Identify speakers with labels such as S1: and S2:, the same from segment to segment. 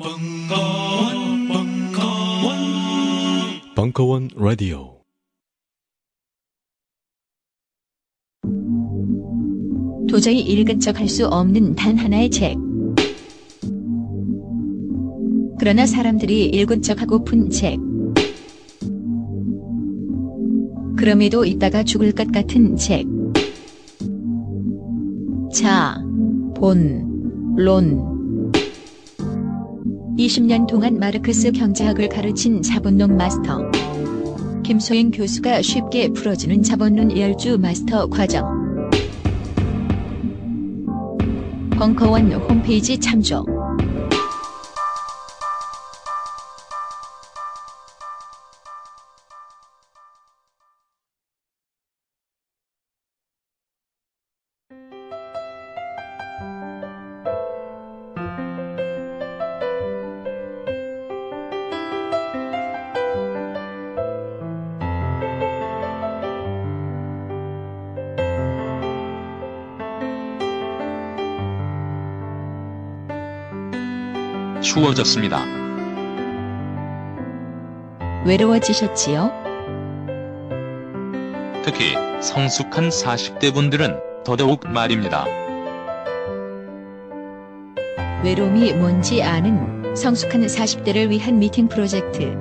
S1: 벙커원, 벙커원, 벙커원 라디오.
S2: 도저히 읽은 척 할 수 없는 단 하나의 책. 그러나 사람들이 읽은 척 하고픈 책. 그럼에도 있다가 죽을 것 같은 책. 자, 본, 론. 20년 동안 마르크스 경제학을 가르친 자본론 마스터. 김소영 교수가 쉽게 풀어주는 자본론 열주 마스터 과정. 벙커원 홈페이지 참조.
S3: 추워졌습니다.
S2: 외로워지셨지요?
S3: 특히 성숙한 40대 분들은 더더욱 말입니다.
S2: 외로움이 뭔지 아는 성숙한 40대를 위한 미팅 프로젝트.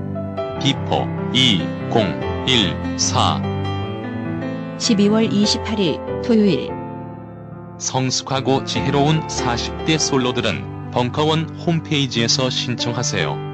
S3: Before 2014
S2: 12월 28일 토요일
S3: 성숙하고 지혜로운 40대 솔로들은 벙커원 홈페이지에서 신청하세요.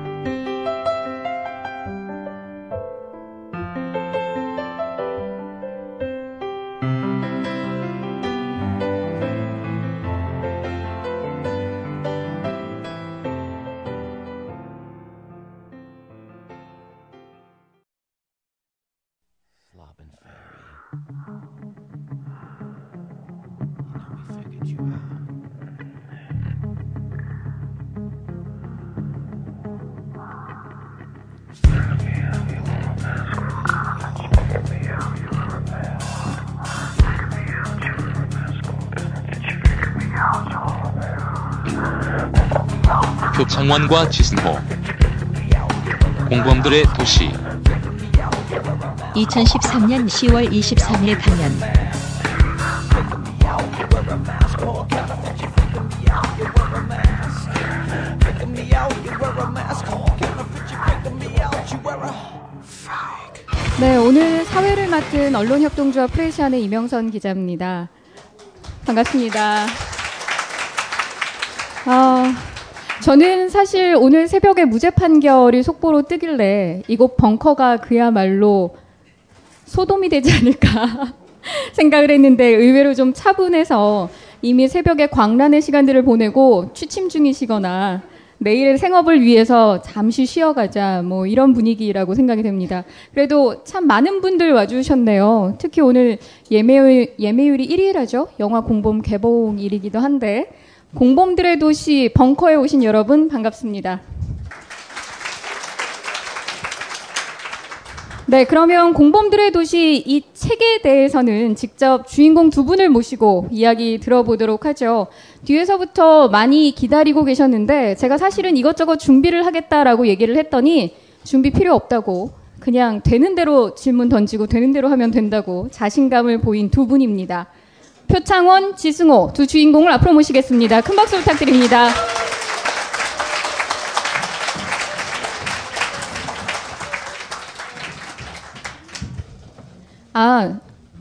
S3: 창원과 지승호 공범들의 도시
S2: 2013년 10월 23일 강연
S4: 네, 오늘 사회를 맡은 언론협동조합 프레시안의 이명선 기자입니다. 반갑습니다. 아, 저는 사실 오늘 새벽에 무죄 판결이 속보로 뜨길래 이곳 벙커가 그야말로 소돔이 되지 않을까 생각을 했는데 의외로 좀 차분해서 이미 새벽에 광란의 시간들을 보내고 취침 중이시거나 내일의 생업을 위해서 잠시 쉬어가자 뭐 이런 분위기라고 생각이 됩니다. 그래도 참 많은 분들 와주셨네요. 특히 오늘 예매율, 예매율이 1위라죠. 영화 공범 개봉일이기도 한데 공범들의 도시 벙커에 오신 여러분 반갑습니다. 네, 그러면 공범들의 도시 이 책에 대해서는 직접 주인공 두 분을 모시고 이야기 들어보도록 하죠. 뒤에서부터 많이 기다리고 계셨는데 제가 사실은 이것저것 준비를 하겠다라고 얘기를 했더니 준비 필요 없다고 그냥 되는 대로 질문 던지고 되는 대로 하면 된다고 자신감을 보인 두 분입니다. 표창원, 지승호 두 주인공을 앞으로 모시겠습니다. 큰 박수 부탁드립니다. 아,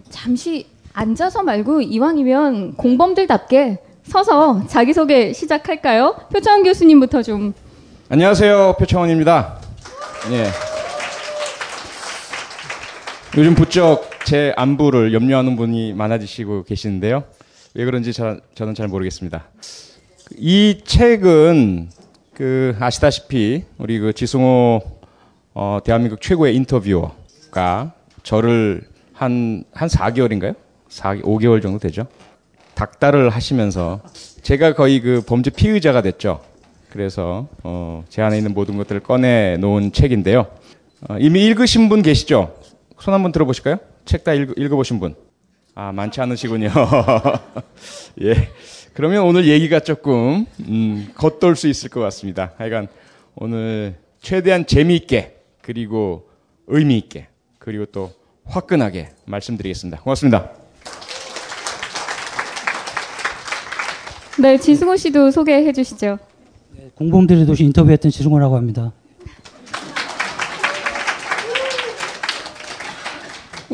S4: 잠시 앉아서 말고 이왕이면 공범들답게 서서 자기소개 시작할까요? 표창원 교수님부터 좀.
S5: 안녕하세요. 표창원입니다. 예. 요즘 부쩍 제 안부를 염려하는 분이 많아지시고 계시는데요. 왜 그런지 저, 저는 잘 모르겠습니다. 이 책은 그 아시다시피 우리 그 지승호 어, 대한민국 최고의 인터뷰어가 저를 한, 한 4개월인가요? 4, 5개월 정도 되죠. 닥달을 하시면서 제가 거의 그 범죄 피의자가 됐죠. 그래서 어, 제 안에 있는 모든 것들을 꺼내 놓은 책인데요. 어, 이미 읽으신 분 계시죠? 손 한번 들어보실까요? 책 다 읽어보신 분. 아, 많지 않으시군요. 예. 그러면 오늘 얘기가 조금 음, 겉돌 수 있을 것 같습니다. 하여간 오늘 최대한 재미있게 그리고 의미 있게 그리고 또 화끈하게 말씀드리겠습니다. 고맙습니다.
S4: 네, 지승호 씨도 소개해 주시죠.
S6: 공범들의 도시 인터뷰했던 지승호라고 합니다.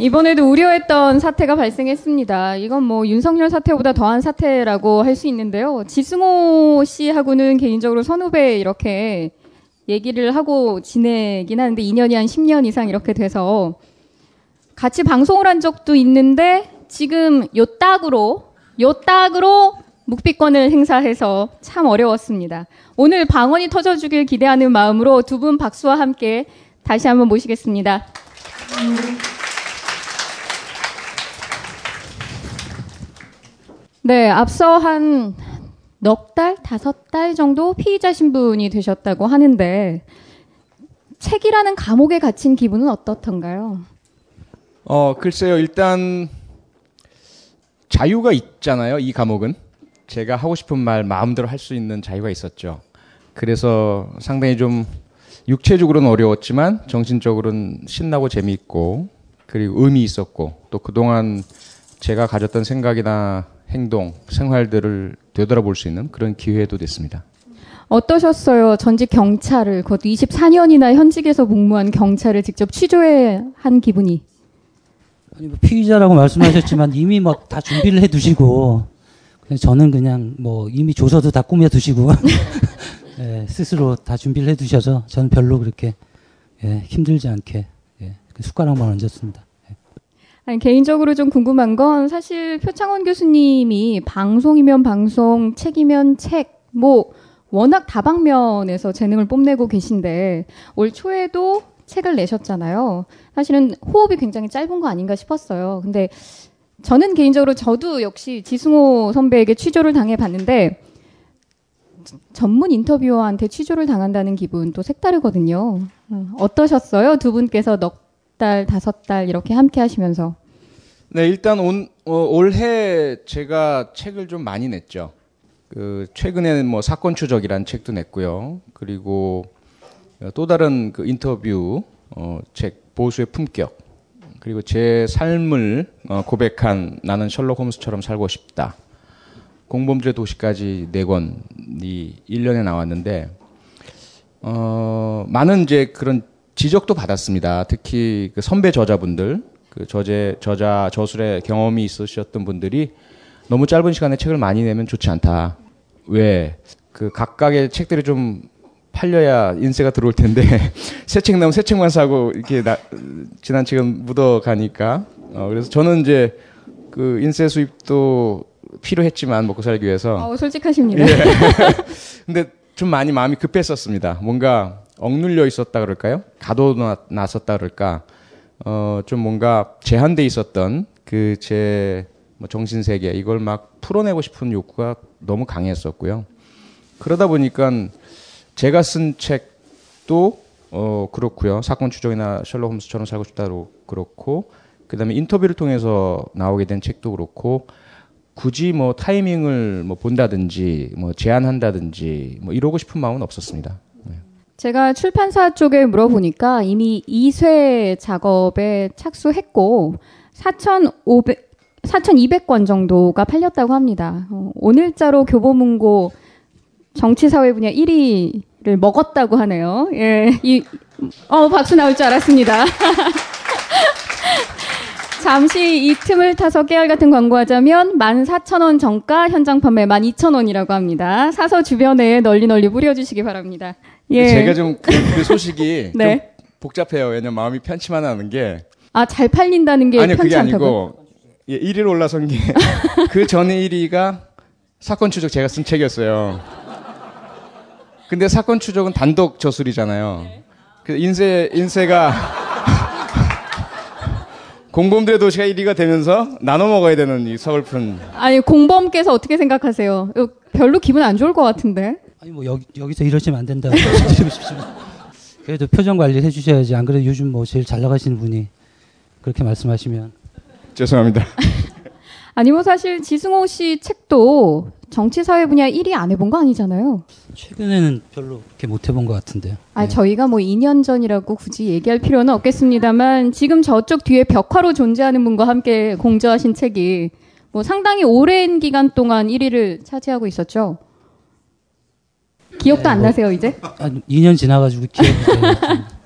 S4: 이번에도 우려했던 사태가 발생했습니다. 이건 뭐 윤석열 사태보다 더한 사태라고 할 수 있는데요. 지승호 씨하고는 개인적으로 선후배 이렇게 얘기를 하고 지내긴 하는데 2년이 한 10년 이상 이렇게 돼서 같이 방송을 한 적도 있는데 지금 요 딱으로 요 딱으로 묵비권을 행사해서 참 어려웠습니다. 오늘 방언이 터져주길 기대하는 마음으로 두 분 박수와 함께 다시 한번 모시겠습니다. 네, 앞서 한 넉 달, 다섯 달 정도 피의자 신분이 되셨다고 하는데 책이라는 감옥에 갇힌 기분은 어떻던가요?
S5: 어, 글쎄요. 일단 자유가 있잖아요. 이 감옥은 제가 하고 싶은 말 마음대로 할 수 있는 자유가 있었죠. 그래서 상당히 좀 육체적으로는 어려웠지만 정신적으로는 신나고 재미있고 그리고 의미 있었고 또 그동안 제가 가졌던 생각이나 행동, 생활들을 되돌아볼 수 있는 그런 기회도 됐습니다.
S4: 어떠셨어요? 전직 경찰을, 그것도 24년이나 현직에서 복무한 경찰을 직접 취조해 한 기분이.
S6: 아니 뭐 피의자라고 말씀하셨지만 이미 뭐 다 준비를 해두시고 그냥 저는 그냥 뭐 이미 조서도 다 꾸며두시고 예, 스스로 다 준비를 해두셔서 저는 별로 그렇게 예, 힘들지 않게 예, 그 숟가락만 얹었습니다.
S4: 아니, 개인적으로 좀 궁금한 건 사실 표창원 교수님이 방송이면 방송, 책이면 책, 뭐 워낙 다방면에서 재능을 뽐내고 계신데 올 초에도 책을 내셨잖아요. 사실은 호흡이 굉장히 짧은 거 아닌가 싶었어요. 근데 저는 개인적으로 저도 역시 지승호 선배에게 취조를 당해 봤는데 전문 인터뷰어한테 취조를 당한다는 기분 또 색다르거든요. 어, 어떠셨어요? 두 분께서 넉 달, 다섯 달 이렇게 함께 하시면서.
S5: 네, 일단 온, 어, 올해 제가 책을 좀 많이 냈죠. 그 최근에는 뭐 사건 추적이란 책도 냈고요. 그리고 또 다른 그 인터뷰 어, 책 보수의 품격 그리고 제 삶을 어, 고백한 나는 셜록 홈스처럼 살고 싶다. 공범들의 도시까지 네 권이 1년에 나왔는데 어, 많은 이제 그런 지적도 받았습니다. 특히 그 선배 저자분들, 그 저제 저자 저술의 경험이 있으셨던 분들이 너무 짧은 시간에 책을 많이 내면 좋지 않다. 왜? 그 각각의 책들이 좀 팔려야 인세가 들어올 텐데 새 책 나오면 새 책만 사고 이렇게 나, 지난 책은 묻어 가니까 어, 그래서 저는 이제 그 인세 수입도 필요했지만 먹고 살기 위해서
S4: 어, 솔직하십니다.
S5: 예. 근데 좀 많이 마음이 급했었습니다. 뭔가 억눌려 있었다 그럴까요? 가둬놨었다 그럴까? 어, 좀 뭔가 제한돼 있었던 그 제 뭐 정신 세계 이걸 막 풀어내고 싶은 욕구가 너무 강했었고요. 그러다 보니까 제가 쓴 책도 어 그렇고요. 사건 추적이나 셜록 홈스처럼 살고 싶다도 그렇고 그다음에 인터뷰를 통해서 나오게 된 책도 그렇고 굳이 뭐 타이밍을 뭐 본다든지 뭐 제한한다든지 뭐 이러고 싶은 마음은 없었습니다.
S4: 제가 출판사 쪽에 물어보니까 이미 2쇄 작업에 착수했고 4,500 4,200권 정도가 팔렸다고 합니다. 어, 오늘자로 교보문고 정치사회 분야 1위를 먹었다고 하네요. 예, 이, 어, 박수 나올 줄 알았습니다. 잠시 이 틈을 타서 깨알 같은 광고하자면 14,000원 정가 현장 판매 12,000원이라고 합니다. 사서 주변에 널리 널리 뿌려주시기 바랍니다. 예.
S5: 제가 좀그 소식이
S4: 네.
S5: 좀 복잡해요. 왜냐면 마음이 편치만 않은 게
S4: 아, 잘 팔린다는 게
S5: 아니요
S4: 편치
S5: 그게
S4: 않다고.
S5: 아니고 예, 1위로 올라선 게 그 전에 1위가 사건 추적 제가 쓴 책이었어요. 근데 사건 추적은 단독 저술이잖아요. 그 인쇄 인쇄가 공범들의 도시가 1위가 되면서 나눠 먹어야 되는 이 서글픈
S4: 아니, 공범께서 어떻게 생각하세요? 별로 기분 안 좋을 것 같은데.
S6: 아니 뭐 여기, 여기서 이러시면 안 된다. 그래도 표정 관리 해주셔야지. 안 그래도 요즘 뭐 제일 잘 나가시는 분이 그렇게 말씀하시면
S5: 죄송합니다.
S4: 아니 뭐 사실 지승호 씨 책도 정치 사회 분야 1위 안 해본 거 아니잖아요.
S6: 최근에는 별로 그렇게 못 해본 것 같은데요.
S4: 아
S6: 네.
S4: 저희가 뭐 2년 전이라고 굳이 얘기할 필요는 없겠습니다만 지금 저쪽 뒤에 벽화로 존재하는 분과 함께 공저하신 책이 뭐 상당히 오랜 기간 동안 1위를 차지하고 있었죠. 기억도
S6: 네,
S4: 안
S6: 뭐-
S4: 나세요 이제?
S6: 한 2년 지나가지고 기억이 좀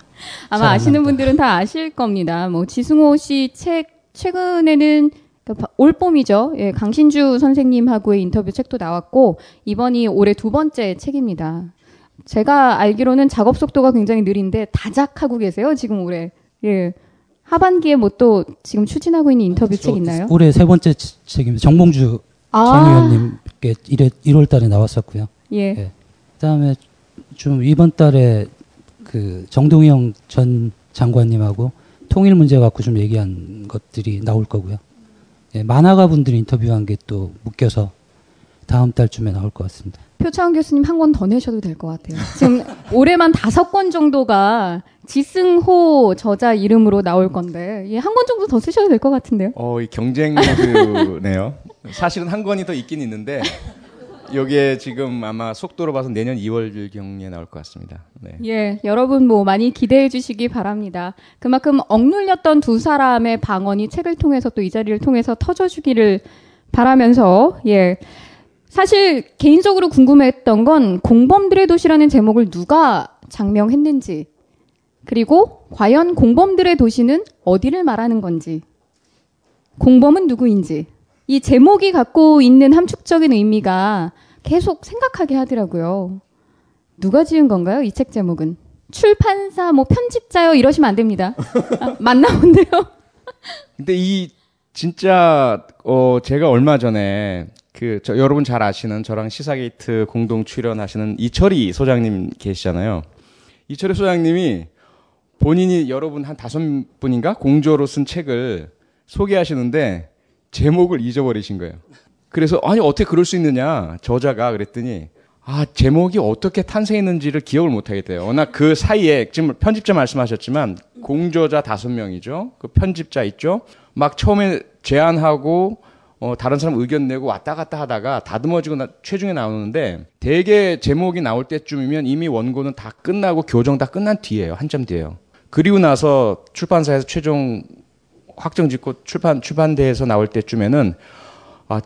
S4: 아마 아시는. 분들은 다 아실 겁니다. 뭐 지승호 씨 책 최근에는 그러니까 바- 올봄이죠. 예, 강신주 선생님하고의 인터뷰 책도 나왔고 이번이 올해 두 번째 책입니다. 제가 알기로는 작업 속도가 굉장히 느린데 다작하고 계세요 지금 올해. 예. 하반기에 뭐 또 지금 추진하고 있는 인터뷰 책 있나요?
S6: 올해 세 번째 치- 책입니다. 정봉주 전
S4: 아,
S6: 의원님께 1회, 1월 달에 나왔었고요.
S4: 예.
S6: 네. 그다음에 좀 이번 달에 그 정동영 전 장관님하고 통일 문제 갖고 좀 얘기한 것들이 나올 거고요. 예, 만화가 분들이 인터뷰한 게 또 묶여서 다음 달쯤에 나올 것 같습니다.
S4: 표창원 교수님 한 권 더 내셔도 될 것 같아요. 지금 올해만 다섯 권 정도가 지승호 저자 이름으로 나올 건데 예, 한 권 정도 더 쓰셔도 될 것 같은데요.
S5: 어, 이 경쟁 모드네요. 사실은 한 권이 더 있긴 있는데 여기에 지금 아마 속도로 봐서 내년 2월 경에 나올 것 같습니다. 네.
S4: 예, 여러분 뭐 많이 기대해 주시기 바랍니다. 그만큼 억눌렸던 두 사람의 방언이 책을 통해서 또 이 자리를 통해서 터져 주기를 바라면서 예. 사실 개인적으로 궁금했던 건 공범들의 도시라는 제목을 누가 장명했는지 그리고 과연 공범들의 도시는 어디를 말하는 건지 공범은 누구인지 이 제목이 갖고 있는 함축적인 의미가 계속 생각하게 하더라고요. 누가 지은 건가요? 이 책 제목은 출판사 뭐 편집자요 이러시면 안 됩니다. 아, 맞나 본데요.
S5: 근데 이 진짜 어 제가 얼마 전에 그 저 여러분 잘 아시는 저랑 시사게이트 공동 출연하시는 이철희 소장님 계시잖아요. 이철희 소장님이 본인이 여러분 한 다섯 분인가 공조로 쓴 책을 소개하시는데 제목을 잊어버리신 거예요. 그래서 아니 어떻게 그럴 수 있느냐 저자가 그랬더니 아 제목이 어떻게 탄생했는지를 기억을 못 하겠대요. 워낙 그 사이에 지금 편집자 말씀하셨지만 공저자 다섯 명이죠. 그 편집자 있죠. 막 처음에 제안하고 어, 다른 사람 의견 내고 왔다 갔다 하다가 다듬어지고 나, 최종에 나오는데 대개 제목이 나올 때쯤이면 이미 원고는 다 끝나고 교정 다 끝난 뒤에요. 한참 뒤에요. 그리고 나서 출판사에서 최종 확정 짓고 출판 출판대에서 나올 때쯤에는 아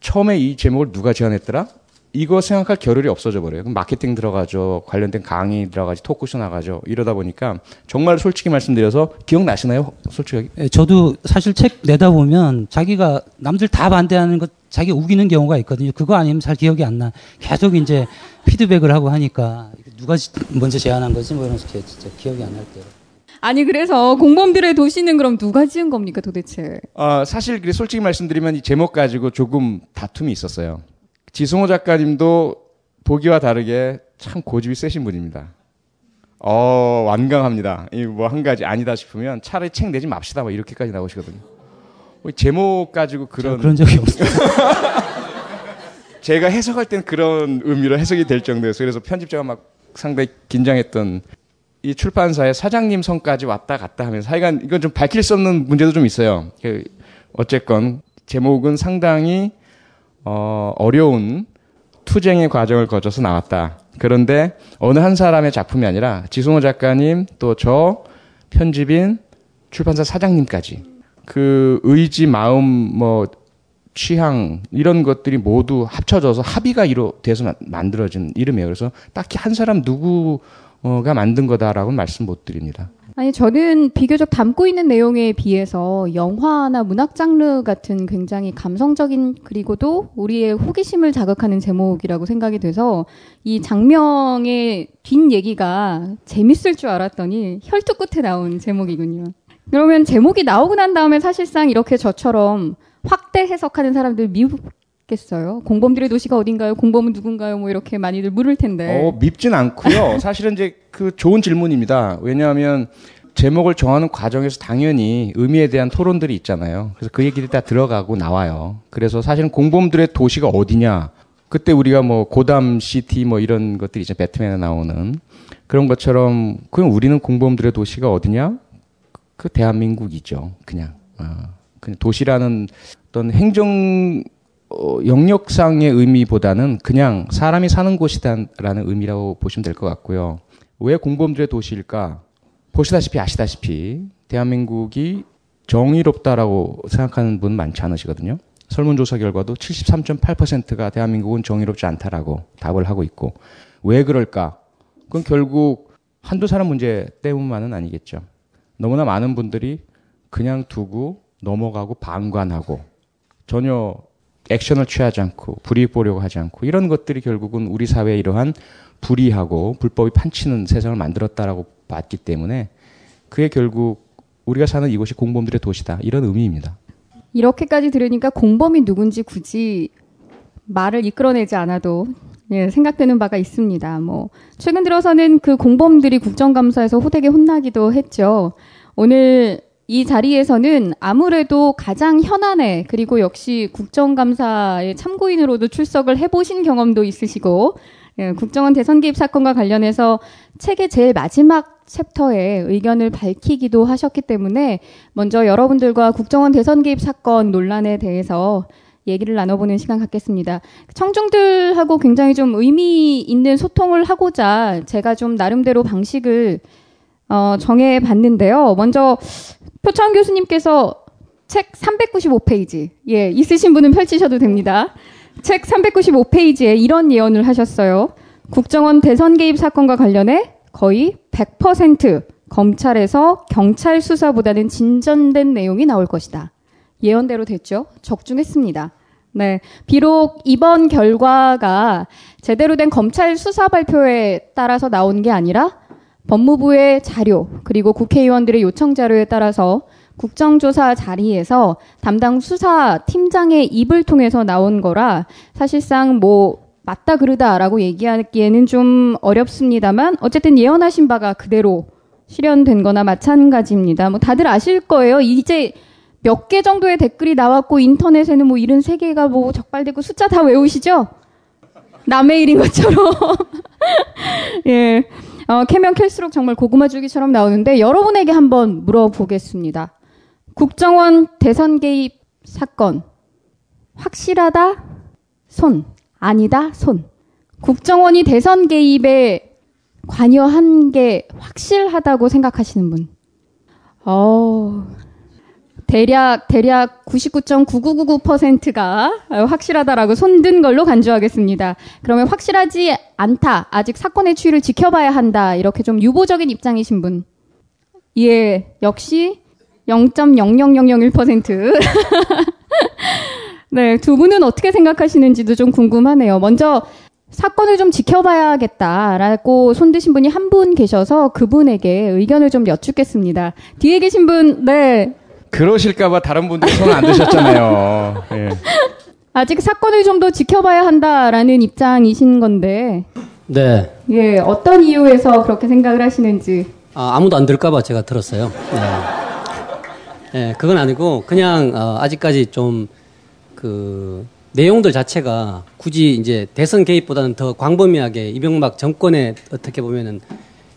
S5: 처음에 이 제목을 누가 제안했더라? 이거 생각할 겨를이 없어져 버려요. 그럼 마케팅 들어가죠. 관련된 강의 들어가죠. 토크쇼 나가죠. 이러다 보니까 정말 솔직히 말씀드려서 기억나시나요? 솔직하게?
S6: 예, 저도 사실 책 내다 보면 자기가 남들 다 반대하는 것 자기 우기는 경우가 있거든요. 그거 아니면 잘 기억이 안 나. 계속 이제 피드백을 하고 하니까 누가 지- 먼저 제안한 거지 뭐 이러면서 제- 진짜 기억이 안 날 때요.
S4: 아니 그래서 공범들의 도시는 그럼 누가 지은 겁니까 도대체?
S5: 아, 사실 그래 솔직히 말씀드리면 이 제목 가지고 조금 다툼이 있었어요. 지승호 작가님도 보기와 다르게 참 고집이 세신 분입니다. 어, 완강합니다. 이 뭐 한 가지 아니다 싶으면 차라리 책 내지 맙시다. 뭐 이렇게까지 나오시거든요. 뭐 제목 가지고 그런
S6: 그런 적이 없어요.
S5: 제가 해석할 때는 그런 의미로 해석이 될 정도였어요. 그래서 편집자가 막 상당히 긴장했던 이 출판사의 사장님 성까지 왔다 갔다 하면서 하여간 이건 좀 밝힐 수 없는 문제도 좀 있어요. 그 어쨌건 제목은 상당히 어, 어려운 투쟁의 과정을 거쳐서 나왔다. 그런데 어느 한 사람의 작품이 아니라 지승호 작가님 또 저 편집인 출판사 사장님까지 그 의지 마음 뭐 취향 이런 것들이 모두 합쳐져서 합의가 이루 돼서 마- 만들어진 이름이에요. 그래서 딱히 한 사람 누구 가 만든 거다라고는 말씀 못 드립니다.
S4: 아니 저는 비교적 담고 있는 내용에 비해서 영화나 문학 장르 같은 굉장히 감성적인 그리고도 우리의 호기심을 자극하는 제목이라고 생각이 돼서 이 장명의 뒷 얘기가 재밌을 줄 알았더니 혈투 끝에 나온 제목이군요. 그러면 제목이 나오고 난 다음에 사실상 이렇게 저처럼 확대 해석하는 사람들 미 웠겠어요. 공범들의 도시가 어딘가요? 공범은 누군가요? 뭐 이렇게 많이들 물을 텐데.
S5: 어, 밉진 않고요. 사실은 이제 그 좋은 질문입니다. 왜냐하면 제목을 정하는 과정에서 당연히 의미에 대한 토론들이 있잖아요. 그래서 그 얘기들이 다 들어가고 나와요. 그래서 사실은 공범들의 도시가 어디냐. 그때 우리가 뭐 고담 시티 뭐 이런 것들이 이제 배트맨에 나오는 그런 것처럼 그럼 우리는 공범들의 도시가 어디냐? 그 대한민국이죠. 그냥. 어, 그냥 도시라는 어떤 행정 어, 영역상의 의미보다는 그냥 사람이 사는 곳이다라는 의미라고 보시면 될 것 같고요. 왜 공범들의 도시일까? 보시다시피 아시다시피 대한민국이 정의롭다라고 생각하는 분 많지 않으시거든요. 설문조사 결과도 73.8%가 대한민국은 정의롭지 않다라고 답을 하고 있고 왜 그럴까? 그건 결국 한두 사람 문제 때문만은 아니겠죠. 너무나 많은 분들이 그냥 두고 넘어가고 방관하고 전혀 액션을 취하지 않고 불이익 보려고 하지 않고 이런 것들이 결국은 우리 사회에 이러한 불이하고 불법이 판치는 세상을 만들었다라고 봤기 때문에 그게 결국 우리가 사는 이곳이 공범들의 도시다 이런 의미입니다.
S4: 이렇게까지 들으니까 공범이 누군지 굳이 말을 이끌어내지 않아도 예, 생각되는 바가 있습니다. 뭐 최근 들어서는 그 공범들이 국정감사에서 호되게 혼나기도 했죠. 오늘 이 자리에서는 아무래도 가장 현안에 그리고 역시 국정감사의 참고인으로도 출석을 해보신 경험도 있으시고 예, 국정원 대선 개입 사건과 관련해서 책의 제일 마지막 챕터에 의견을 밝히기도 하셨기 때문에 먼저 여러분들과 국정원 대선 개입 사건 논란에 대해서 얘기를 나눠보는 시간 갖겠습니다. 청중들하고 굉장히 좀 의미 있는 소통을 하고자 제가 좀 나름대로 방식을 어, 정해 봤는데요. 먼저 표창 교수님께서 책 395페이지, 예, 있으신 분은 펼치셔도 됩니다. 책 395페이지에 이런 예언을 하셨어요. 국정원 대선 개입 사건과 관련해 거의 100% 검찰에서 경찰 수사보다는 진전된 내용이 나올 것이다. 예언대로 됐죠? 적중했습니다. 네. 비록 이번 결과가 제대로 된 검찰 수사 발표에 따라서 나온 게 아니라 법무부의 자료, 그리고 국회의원들의 요청 자료에 따라서 국정조사 자리에서 담당 수사 팀장의 입을 통해서 나온 거라 사실상 뭐 맞다 그르다라고 얘기하기에는 좀 어렵습니다만 어쨌든 예언하신 바가 그대로 실현된 거나 마찬가지입니다. 뭐 다들 아실 거예요. 이제 몇 개 정도의 댓글이 나왔고 인터넷에는 뭐 73개가 뭐 적발되고 숫자 다 외우시죠? 남의 일인 것처럼. 예. 어, 캐면 캘수록 정말 고구마 줄기처럼 나오는데 여러분에게 한번 물어보겠습니다. 국정원 대선 개입 사건. 확실하다? 손. 아니다? 손. 국정원이 대선 개입에 관여한 게 확실하다고 생각하시는 분. 어, 대략 대략 99.9999%가 확실하다라고 손든 걸로 간주하겠습니다. 그러면 확실하지 않다. 아직 사건의 추이를 지켜봐야 한다. 이렇게 좀 유보적인 입장이신 분. 예, 역시 0.00001%. 네, 두 분은 어떻게 생각하시는지도 좀 궁금하네요. 먼저 사건을 좀 지켜봐야겠다라고 손드신 분이 한 분 계셔서 그분에게 의견을 좀 여쭙겠습니다. 뒤에 계신 분, 네.
S5: 그러실까봐 다른 분들이 손안 드셨잖아요. 예.
S4: 아직 사건을 좀 더 지켜봐야 한다라는 입장이신 건데,
S7: 네.
S4: 예, 어떤 이유에서 그렇게 생각을 하시는지.
S7: 아, 아무도 안 들을까봐 제가 들었어요. 네. 네, 그건 아니고, 그냥, 어, 아직까지 좀, 그, 내용들 자체가 굳이 이제 대선 개입보다는 더 광범위하게 이명박 정권에 어떻게 보면은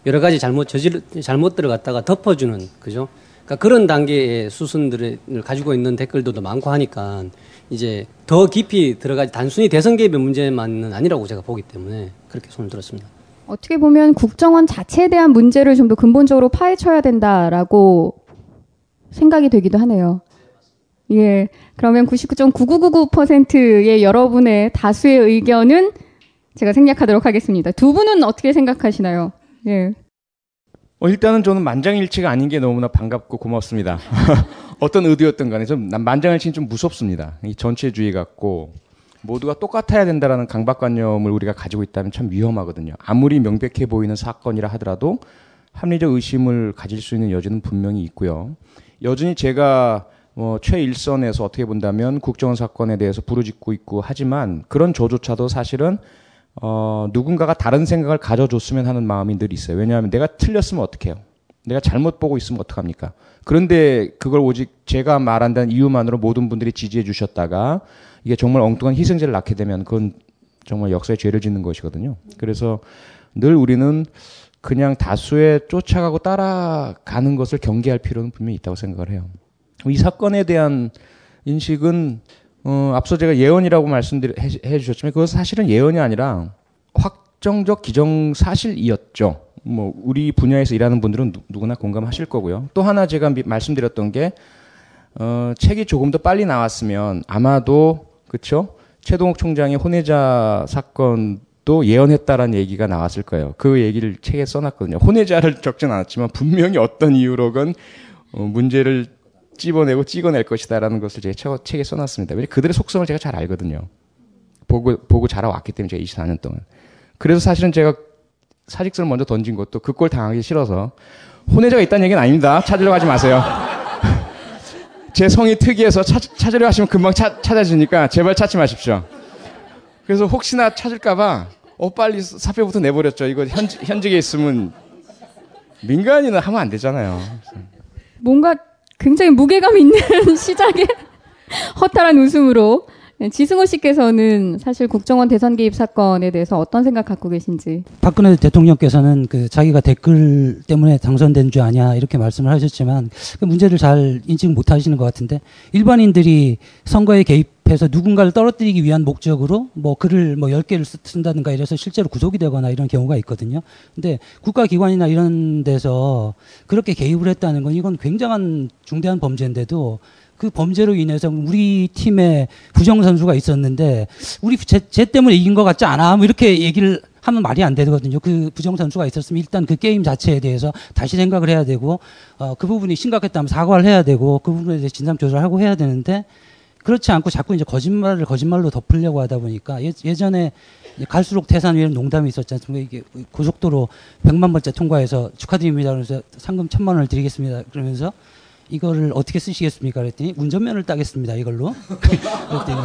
S7: 여러 가지 잘못 저질, 잘못 들어갔다가 덮어주는, 그죠? 그러니까 그런 단계의 수순들을 가지고 있는 댓글들도 많고 하니까 이제 더 깊이 들어가지 단순히 대선 개입의 문제만은 아니라고 제가 보기 때문에 그렇게 손을 들었습니다.
S4: 어떻게 보면 국정원 자체에 대한 문제를 좀 더 근본적으로 파헤쳐야 된다라고 생각이 되기도 하네요. 예. 그러면 99.9999%의 여러분의 다수의 의견은 제가 생략하도록 하겠습니다. 두 분은 어떻게 생각하시나요? 예.
S5: 어, 일단은 저는 만장일치가 아닌 게 너무나 반갑고 고맙습니다. 어떤 의도였던 간에 좀 만장일치는 좀 무섭습니다. 이 전체주의 같고 모두가 똑같아야 된다라는 강박관념을 우리가 가지고 있다면 참 위험하거든요. 아무리 명백해 보이는 사건이라 하더라도 합리적 의심을 가질 수 있는 여지는 분명히 있고요. 여전히 제가 뭐 최일선에서 어떻게 본다면 국정원 사건에 대해서 부르짖고 있고 하지만 그런 저조차도 사실은 어, 누군가가 다른 생각을 가져줬으면 하는 마음이 늘 있어요. 왜냐하면 내가 틀렸으면 어떡해요? 내가 잘못 보고 있으면 어떡합니까? 그런데 그걸 오직 제가 말한다는 이유만으로 모든 분들이 지지해 주셨다가 이게 정말 엉뚱한 희생자를 낳게 되면 그건 정말 역사에 죄를 짓는 것이거든요. 그래서 늘 우리는 그냥 다수에 쫓아가고 따라가는 것을 경계할 필요는 분명히 있다고 생각을 해요. 이 사건에 대한 인식은 어, 앞서 제가 예언이라고 말씀드려 해, 해 주셨지만 그것은 사실은 예언이 아니라 확정적 기정 사실이었죠. 뭐 우리 분야에서 일하는 분들은 누, 구나 공감하실 거고요. 또 하나 제가 미, 말씀드렸던 게 어, 책이 조금 더 빨리 나왔으면 아마도 그렇죠. 최동욱 총장의 혼외자 사건도 예언했다라는 얘기가 나왔을 거예요. 그 얘기를 책에 써놨거든요. 혼외자를 적진 않았지만 분명히 어떤 이유로건 어, 문제를 찝어내고 찍어낼 것이다라는 것을 제가 책에 써놨습니다. 왜냐 그들의 속성을 제가 잘 알거든요. 보고 보고 자라왔기 때문에 제가 24년 동안. 그래서 사실은 제가 사직서를 먼저 던진 것도 그 꼴 당하기 싫어서 혼외자가 있다는 얘기는 아닙니다. 찾으려고 하지 마세요. 제 성이 특이해서 찾, 찾으려 하시면 금방 찾, 찾아지니까 제발 찾지 마십시오. 그래서 혹시나 찾을까봐 어 빨리 사표부터 내버렸죠. 이거 현, 현직에 있으면 민간인은 하면 안 되잖아요.
S4: 뭔가 굉장히 무게감 있는 시작에 허탈한 웃음으로 네, 지승호 씨께서는 사실 국정원 대선 개입 사건에 대해서 어떤 생각 갖고 계신지.
S6: 박근혜 대통령께서는 그 자기가 댓글 때문에 당선된 줄 아냐 이렇게 말씀을 하셨지만 그 문제를 잘 인식 못 하시는 것 같은데 일반인들이 선거에 개입해서 누군가를 떨어뜨리기 위한 목적으로 뭐 글을 뭐 10개를 쓴다든가 이래서 실제로 구속이 되거나 이런 경우가 있거든요. 근데 국가기관이나 이런 데서 그렇게 개입을 했다는 건 이건 굉장한 중대한 범죄인데도 그 범죄로 인해서 우리 팀에 부정 선수가 있었는데 우리 쟤, 쟤 때문에 이긴 것 같지 않아? 뭐 이렇게 얘기를 하면 말이 안 되거든요. 그 부정 선수가 있었으면 일단 그 게임 자체에 대해서 다시 생각을 해야 되고 어, 그 부분이 심각했다면 사과를 해야 되고 그 부분에 대해서 진상 조사를 하고 해야 되는데 그렇지 않고 자꾸 이제 거짓말을 거짓말로 덮으려고 하다 보니까 예, 전에 갈수록 태산 위에 농담이 있었지 않습니까? 이게 고속도로 100만 번째 통과해서 축하드립니다. 그래서 상금 1000만 원을 드리겠습니다. 그러면서 이거를 어떻게 쓰시겠습니까? 그랬더니 운전면을 따겠습니다. 이걸로. 그랬더니,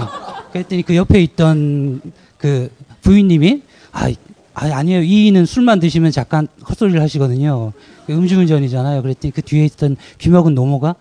S6: 그랬더니 그 옆에 있던 그 부인님이 아, 아 아니에요. 이인은 술만 드시면 잠깐 헛소리를 하시거든요. 그 음주운전이잖아요. 그랬더니 그 뒤에 있던 귀먹은 노모가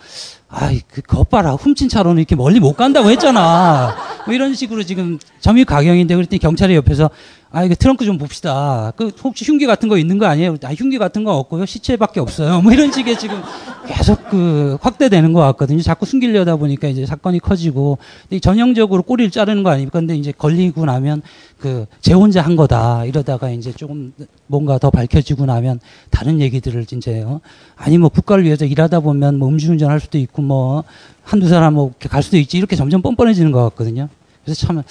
S6: 아이 그 겉봐라 훔친 차로는 이렇게 멀리 못 간다고 했잖아. 뭐 이런 식으로 지금 점유 가경인데 그랬더니 경찰이 옆에서 아, 이거 트렁크 좀 봅시다. 그, 혹시 흉기 같은 거 있는 거 아니에요? 아, 흉기 같은 거 없고요. 시체밖에 없어요. 뭐 이런 식의 지금 계속 그 확대되는 것 같거든요. 자꾸 숨기려다 보니까 이제 사건이 커지고, 전형적으로 꼬리를 자르는 거 아닙니까? 근데 이제 걸리고 나면 그, 제 혼자 한 거다. 이러다가 이제 조금 뭔가 더 밝혀지고 나면 다른 얘기들을 이제, 어? 아니 뭐 국가를 위해서 일하다 보면 뭐 음주운전 할 수도 있고 뭐 한두 사람 뭐갈 수도 있지. 이렇게 점점 뻔뻔해지는 것 같거든요. 그래서 참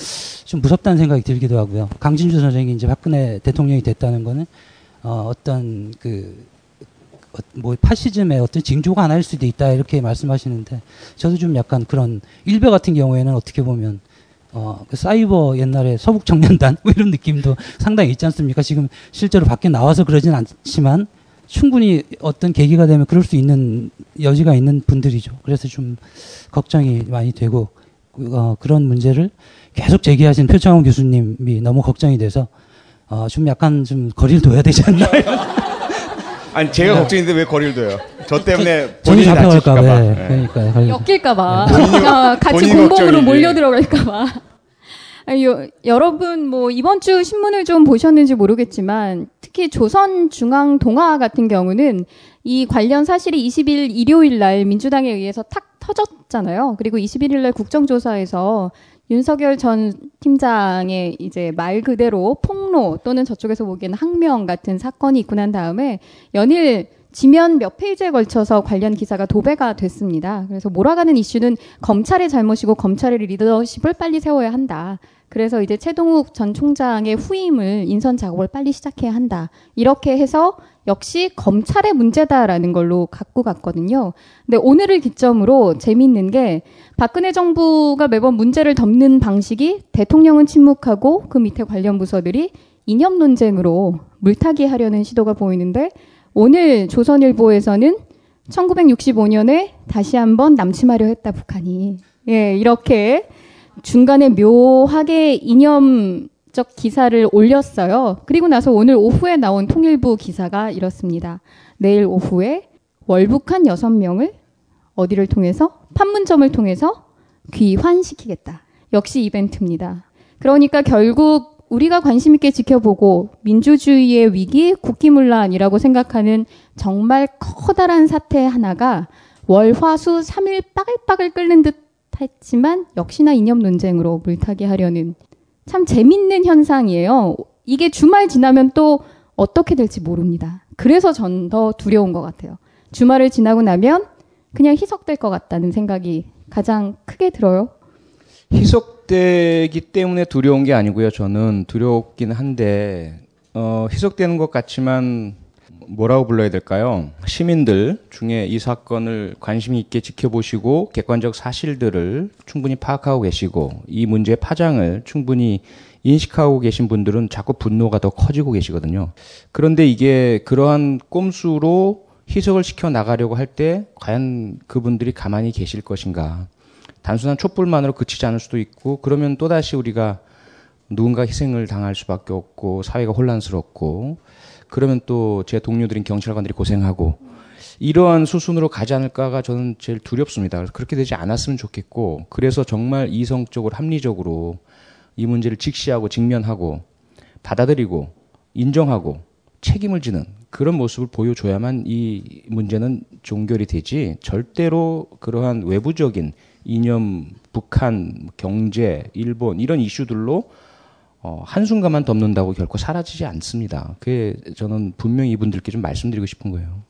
S6: 좀 무섭다는 생각이 들기도 하고요. 강진주 선생이 이제 박근혜 대통령이 됐다는 거는 어, 어떤 그, 어, 뭐 파시즘의 어떤 징조가 하나일 수도 있다 이렇게 말씀하시는데 저도 좀 약간 그런 일베 같은 경우에는 어떻게 보면 어, 그 사이버 옛날에 서북 청년단 뭐 이런 느낌도 상당히 있지 않습니까? 지금 실제로 밖에 나와서 그러진 않지만 충분히 어떤 계기가 되면 그럴 수 있는 여지가 있는 분들이죠. 그래서 좀 걱정이 많이 되고 어, 그런 문제를 계속 제기하신 표창원 교수님이 너무 걱정이 돼서 어, 좀 약간 좀 거리를 둬야 되지 않나.
S5: 아니 제가 네. 걱정인데 왜 거리를 둬요? 저 때문에
S6: 본인이 잡혀갈까 봐.
S4: 네. 그러니까 엮일까 봐. 네. 같이 공범으로 몰려 들어갈까 봐. 아니, 요, 여러분 뭐 이번 주 신문을 좀 보셨는지 모르겠지만 특히 조선중앙동화 같은 경우는 이 관련 사실이 20일 일요일 날 민주당에 의해서 탁 터졌잖아요. 그리고 21일 날 국정조사에서 윤석열 전 팀장의 이제 말 그대로 폭로 또는 저쪽에서 보기에는 항명 같은 사건이 있고 난 다음에 연일 지면 몇 페이지에 걸쳐서 관련 기사가 도배가 됐습니다. 그래서 몰아가는 이슈는 검찰의 잘못이고 검찰의 리더십을 빨리 세워야 한다. 그래서 이제 최동욱 전 총장의 후임을 인선 작업을 빨리 시작해야 한다. 이렇게 해서 역시 검찰의 문제다라는 걸로 갖고 갔거든요. 근데 오늘을 기점으로 재미있는 게 박근혜 정부가 매번 문제를 덮는 방식이 대통령은 침묵하고 그 밑에 관련 부서들이 이념 논쟁으로 물타기 하려는 시도가 보이는데 오늘 조선일보에서는 1965년에 다시 한번 남침하려 했다 북한이 예 이렇게 중간에 묘하게 이념 적 기사를 올렸어요. 그리고 나서 오늘 오후에 나온 통일부 기사가 이렇습니다. 내일 오후에 월북한 여섯 명을 어디를 통해서? 판문점을 통해서 귀환시키겠다. 역시 이벤트입니다. 그러니까 결국 우리가 관심 있게 지켜보고 민주주의의 위기, 국기문란이라고 생각하는 정말 커다란 사태 하나가 월화수 3일 빠글빠글 끓는 듯 듯했지만 역시나 이념 논쟁으로 물타기 하려는 참 재밌는 현상이에요. 이게 주말 지나면 또 어떻게 될지 모릅니다. 그래서 전 더 두려운 것 같아요. 주말을 지나고 나면 그냥 희석될 것 같다는 생각이 가장 크게 들어요.
S5: 희석되기 때문에 두려운 게 아니고요. 저는 두렵긴 한데 어, 희석되는 것 같지만 뭐라고 불러야 될까요? 시민들 중에 이 사건을 관심 있게 지켜보시고 객관적 사실들을 충분히 파악하고 계시고 이 문제의 파장을 충분히 인식하고 계신 분들은 자꾸 분노가 더 커지고 계시거든요. 그런데 이게 그러한 꼼수로 희석을 시켜 나가려고 할 때 과연 그분들이 가만히 계실 것인가? 단순한 촛불만으로 그치지 않을 수도 있고 그러면 또다시 우리가 누군가 희생을 당할 수밖에 없고 사회가 혼란스럽고 그러면 또 제 동료들인 경찰관들이 고생하고 이러한 수순으로 가지 않을까가 저는 제일 두렵습니다. 그렇게 되지 않았으면 좋겠고 그래서 정말 이성적으로 합리적으로 이 문제를 직시하고 직면하고 받아들이고 인정하고 책임을 지는 그런 모습을 보여줘야만 이 문제는 종결이 되지 절대로 그러한 외부적인 이념, 북한, 경제, 일본 이런 이슈들로 어, 한순간만 덮는다고 결코 사라지지 않습니다. 그게 저는 분명히 이분들께 좀 말씀드리고 싶은 거예요.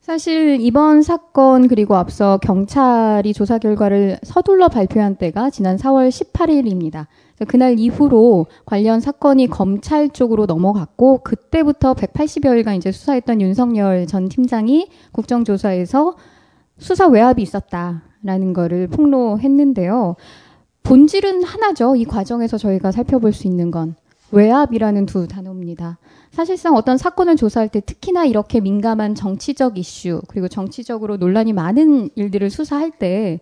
S4: 사실 이번 사건 그리고 앞서 경찰이 조사 결과를 서둘러 발표한 때가 지난 4월 18일입니다. 그날 이후로 관련 사건이 검찰 쪽으로 넘어갔고 그때부터 180여일간 이제 수사했던 윤석열 전 팀장이 국정조사에서 수사 외압이 있었다라는 거를 폭로했는데요. 본질은 하나죠. 이 과정에서 저희가 살펴볼 수 있는 건 외압이라는 두 단어입니다. 사실상 어떤 사건을 조사할 때 특히나 이렇게 민감한 정치적 이슈 그리고 정치적으로 논란이 많은 일들을 수사할 때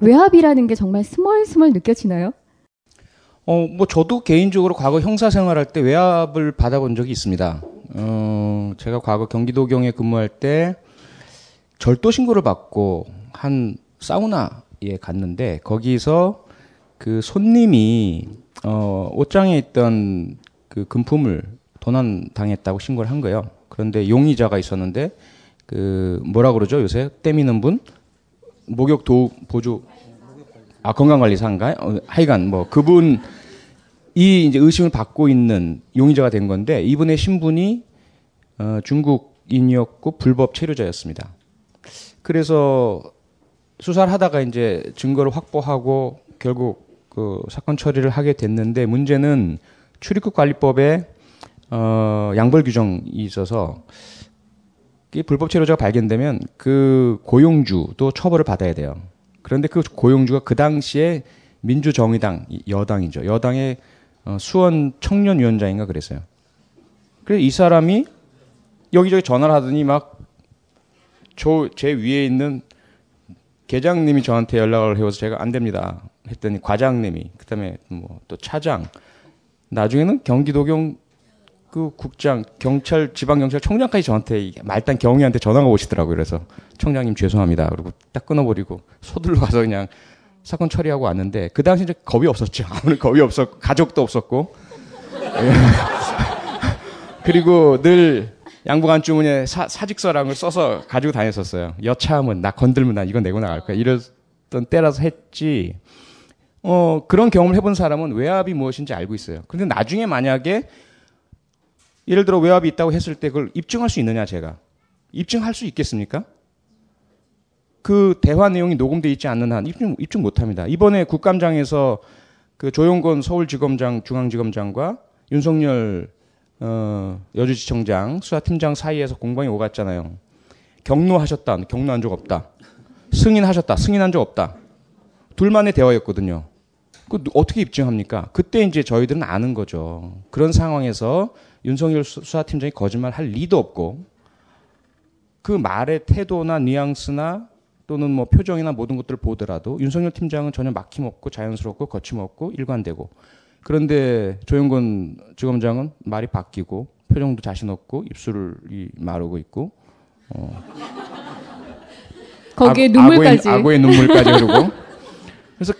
S4: 외압이라는 게 정말 스멀스멀 느껴지나요?
S5: 어, 뭐 저도 개인적으로 과거 형사 생활할 때 외압을 받아본 적이 있습니다. 어, 제가 과거 경기도경에 근무할 때 절도 신고를 받고 한 사우나에 갔는데 거기서 그 손님이 어, 옷장에 있던 그 금품을 도난 당했다고 신고를 한 거예요. 그런데 용의자가 있었는데 그 뭐라 그러죠 요새 때미는 분 목욕 도 보조 아 건강관리사인가요? 어, 하여간 뭐 그분 이 이제 의심을 받고 있는 용의자가 된 건데 이분의 신분이 어, 중국인이었고 불법 체류자였습니다. 그래서 수사를 하다가 이제 증거를 확보하고 결국 그 사건 처리를 하게 됐는데 문제는 출입국 관리법에 어, 양벌 규정이 있어서 이 불법 체류자가 발견되면 그 고용주도 처벌을 받아야 돼요. 그런데 그 고용주가 그 당시에 민주정의당 여당이죠. 여당의 어, 수원 청년위원장인가 그랬어요. 그래서 이 사람이 여기저기 전화를 하더니 막 저 제 위에 있는 계장님이 저한테 연락을 해와서 제가 안 됩니다. 했더니 과장님이 그다음에 뭐 또 차장 나중에는 경기도경 그 국장 경찰 지방 경찰 청장까지 저한테 말단 경위한테 전화가 오시더라고요. 그래서 청장님 죄송합니다. 그리고 딱 끊어버리고 소들로 가서 그냥 사건 처리하고 왔는데 그 당시 이제 겁이 없었죠. 아무리 겁이 없었고 가족도 없었고 예. 그리고 늘 양복안 주머니에 사, 사직서랑을 써서 가지고 다녔었어요. 여차하면 나 건들면 나 이거 내고 나갈 거야. 이랬던 때라서 했지. 어, 그런 경험을 해본 사람은 외압이 무엇인지 알고 있어요. 근데 나중에 만약에 예를 들어 외압이 있다고 했을 때 그걸 입증할 수 있느냐 제가 입증할 수 있겠습니까? 그 대화 내용이 녹음돼 있지 않는 한 입증 입증 못합니다. 이번에 국감장에서 그 조용건 서울지검장 중앙지검장과 윤석열 어, 여주지청장 수사팀장 사이에서 공방이 오갔잖아요. 경로하셨다, 경로한 적 없다. 승인하셨다, 승인한 적 없다. 둘만의 대화였거든요. 그 어떻게 입증합니까? 그때 이제 저희들은 아는 거죠. 그런 상황에서 윤석열 수사팀장이 거짓말 할 리도 없고 그 말의 태도나 뉘앙스나 또는 뭐 표정이나 모든 것들을 보더라도 윤석열 팀장은 전혀 막힘없고 자연스럽고 거침없고 일관되고 그런데 조영건 지검장은 말이 바뀌고 표정도 자신 없고 입술이 마르고 있고 어.
S4: 거기에
S5: 아,
S4: 눈물까지
S5: 악어의, 악어의 눈물까지 흐르고 그래서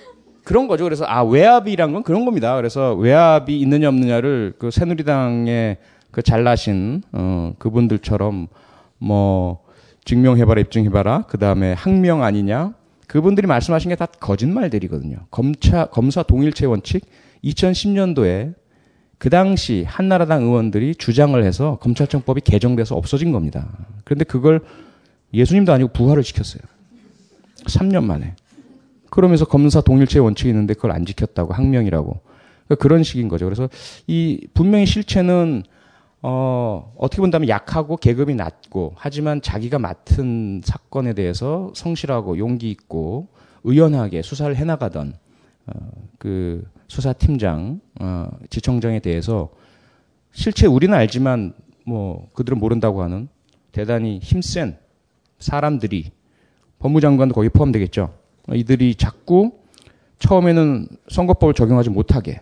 S5: 그런 거죠. 그래서 아 외압이란 건 그런 겁니다. 그래서 외압이 있느냐 없느냐를 그 새누리당의 그 잘나신 어 그분들처럼 뭐 증명해봐라 입증해봐라 그 다음에 항명 아니냐 그분들이 말씀하신 게 다 거짓말들이거든요. 검차, 검사 동일체 원칙 2010년도에 그 당시 한나라당 의원들이 주장을 해서 검찰청법이 개정돼서 없어진 겁니다. 그런데 그걸 예수님도 아니고 부활을 시켰어요. 3년 만에. 그러면서 검사 동일체 원칙이 있는데 그걸 안 지켰다고 항명이라고. 그러니까 그런 식인 거죠. 그래서 이 분명히 실체는 어, 어떻게 본다면 약하고 계급이 낮고 하지만 자기가 맡은 사건에 대해서 성실하고 용기 있고 의연하게 수사를 해나가던 어, 그 수사팀장, 어, 지청장에 대해서 실체 우리는 알지만 뭐 그들은 모른다고 하는 대단히 힘센 사람들이 법무장관도 거기 포함되겠죠. 이들이 자꾸 처음에는 선거법을 적용하지 못하게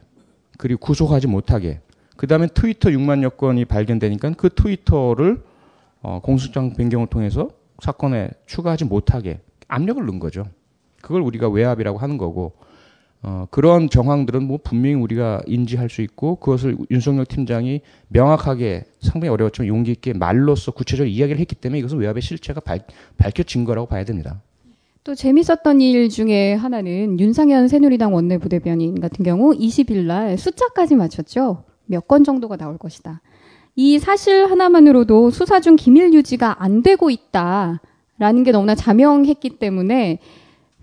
S5: 그리고 구속하지 못하게 그 다음에 트위터 6만여 건이 발견되니까 그 트위터를 어, 공소장 변경을 통해서 사건에 추가하지 못하게 압력을 넣은 거죠. 그걸 우리가 외압이라고 하는 거고 어, 그런 정황들은 뭐 분명히 우리가 인지할 수 있고 그것을 윤석열 팀장이 명확하게 상당히 어려웠지만 용기 있게 말로써 구체적으로 이야기를 했기 때문에 이것은 외압의 실체가 밝, 밝혀진 거라고 봐야 됩니다.
S4: 또 재밌었던 일 중에 하나는 윤상현 새누리당 원내 부대변인 같은 경우 20일 날 숫자까지 맞췄죠. 몇 건 정도가 나올 것이다. 이 사실 하나만으로도 수사 중 기밀 유지가 안 되고 있다라는 게 너무나 자명했기 때문에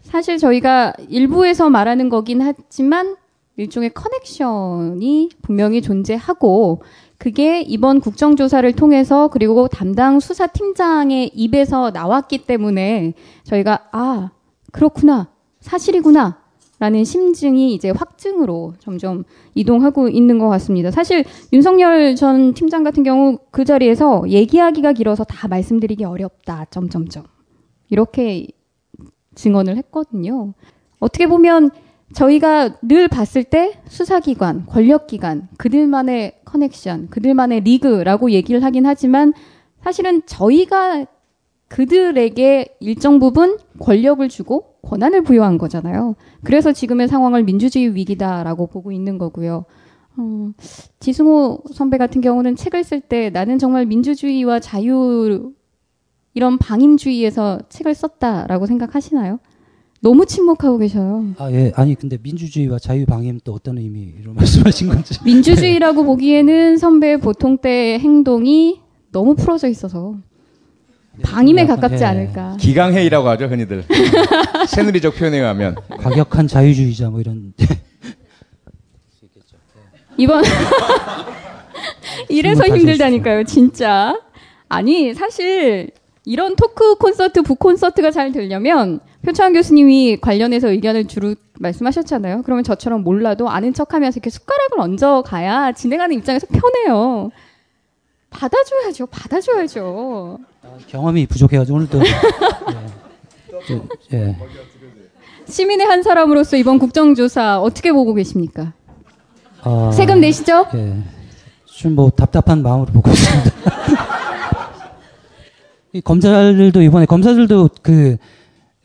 S4: 사실 저희가 일부에서 말하는 거긴 하지만 일종의 커넥션이 분명히 존재하고 그게 이번 국정조사를 통해서 그리고 담당 수사팀장의 입에서 나왔기 때문에 저희가 아, 그렇구나. 사실이구나. 라는 심증이 이제 확증으로 점점 이동하고 있는 것 같습니다. 사실 윤석열 전 팀장 같은 경우 그 자리에서 얘기하기가 길어서 다 말씀드리기 어렵다. 점점점. 이렇게 증언을 했거든요. 어떻게 보면 저희가 늘 봤을 때 수사기관, 권력기관, 그들만의 커넥션, 그들만의 리그라고 얘기를 하긴 하지만 사실은 저희가 그들에게 일정 부분 권력을 주고 권한을 부여한 거잖아요. 그래서 지금의 상황을 민주주의 위기다라고 보고 있는 거고요. 어, 지승호 선배 같은 경우는 책을 쓸 때 나는 정말 민주주의와 자유 이런 방임주의에서 책을 썼다라고 생각하시나요? 너무 침묵하고 계셔요.
S6: 아, 예. 아니, 근데 민주주의와 자유방임 또 어떤 의미로 말씀하신 건지.
S4: 민주주의라고 보기에는 선배의 보통 때 행동이 너무 풀어져 있어서 방임에
S6: 약간,
S4: 가깝지
S6: 예.
S4: 않을까.
S5: 기강회의라고 하죠 흔히들 새누리적 표현에 의하면
S6: 과격한 자유주의자 뭐 이런.
S4: 이번 이래서 힘들다니까요, 진짜. 아니, 사실 이런 토크 콘서트, 북 콘서트가 잘 되려면 표창 교수님이 관련해서 의견을 주로 말씀하셨잖아요. 그러면 저처럼 몰라도 아는 척하면서 이렇게 숟가락을 얹어 가야 진행하는 입장에서 편해요. 받아줘야죠, 받아줘야죠.
S6: 경험이 부족해가지고 오늘도. 예. 저, 예.
S4: 시민의 한 사람으로서 이번 국정조사 어떻게 보고 계십니까?
S6: 어,
S4: 세금 내시죠?
S6: 예. 좀뭐 답답한 마음으로 보고 있습니다. 이 검사들도 이번에 검사들도 그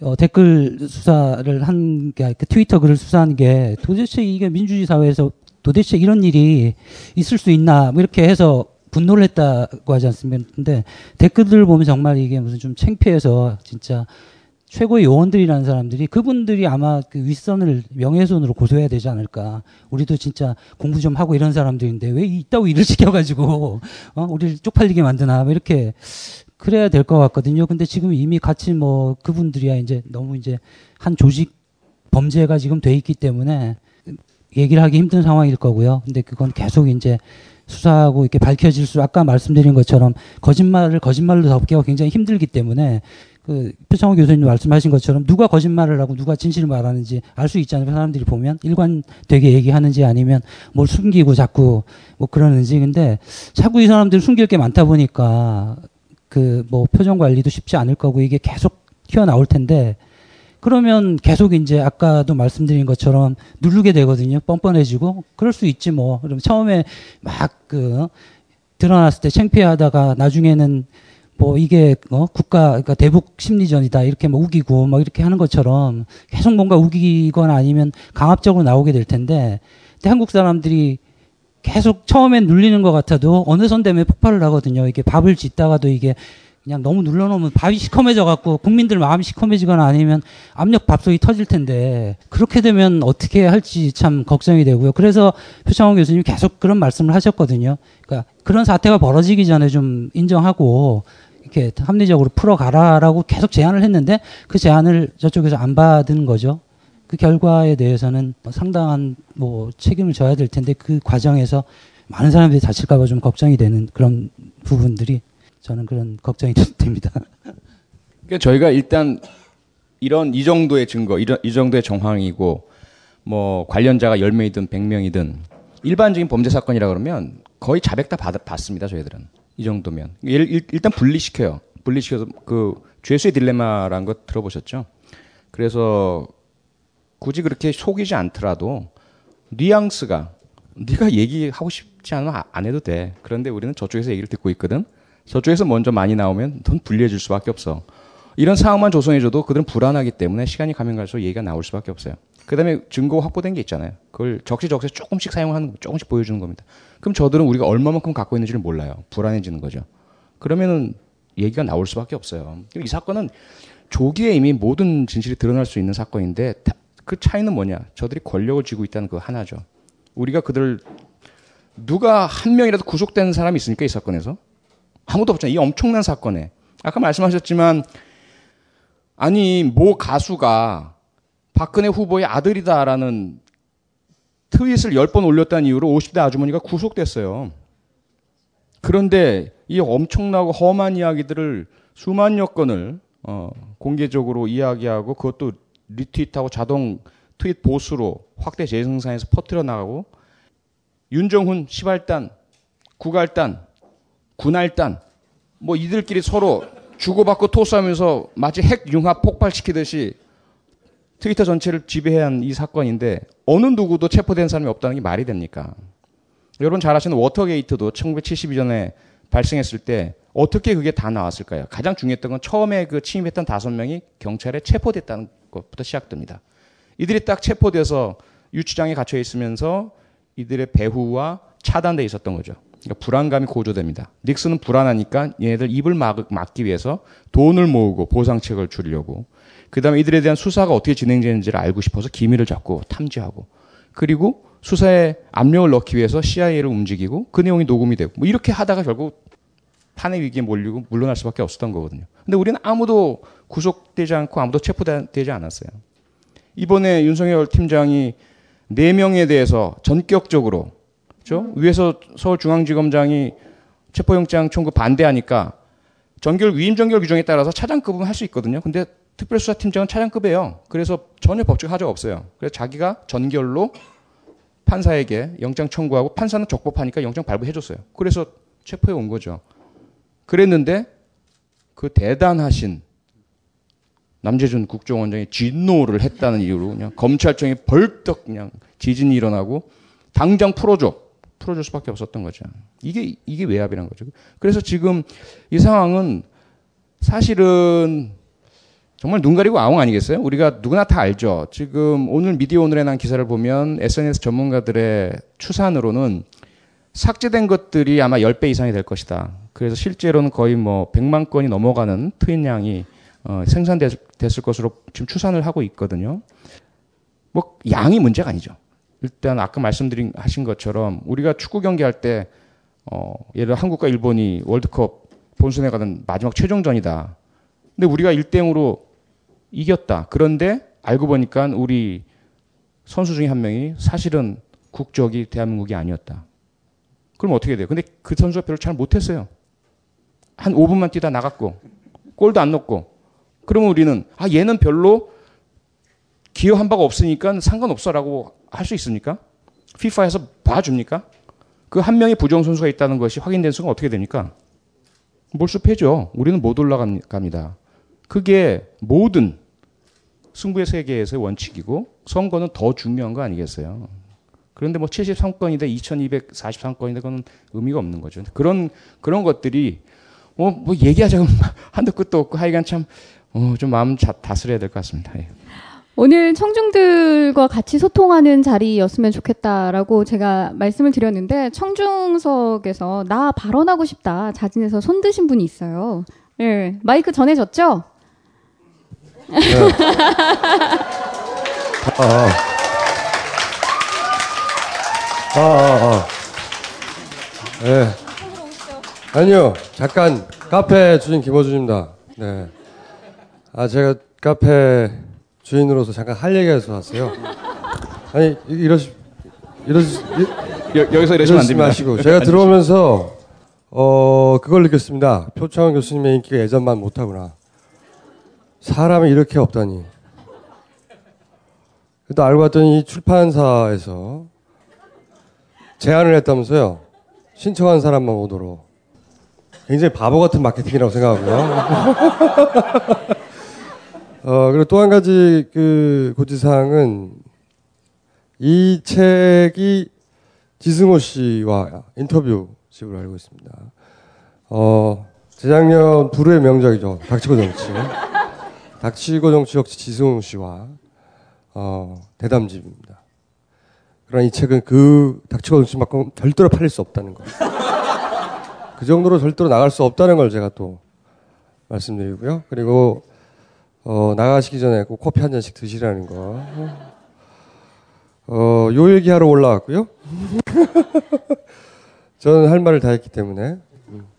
S6: 어, 댓글 수사를 한 게, 그 트위터 글을 수사한 게 도대체 이게 민주주의 사회에서 도대체 이런 일이 있을 수 있나 뭐 이렇게 해서 분노를 했다고 하지 않습니까? 근데 댓글들을 보면 정말 이게 무슨 좀 창피해서 진짜 최고의 요원들이라는 사람들이 그분들이 아마 그 윗선을 명예훼손으로 고소해야 되지 않을까. 우리도 진짜 공부 좀 하고 이런 사람들인데 왜 이따고 일을 시켜가지고 어? 우리를 쪽팔리게 만드나 뭐 이렇게 그래야 될 것 같거든요. 근데 지금 이미 같이 뭐 그분들이야 이제 너무 이제 한 조직 범죄가 지금 돼 있기 때문에 얘기를 하기 힘든 상황일 거고요. 근데 그건 계속 이제 수사하고 이렇게 밝혀질수록 아까 말씀드린 것처럼 거짓말을 거짓말로 덮기가 굉장히 힘들기 때문에 그 표창호 교수님 말씀하신 것처럼 누가 거짓말을 하고 누가 진실을 말하는지 알 수 있잖아요. 사람들이 보면 일관되게 얘기하는지 아니면 뭘 숨기고 자꾸 뭐 그러는지 근데 자꾸 이 사람들이 숨길 게 많다 보니까 그 뭐 표정 관리도 쉽지 않을 거고 이게 계속 튀어나올 텐데 그러면 계속 이제 아까도 말씀드린 것처럼 누르게 되거든요. 뻔뻔해지고 그럴 수 있지 뭐. 그럼 처음에 막 그 드러났을 때 창피하다가 나중에는 뭐 이게 어 국가 그러니까 대북 심리전이다 이렇게 뭐 우기고 뭐 이렇게 하는 것처럼 계속 뭔가 우기거나 아니면 강압적으로 나오게 될 텐데 한국 사람들이 계속 처음엔 눌리는 것 같아도 어느 선 되면 폭발을 하거든요. 이게 밥을 짓다가도 이게 그냥 너무 눌러놓으면 밥이 시커매져 갖고 국민들 마음이 시커매지거나 아니면 압력 밥솥이 터질 텐데 그렇게 되면 어떻게 할지 참 걱정이 되고요. 그래서 표창원 교수님 계속 그런 말씀을 하셨거든요. 그러니까 그런 사태가 벌어지기 전에 좀 인정하고 이렇게 합리적으로 풀어가라라고 계속 제안을 했는데 그 제안을 저쪽에서 안 받은 거죠. 그 결과에 대해서는 상당한 뭐 책임을 져야 될 텐데 그 과정에서 많은 사람들이 다칠까봐 좀 걱정이 되는 그런 부분들이 저는 그런 걱정이 됩니다.
S5: 그러니까 저희가 일단 이런 이 정도의 증거, 이런, 이 정도의 정황이고 뭐 관련자가 10명이든 100명이든 일반적인 범죄 사건이라 그러면 거의 자백 다 받, 받습니다, 저희들은. 이 정도면. 일, 일, 일단 분리시켜요. 분리시켜서 그 죄수의 딜레마라는 거 들어보셨죠? 그래서 굳이 그렇게 속이지 않더라도 뉘앙스가 네가 얘기하고 싶지 않으면 아- 안 해도 돼. 그런데 우리는 저쪽에서 얘기를 듣고 있거든. 저쪽에서 먼저 많이 나오면 넌 불리해 줄 수밖에 없어. 이런 상황만 조성해줘도 그들은 불안하기 때문에 시간이 가면 갈수록 얘기가 나올 수밖에 없어요. 그 다음에 증거 확보된 게 있잖아요. 그걸 적시적시 조금씩 사용하는, 거, 조금씩 보여주는 겁니다. 그럼 저들은 우리가 얼마만큼 갖고 있는지를 몰라요. 불안해지는 거죠. 그러면은 얘기가 나올 수밖에 없어요. 이 사건은 조기에 이미 모든 진실이 드러날 수 있는 사건인데 다- 그 차이는 뭐냐? 저들이 권력을 쥐고 있다는 그 하나죠. 우리가 그들 누가 한 명이라도 구속된 사람이 있습니까 이 사건에서? 아무도 없잖아요. 이 엄청난 사건에. 아까 말씀하셨지만 아니 모 가수가 박근혜 후보의 아들이다라는 트윗을 열번 올렸다는 이유로 50대 아주머니가 구속됐어요. 그런데 이 엄청나고 험한 이야기들을 수만 여 건을 어, 공개적으로 이야기하고 그것도 리트윗하고 자동 트윗 보수로 확대 재생산해서 퍼뜨려 나가고 윤정훈 시발단, 구갈단, 군할단 뭐 이들끼리 서로 주고받고 토스하면서 마치 핵 융합 폭발시키듯이 트위터 전체를 지배한 이 사건인데 어느 누구도 체포된 사람이 없다는 게 말이 됩니까? 여러분 잘 아시는 워터게이트도 1972년에 발생했을 때 어떻게 그게 다 나왔을까요? 가장 중요했던 건 처음에 그 침입했던 다섯 명이 경찰에 체포됐다는 것부터 시작됩니다. 이들이 딱 체포돼서 유치장에 갇혀 있으면서 이들의 배후와 차단돼 있었던 거죠. 그러니까 불안감이 고조됩니다. 닉슨은 불안하니까 얘네들 입을 막, 막기 위해서 돈을 모으고 보상책을 주려고 그다음에 이들에 대한 수사가 어떻게 진행되는지를 알고 싶어서 기밀을 잡고 탐지하고 그리고 수사에 압력을 넣기 위해서 CIA를 움직이고 그 내용이 녹음이 되고 뭐 이렇게 하다가 결국 탄핵 위기에 몰리고 물러날 수밖에 없었던 거거든요. 근데 우리는 아무도 구속되지 않고 아무도 체포되지 않았어요. 이번에 윤석열 팀장이 네 명에 대해서 전격적으로 그렇죠? 위에서 서울중앙지검장이 체포영장 청구 반대하니까 전결 위임 전결 규정에 따라서 차장급은 할 수 있거든요. 근데 특별수사팀장은 차장급이에요. 그래서 전혀 법적 하자가 없어요. 그래서 자기가 전결로 판사에게 영장 청구하고 판사는 적법하니까 영장 발부해줬어요. 그래서 체포해 온 거죠. 그랬는데 그 대단하신 남재준 국정원장이 진노를 했다는 이유로 그냥 검찰청이 벌떡 그냥 지진이 일어나고 당장 풀어줘. 풀어줄 수밖에 없었던 거죠. 이게, 이게 외압이란 거죠. 그래서 지금 이 상황은 사실은 정말 눈 가리고 아웅 아니겠어요? 우리가 누구나 다 알죠. 지금 오늘 미디어 오늘에 난 기사를 보면 SNS 전문가들의 추산으로는 삭제된 것들이 아마 10배 이상이 될 것이다. 그래서 실제로는 거의 뭐 100만 건이 넘어가는 트윗량이 어, 생산 됐을 것으로 지금 추산을 하고 있거든요. 뭐 양이 문제가 아니죠. 일단 아까 말씀드린 하신 것처럼 우리가 축구 경기할 때 어, 예를 들어 한국과 일본이 월드컵 본선에 가는 마지막 최종전이다. 근데 우리가 1대0으로 이겼다. 그런데 알고 보니까 우리 선수 중에 한 명이 사실은 국적이 대한민국이 아니었다. 그럼 어떻게 돼요? 근데 그 선수가 별로 잘 못했어요. 한 5분만 뛰다 나갔고 골도 안 넣고 그러면 우리는 아 얘는 별로 기여한 바가 없으니까 상관없어라고 할 수 있습니까? 피파에서 봐줍니까? 그 한 명의 부정 선수가 있다는 것이 확인된 순간 어떻게 됩니까? 몰수패죠. 우리는 못 올라갑니다. 그게 모든 승부의 세계에서의 원칙이고 선거는 더 중요한 거 아니겠어요? 그런데 뭐 73건이다, 2243건이다, 그건 의미가 없는 거죠. 그런, 그런 것들이 뭐, 뭐 얘기하자면 한도 끝도 없고 하여간 참, 어, 좀 마음 자, 다스려야 될 것 같습니다. 예.
S4: 오늘 청중들과 같이 소통하는 자리였으면 좋겠다라고 제가 말씀을 드렸는데 청중석에서 나 발언하고 싶다 자진해서 손 드신 분이 있어요. 예, 마이크 전해졌죠?
S8: 아, 아, 아, 아. 네. 아니요, 잠깐 카페 주인 김호준입니다. 네. 아, 제가 카페 주인으로서 잠깐 할 얘기해서 왔어요. 아니, 이- 이러시, 이러시, 이-
S5: 여, 여기서 이러시면 안 됩니다.
S8: 마시고 제가 들어오면서 어 그걸 느꼈습니다. 표창원 교수님의 인기가 예전만 못하구나. 사람이 이렇게 없다니. 또 알고 봤더니 이 출판사에서 제안을 했다면서요. 신청한 사람만 오도록. 굉장히 바보 같은 마케팅이라고 생각하고요. 어, 그리고 또 한 가지 그 고지사항은 이 책이 지승호 씨와 인터뷰식으로 알고 있습니다. 어, 재작년 불후의 명작이죠. 닥치고 정치. 닥치고 정치 역시 지승호 씨와 어, 대담집입니다. 그러나 이 책은 그 닥치고 정치만큼 절대로 팔릴 수 없다는 거. 그 정도로 절대로 나갈 수 없다는 걸 제가 또 말씀드리고요. 그리고 어, 나가시기 전에 꼭 커피 한 잔씩 드시라는 거. 어, 요 얘기하러 올라왔고요. 저는 할 말을 다 했기 때문에.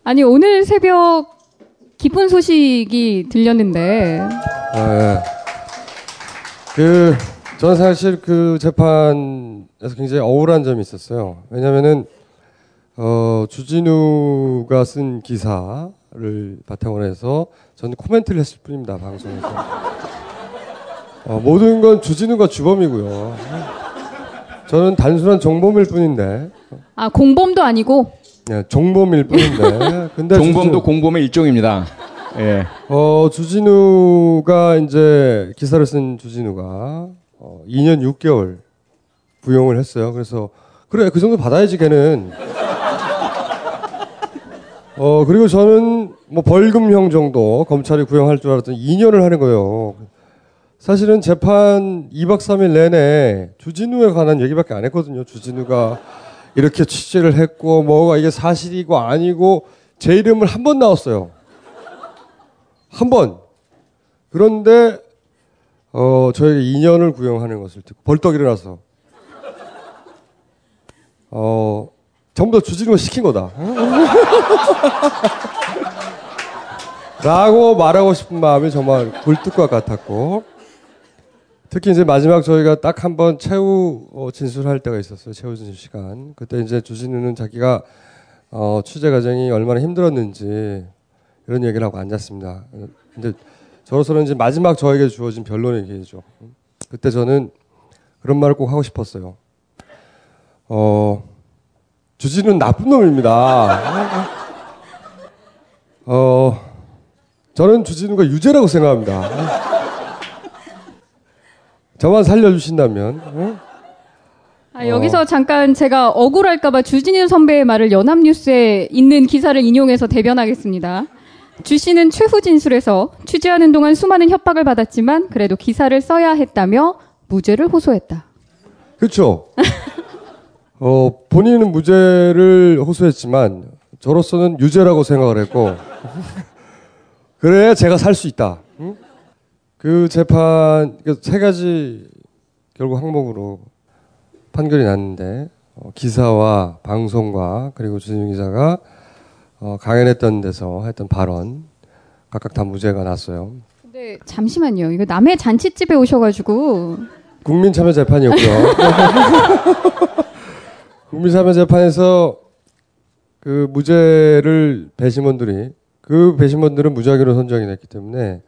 S4: 아니 오늘 새벽 기쁜 소식이 들렸는데
S8: 아, 예. 그, 저는 사실 그 재판에서 굉장히 억울한 점이 있었어요. 왜냐면은, 어, 주진우가 쓴 기사 를 바탕으로 해서 저는 코멘트를 했을 뿐입니다, 방송에서. 어, 모든 건 주진우가 주범이고요. 저는 단순한 정범일 뿐인데,
S4: 아 공범도 아니고
S8: 예, 정범일 뿐인데. 근데
S5: 종범도
S8: 주진우-
S5: 공범의 일종입니다. 예.
S8: 어, 주진우가 이제 기사를 쓴 주진우가 어, 2년 6개월 구형을 했어요. 그래서 그래 그 정도 받아야지 걔는. 어 그리고 저는 뭐 벌금형 정도 검찰이 구형할 줄 알았더니 2년을 하는 거예요. 사실은 재판 2박 3일 내내 주진우에 관한 얘기밖에 안 했거든요. 주진우가 이렇게 취재를 했고 뭐가 이게 사실이고 아니고 제 이름을 한 번 나왔어요. 한 번. 그런데 어 저에게 2년을 구형하는 것을 듣고 벌떡 일어나서 어 전부 다 주진우가 시킨 거다. 라고 말하고 싶은 마음이 정말 굴뚝과 같았고 특히 이제 마지막 저희가 딱 한 번 최후 어, 진술할 때가 있었어요. 최후 진술 시간. 그때 이제 주진우는 자기가 어, 취재 과정이 얼마나 힘들었는지 이런 얘기를 하고 앉았습니다. 근데 저로서는 이제 마지막 저에게 주어진 변론의 기회죠. 그때 저는 그런 말을 꼭 하고 싶었어요. 어, 주진우는 나쁜 놈입니다. 어, 저는 주진우가 유죄라고 생각합니다. 저만 살려주신다면. 어?
S4: 아, 여기서 잠깐 제가 억울할까봐 주진우 선배의 말을 연합뉴스에 있는 기사를 인용해서 대변하겠습니다. 주 씨는 최후 진술에서 취재하는 동안 수많은 협박을 받았지만 그래도 기사를 써야 했다며 무죄를 호소했다.
S8: 그렇죠. 어, 본인은 무죄를 호소했지만 저로서는 유죄라고 생각을 했고 그래야 제가 살 수 있다. 응? 그 재판 그세 가지 결국 항목으로 판결이 났는데 어, 기사와 방송과 그리고 주진우 기자가 어, 강연했던 데서 했던 발언 각각 다 무죄가 났어요.
S4: 근데 잠시만요. 이거 남의 잔치집에 오셔가지고
S8: 국민참여재판이었고요. 국민참여재판에서 그 무죄를 배심원들이 그 배심원들은 무작위로 선정이 됐기 때문에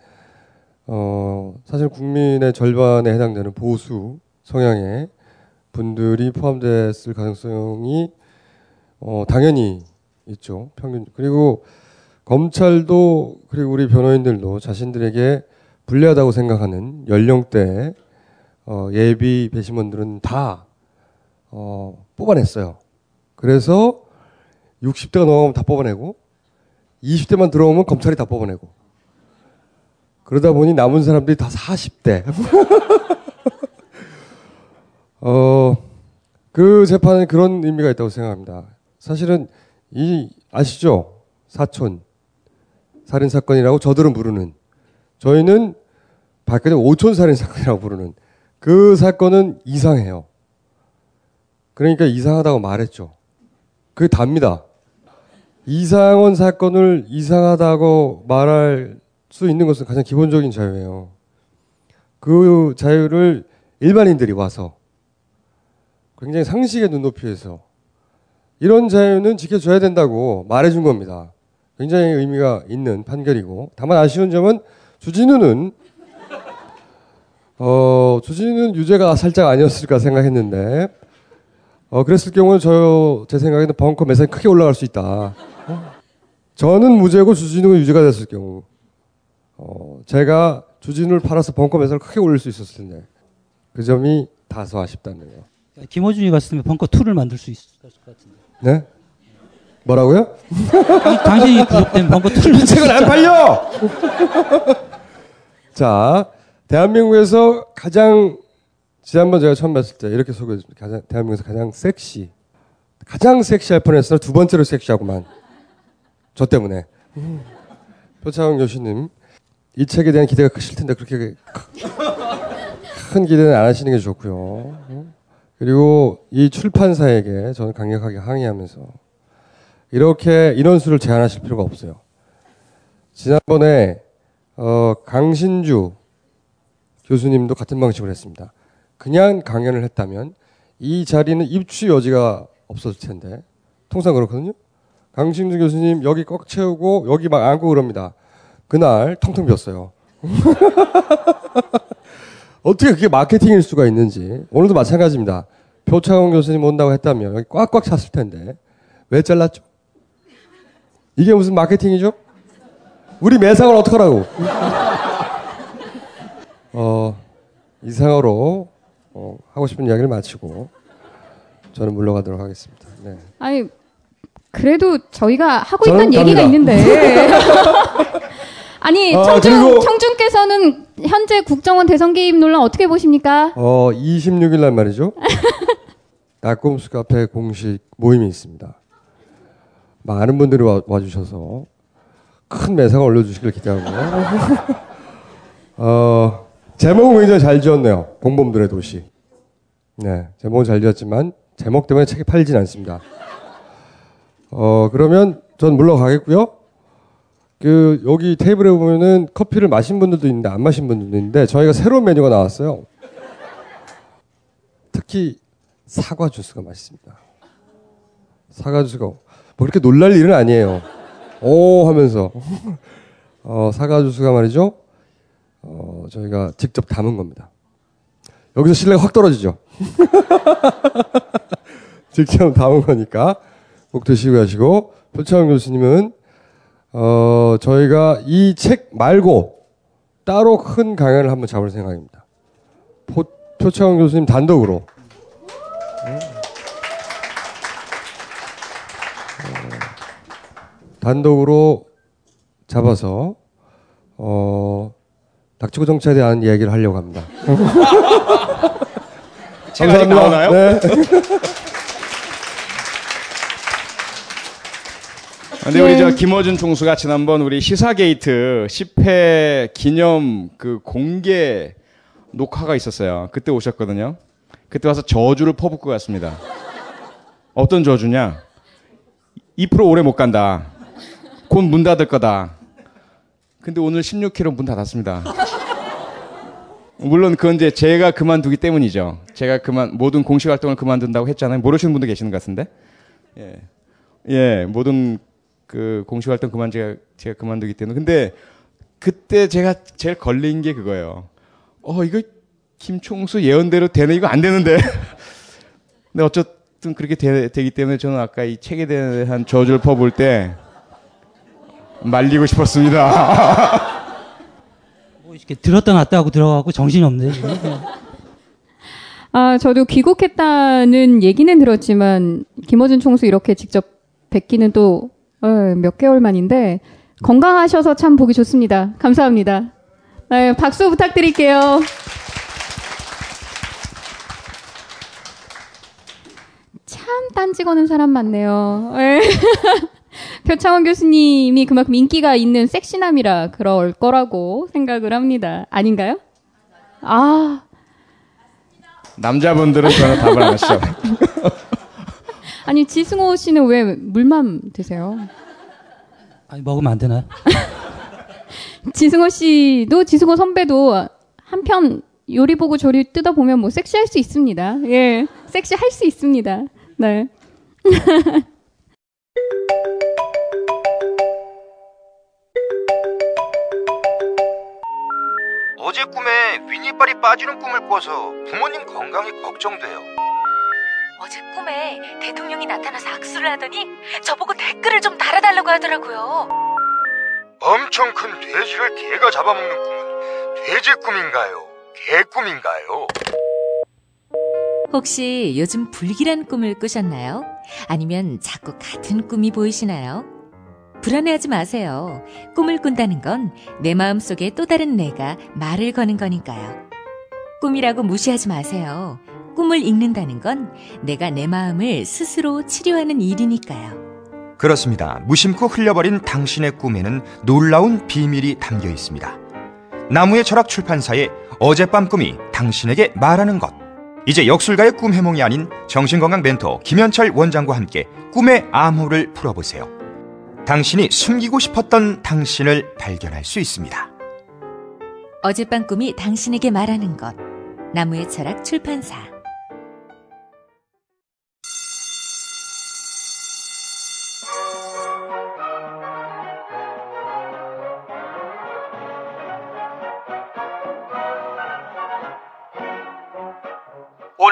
S8: 어 사실 국민의 절반에 해당되는 보수 성향의 분들이 포함됐을 가능성이 어 당연히 있죠. 평균 그리고 검찰도 그리고 우리 변호인들도 자신들에게 불리하다고 생각하는 연령대 어, 예비 배심원들은 다 어, 뽑아냈어요. 그래서 60대가 넘어가면 다 뽑아내고 20대만 들어오면 검찰이 다 뽑아내고 그러다 보니 남은 사람들이 다 40대. 어, 그 재판은 그런 의미가 있다고 생각합니다. 사실은 이 아시죠? 사촌 살인 사건이라고 저들은 부르는 저희는 박근혜 오촌 살인 사건이라고 부르는 그 사건은 이상해요. 그러니까 이상하다고 말했죠. 그게 답니다. 이상원 사건을 이상하다고 말할 수 있는 것은 가장 기본적인 자유예요. 그 자유를 일반인들이 와서 굉장히 상식의 눈높이에서 이런 자유는 지켜줘야 된다고 말해준 겁니다. 굉장히 의미가 있는 판결이고 다만 아쉬운 점은 주진우는 어, 주진우는 유죄가 살짝 아니었을까 생각했는데 어, 그랬을 경우는 저 제 생각에는 벙커 매상이 크게 올라갈 수 있다. 저는 무죄고 주진우가 유죄가 됐을 경우 어, 제가 주진우를 팔아서 벙커 매상을 크게 올릴 수 있었을 텐데 그 점이 다소 아쉽다는 거예요.
S6: 김호준이 갔으면 벙커 2를 만들 수 있을 것 같은데.
S8: 네? 뭐라고요?
S6: 이 당신이 구속된 벙커 2를 만들 수
S8: 책은 안. 팔려! 자, 대한민국에서 가장, 지난번 제가 처음 봤을 때 이렇게 소개해 줍니다. 가장, 대한민국에서 가장 섹시. 가장 섹시할 뻔했으나 두 번째로 섹시하구만. 저 때문에. 표창원 교수님, 이 책에 대한 기대가 크실 텐데 그렇게 큰 기대는 안 하시는 게 좋고요. 그리고 이 출판사에게 저는 강력하게 항의하면서 이렇게 인원수를 제한하실 필요가 없어요. 지난번에 어, 강신주 교수님도 같은 방식으로 했습니다. 그냥 강연을 했다면 이 자리는 입추 여지가 없었을 텐데 통상 그렇거든요. 강신주 교수님 여기 꽉 채우고 여기 막 앉고 그럽니다. 그날 텅텅 비었어요. 어떻게 그게 마케팅일 수가 있는지 오늘도 마찬가지입니다. 표창원 교수님 온다고 했다면 여기 꽉꽉 찼을 텐데 왜 잘랐죠? 이게 무슨 마케팅이죠? 우리 매상을 어떡하라고? 어, 이상으로 어, 하고 싶은 이야기를 마치고 저는 물러가도록 하겠습니다. 네.
S4: 아니 그래도 저희가 하고 있다는 얘기가. 있는데 아니
S8: 아,
S4: 청중 청중께서는 현재 국정원 대선 개입 논란 어떻게 보십니까?
S8: 어, 26일 날 말이죠. 낙곰수 카페 공식 모임이 있습니다. 많은 분들이 와, 와주셔서 큰 매상을 올려주시길 기대하고. 어, 제목은 굉장히 잘 지었네요. 공범들의 도시. 네, 제목은 잘 지었지만 제목 때문에 책이 팔리진 않습니다. 어, 그러면 전 물러가겠고요. 그 여기 테이블에 보면은 커피를 마신 분들도 있는데 안 마신 분들도 있는데 저희가 새로운 메뉴가 나왔어요. 특히 사과 주스가 맛있습니다. 사과 주스가 뭐 그렇게 놀랄 일은 아니에요. 오 하면서 어, 사과 주스가 말이죠. 어, 저희가 직접 담은 겁니다. 여기서 신뢰가 확 떨어지죠. 직접 담은 거니까 꼭 드시고 가시고 표창원 교수님은 어, 저희가 이 책 말고 따로 큰 강연을 한번 잡을 생각입니다. 포, 표창원 교수님 단독으로. 어, 단독으로 잡아서 어, 낙지고 정치에 대한 이야기를 하려고 합니다.
S5: 제가 아직 나오나요?
S8: 네.
S5: 근데 우리 저 김어준 총수가 지난번 우리 시사게이트 10회 기념 그 공개 녹화가 있었어요. 그때 오셨거든요. 그때 와서 저주를 퍼붓고 갔습니다. 어떤 저주냐? 2% 오래 못 간다. 곧 문 닫을 거다. 근데 오늘 16km 문 닫았습니다. 물론 그건 이제 제가 그만두기 때문이죠. 제가 그만 모든 공식 활동을 그만둔다고 했잖아요. 모르시는 분도 계시는 것 같은데. 예. 예, 모든 그 공식 활동 그만 제가 제가 그만두기 때문에. 근데 그때 제가 제일 걸린 게 그거예요. 어, 이거 김총수 예언대로 되네 이거 안 되는데. 근데 어쨌든 그렇게 되, 기 때문에 저는 아까 이 책에 대한 저주를 퍼볼 때 말리고 싶었습니다.
S6: 뭐 이렇게 들었다 놨다 하고 들어가고 정신이 없네.
S4: 아 저도 귀국했다는 얘기는 들었지만 김어준 총수 이렇게 직접 뵙기는 또 몇 개월 만인데 건강하셔서 참 보기 좋습니다. 감사합니다. 네, 박수 부탁드릴게요. 참 딴지 거는 사람 많네요. 예. 표창원 교수님이 그만큼 인기가 있는 섹시남이라 그럴 거라고 생각을 합니다. 아닌가요? 아,
S5: 남자분들은 전혀 답을 안 하시죠.
S4: 아니 지승호 씨는 왜 물만 드세요?
S6: 아니, 먹으면 안 되나요?
S4: 지승호 씨도 지승호 선배도 한편 요리 보고 조리 뜯어 보면 뭐 섹시할 수 있습니다. 예, 섹시할 수 있습니다. 네.
S9: 어제 꿈에 윗니빨이 빠지는 꿈을 꿔서 부모님 건강이 걱정돼요.
S10: 어제 꿈에 대통령이 나타나서 악수를 하더니 저보고 댓글을 좀 달아달라고 하더라고요.
S9: 엄청 큰 돼지를 개가 잡아먹는 꿈은 돼지 꿈인가요? 개 꿈인가요?
S10: 혹시 요즘 불길한 꿈을 꾸셨나요? 아니면 자꾸 같은 꿈이 보이시나요? 불안해하지 마세요. 꿈을 꾼다는 건 내 마음속에 또 다른 내가 말을 거는 거니까요. 꿈이라고 무시하지 마세요. 꿈을 읽는다는 건 내가 내 마음을 스스로 치료하는 일이니까요.
S9: 그렇습니다. 무심코 흘려버린 당신의 꿈에는 놀라운 비밀이 담겨 있습니다. 나무의 철학 출판사의 어젯밤 꿈이 당신에게 말하는 것. 이제 역술가의 꿈 해몽이 아닌 정신건강 멘토 김현철 원장과 함께 꿈의 암호를 풀어보세요. 당신이 숨기고 싶었던 당신을 발견할 수 있습니다.
S10: 어젯밤 꿈이 당신에게 말하는 것. 나무의 철학 출판사.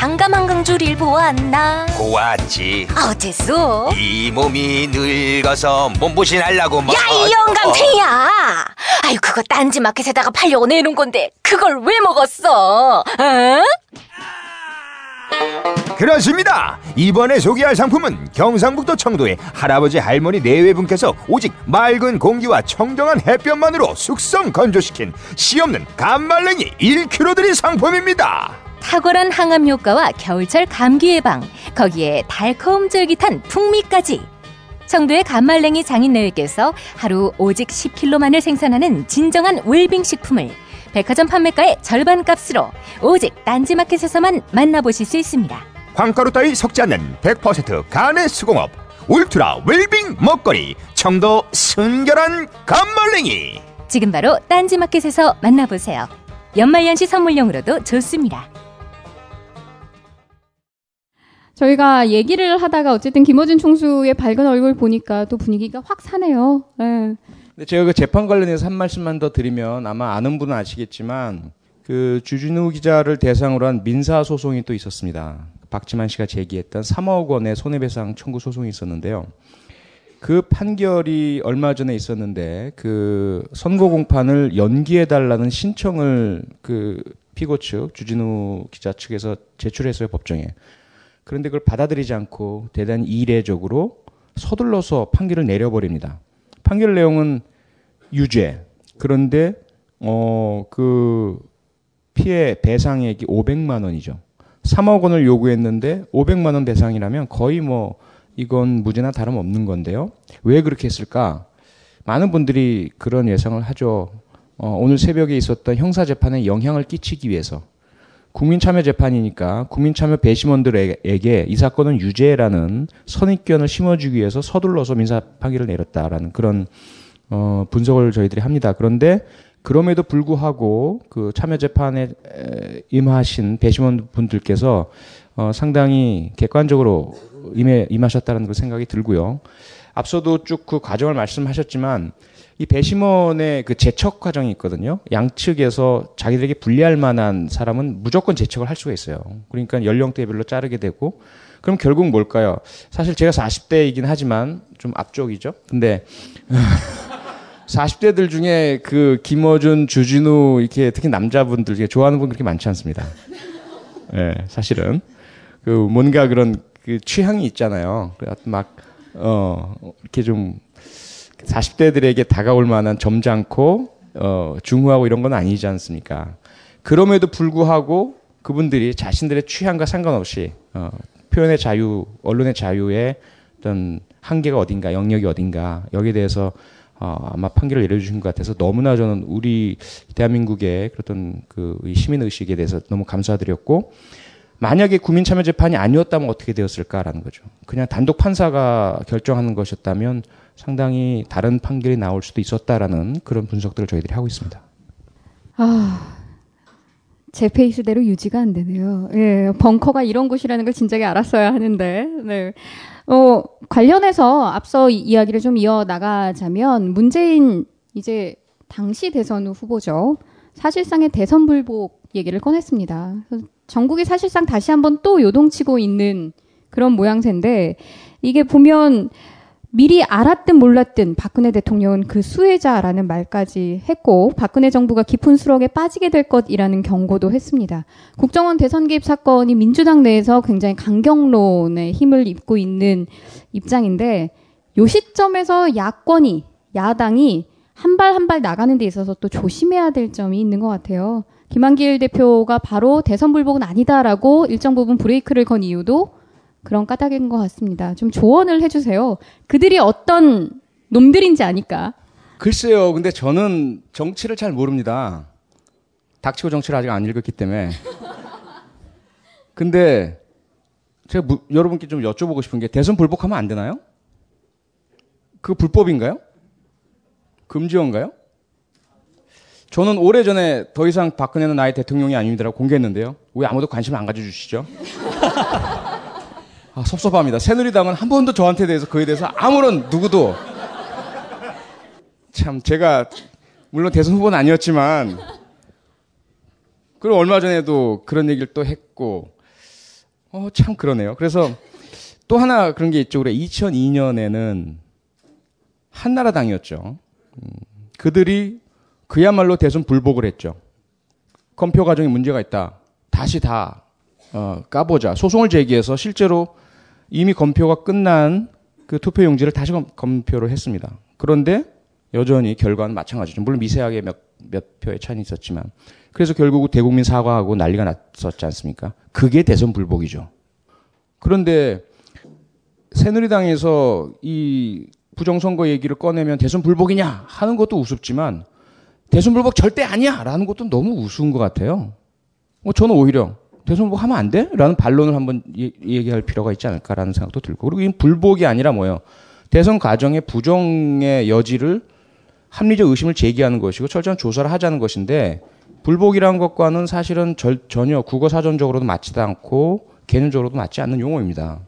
S11: 당감 한강줄일 보았나.
S12: 보았지.
S11: 어째서?
S12: 이 몸이 늙어서 몸보신 하려고 뭐.
S11: 야이 영감탱이야! 아유 그거 딴지 마켓에다가 팔려고 내놓은 건데 그걸 왜 먹었어? 어?
S9: 그렇습니다. 이번에 소개할 상품은 경상북도 청도의 할아버지 할머니 네외분께서 오직 맑은 공기와 청정한 햇볕만으로 숙성 건조시킨 씨 없는 감말랭이 1kg 들인 상품입니다.
S10: 탁월한 항암 효과와 겨울철 감기 예방, 거기에 달콤 쫄깃한 풍미까지. 청도의 감말랭이 장인네께서 하루 오직 10kg만을 생산하는 진정한 웰빙 식품을 백화점 판매가의 절반 값으로 오직 딴지마켓에서만 만나보실 수 있습니다.
S9: 황가루 따위 섞지 않는 100% 간의 수공업 울트라 웰빙 먹거리 청도 순결한 감말랭이
S10: 지금 바로 딴지마켓에서 만나보세요. 연말연시 선물용으로도 좋습니다.
S4: 저희가 얘기를 하다가 어쨌든 김어준 총수의 밝은 얼굴 보니까 또 분위기가 확 사네요. 예.
S5: 근데 제가 그 재판 관련해서 한 말씀만 더 드리면 아마 아는 분은 아시겠지만 그 주진우 기자를 대상으로 한 민사 소송이 또 있었습니다. 박지만 씨가 제기했던 3억 원의 손해배상 청구 소송이 있었는데요. 그 판결이 얼마 전에 있었는데 그 선고 공판을 연기해 달라는 신청을 그 피고 측 주진우 기자 측에서 제출했어요 법정에. 그런데 그걸 받아들이지 않고 대단히 이례적으로 서둘러서 판결을 내려버립니다. 판결 내용은 유죄. 그런데 어 그 피해 배상액이 500만 원이죠. 3억 원을 요구했는데 500만 원 배상이라면 거의 뭐 이건 무죄나 다름없는 건데요. 왜 그렇게 했을까? 많은 분들이 그런 예상을 하죠. 어, 오늘 새벽에 있었던 형사 재판에 영향을 끼치기 위해서 국민참여 재판이니까 국민참여 배심원들에게 이 사건은 유죄라는 선입견을 심어주기 위해서 서둘러서 민사 판결을 내렸다라는 그런 어, 분석을 저희들이 합니다. 그런데 그럼에도 불구하고 그 참여 재판에 에, 임하신 배심원 분들께서 어, 상당히 객관적으로 임해 임하셨다는 그 생각이 들고요. 앞서도 쭉 그 과정을 말씀하셨지만 이 배심원의 그 제척 과정이 있거든요. 양측에서 자기들에게 불리할 만한 사람은 무조건 제척을 할 수가 있어요. 그러니까 연령대별로 자르게 되고 그럼 결국 뭘까요? 사실 제가 40대이긴 하지만 좀 앞쪽이죠. 근데 40대들 중에 그 김어준, 주진우 이렇게 특히 남자분들 중에 좋아하는 분 그렇게 많지 않습니다. 예, 네, 사실은 그 뭔가 그런 그 취향이 있잖아요. 막 어, 이렇게 좀 40대들에게 다가올 만한 점잖고 어, 중후하고 이런 건 아니지 않습니까? 그럼에도 불구하고 그분들이 자신들의 취향과 상관없이 어, 표현의 자유, 언론의 자유의 어떤 한계가 어딘가, 영역이 어딘가 여기에 대해서 어, 아마 판결을 내려주신 것 같아서 너무나 저는 우리 대한민국의 그런 그 시민 의식에 대해서 너무 감사드렸고 만약에 국민 참여 재판이 아니었다면 어떻게 되었을까라는 거죠. 그냥 단독 판사가 결정하는 것이었다면 상당히 다른 판결이 나올 수도 있었다라는 그런 분석들을 저희들이 하고 있습니다.
S4: 아, 제 페이스대로 유지가 안 되네요. 예, 벙커가 이런 곳이라는 걸 진작에 알았어야 하는데, 네. 어, 관련해서 앞서 이 야기를 좀 이어 나가자면, 문재인 이제 당시 대선 후보죠. 사실상의 대선 불복 얘기를 꺼냈습니다. 전국이 사실상 다시 한번 또 요동치고 있는 그런 모양새인데, 이게 보면 미리 알았든 몰랐든 박근혜 대통령은 그 수혜자라는 말까지 했고 박근혜 정부가 깊은 수렁에 빠지게 될 것이라는 경고도 했습니다. 국정원 대선 개입 사건이 민주당 내에서 굉장히 강경론의 힘을 입고 있는 입장인데 요 시점에서 야권이 야당이 한 발 한 발 나가는 데 있어서 또 조심해야 될 점이 있는 것 같아요. 김한길 대표가 바로 대선 불복은 아니다라고 일정 부분 브레이크를 건 이유도 그런 까닭인 것 같습니다. 좀 조언을 해주세요. 그들이 어떤 놈들인지 아니까.
S5: 글쎄요. 근데 저는 정치를 잘 모릅니다. 닥치고 정치를 아직 안 읽었기 때문에. 근데 제가 무, 여러분께 좀 여쭤보고 싶은 게 대선 불복하면 안 되나요? 그 불법인가요? 금지어인가요? 저는 오래전에 더 이상 박근혜는 나의 대통령이 아닙니다라고 공개했는데요. 왜 아무도 관심을 안 가져주시죠? 아, 섭섭합니다. 새누리당은 한 번도 저한테 대해서 그에 대해서 아무런 누구도 참 제가 물론 대선 후보는 아니었지만 그리고 얼마 전에도 그런 얘기를 또 했고 어 참 그러네요. 그래서 또 하나 그런 게 있죠. 그래 2002년에는 한나라당이었죠. 음, 그들이 그야말로 대선 불복을 했죠. 검표 과정에 문제가 있다. 다시 다 어, 까보자. 소송을 제기해서 실제로 이미 검표가 끝난 그 투표 용지를 다시 검, 표를 했습니다. 그런데 여전히 결과는 마찬가지죠. 물론 미세하게 몇, 몇 표의 차이는 있었지만. 그래서 결국 대국민 사과하고 난리가 났었지 않습니까? 그게 대선 불복이죠. 그런데 새누리당에서 이 부정선거 얘기를 꺼내면 대선 불복이냐 하는 것도 우습지만 대선 불복 절대 아니야 라는 것도 너무 우스운 것 같아요. 뭐 저는 오히려 대선 뭐 하면 안 돼? 라는 반론을 한번 얘기할 필요가 있지 않을까라는 생각도 들고. 그리고 이 불복이 아니라 뭐예요? 대선 과정의 부정의 여지를 합리적 의심을 제기하는 것이고 철저한 조사를 하자는 것인데 불복이라는 것과는 사실은 절, 전혀 국어 사전적으로도 맞지도 않고 개념적으로도 맞지 않는 용어입니다.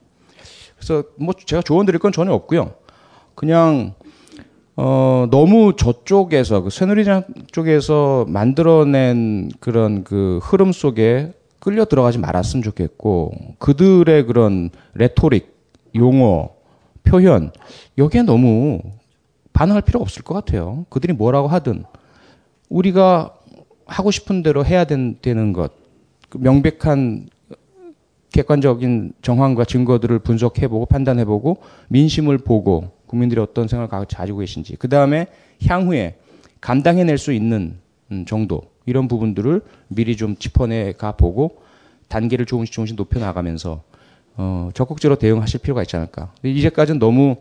S5: 그래서 뭐 제가 조언 드릴 건 전혀 없고요. 그냥 어, 너무 저쪽에서, 그 새누리당 쪽에서 만들어낸 그런 그 흐름 속에 끌려 들어가지 말았으면 좋겠고 그들의 그런 레토릭, 용어, 표현 여기에 너무 반응할 필요가 없을 것 같아요. 그들이 뭐라고 하든. 우리가 하고 싶은 대로 해야 된, 되는 것, 그 명백한 객관적인 정황과 증거들을 분석해보고 판단해보고 민심을 보고 국민들이 어떤 생각을 가지고 계신지 그 다음에 향후에 감당해낼 수 있는 음, 정도 이런 부분들을 미리 좀 짚어내 가 보고 단계를 조금씩 조금씩 높여 나가면서 어, 적극적으로 대응하실 필요가 있지 않을까. 이제까지는 너무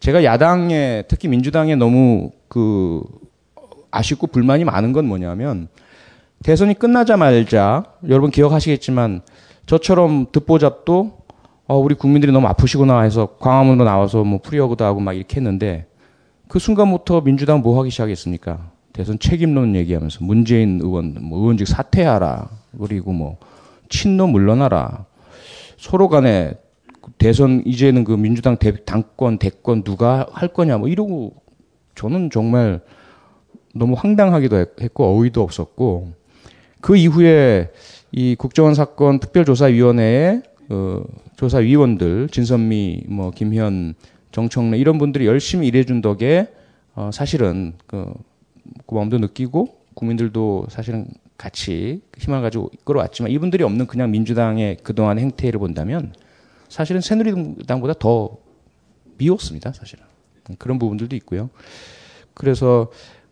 S5: 제가 야당에 특히 민주당에 너무 그 아쉽고 불만이 많은 건 뭐냐면 대선이 끝나자마자 여러분 기억하시겠지만 저처럼 듣보잡도 어, 우리 국민들이 너무 아프시구나 해서 광화문으로 나와서 뭐 프리어그도 하고 막 이렇게 했는데 그 순간부터 민주당 뭐 하기 시작했습니까? 대선 책임론 얘기하면서 문재인 의원 뭐 의원직 사퇴하라 그리고 뭐 친노 물러나라. 서로 간에 대선 이제는 그 민주당 대, 당권 대권 누가 할 거냐 뭐 이러고 저는 정말 너무 황당하기도 했- 했고 어이도 없었고 그 이후에 이 국정원 사건 특별조사위원회의 어, 조사위원들 진선미 뭐 김현 정청래 이런 분들이 열심히 일해준 덕에 어, 사실은 그 고마움도 느끼고 국민들도 사실은 같이 희망을 가지고 이끌어왔지만 이분들이 없는 그냥 민주당의 그동안 행태를 본다면 사실은 새누리당보다 더 미웠습니다 사실은. 그런 부분들도 있고요. 그래서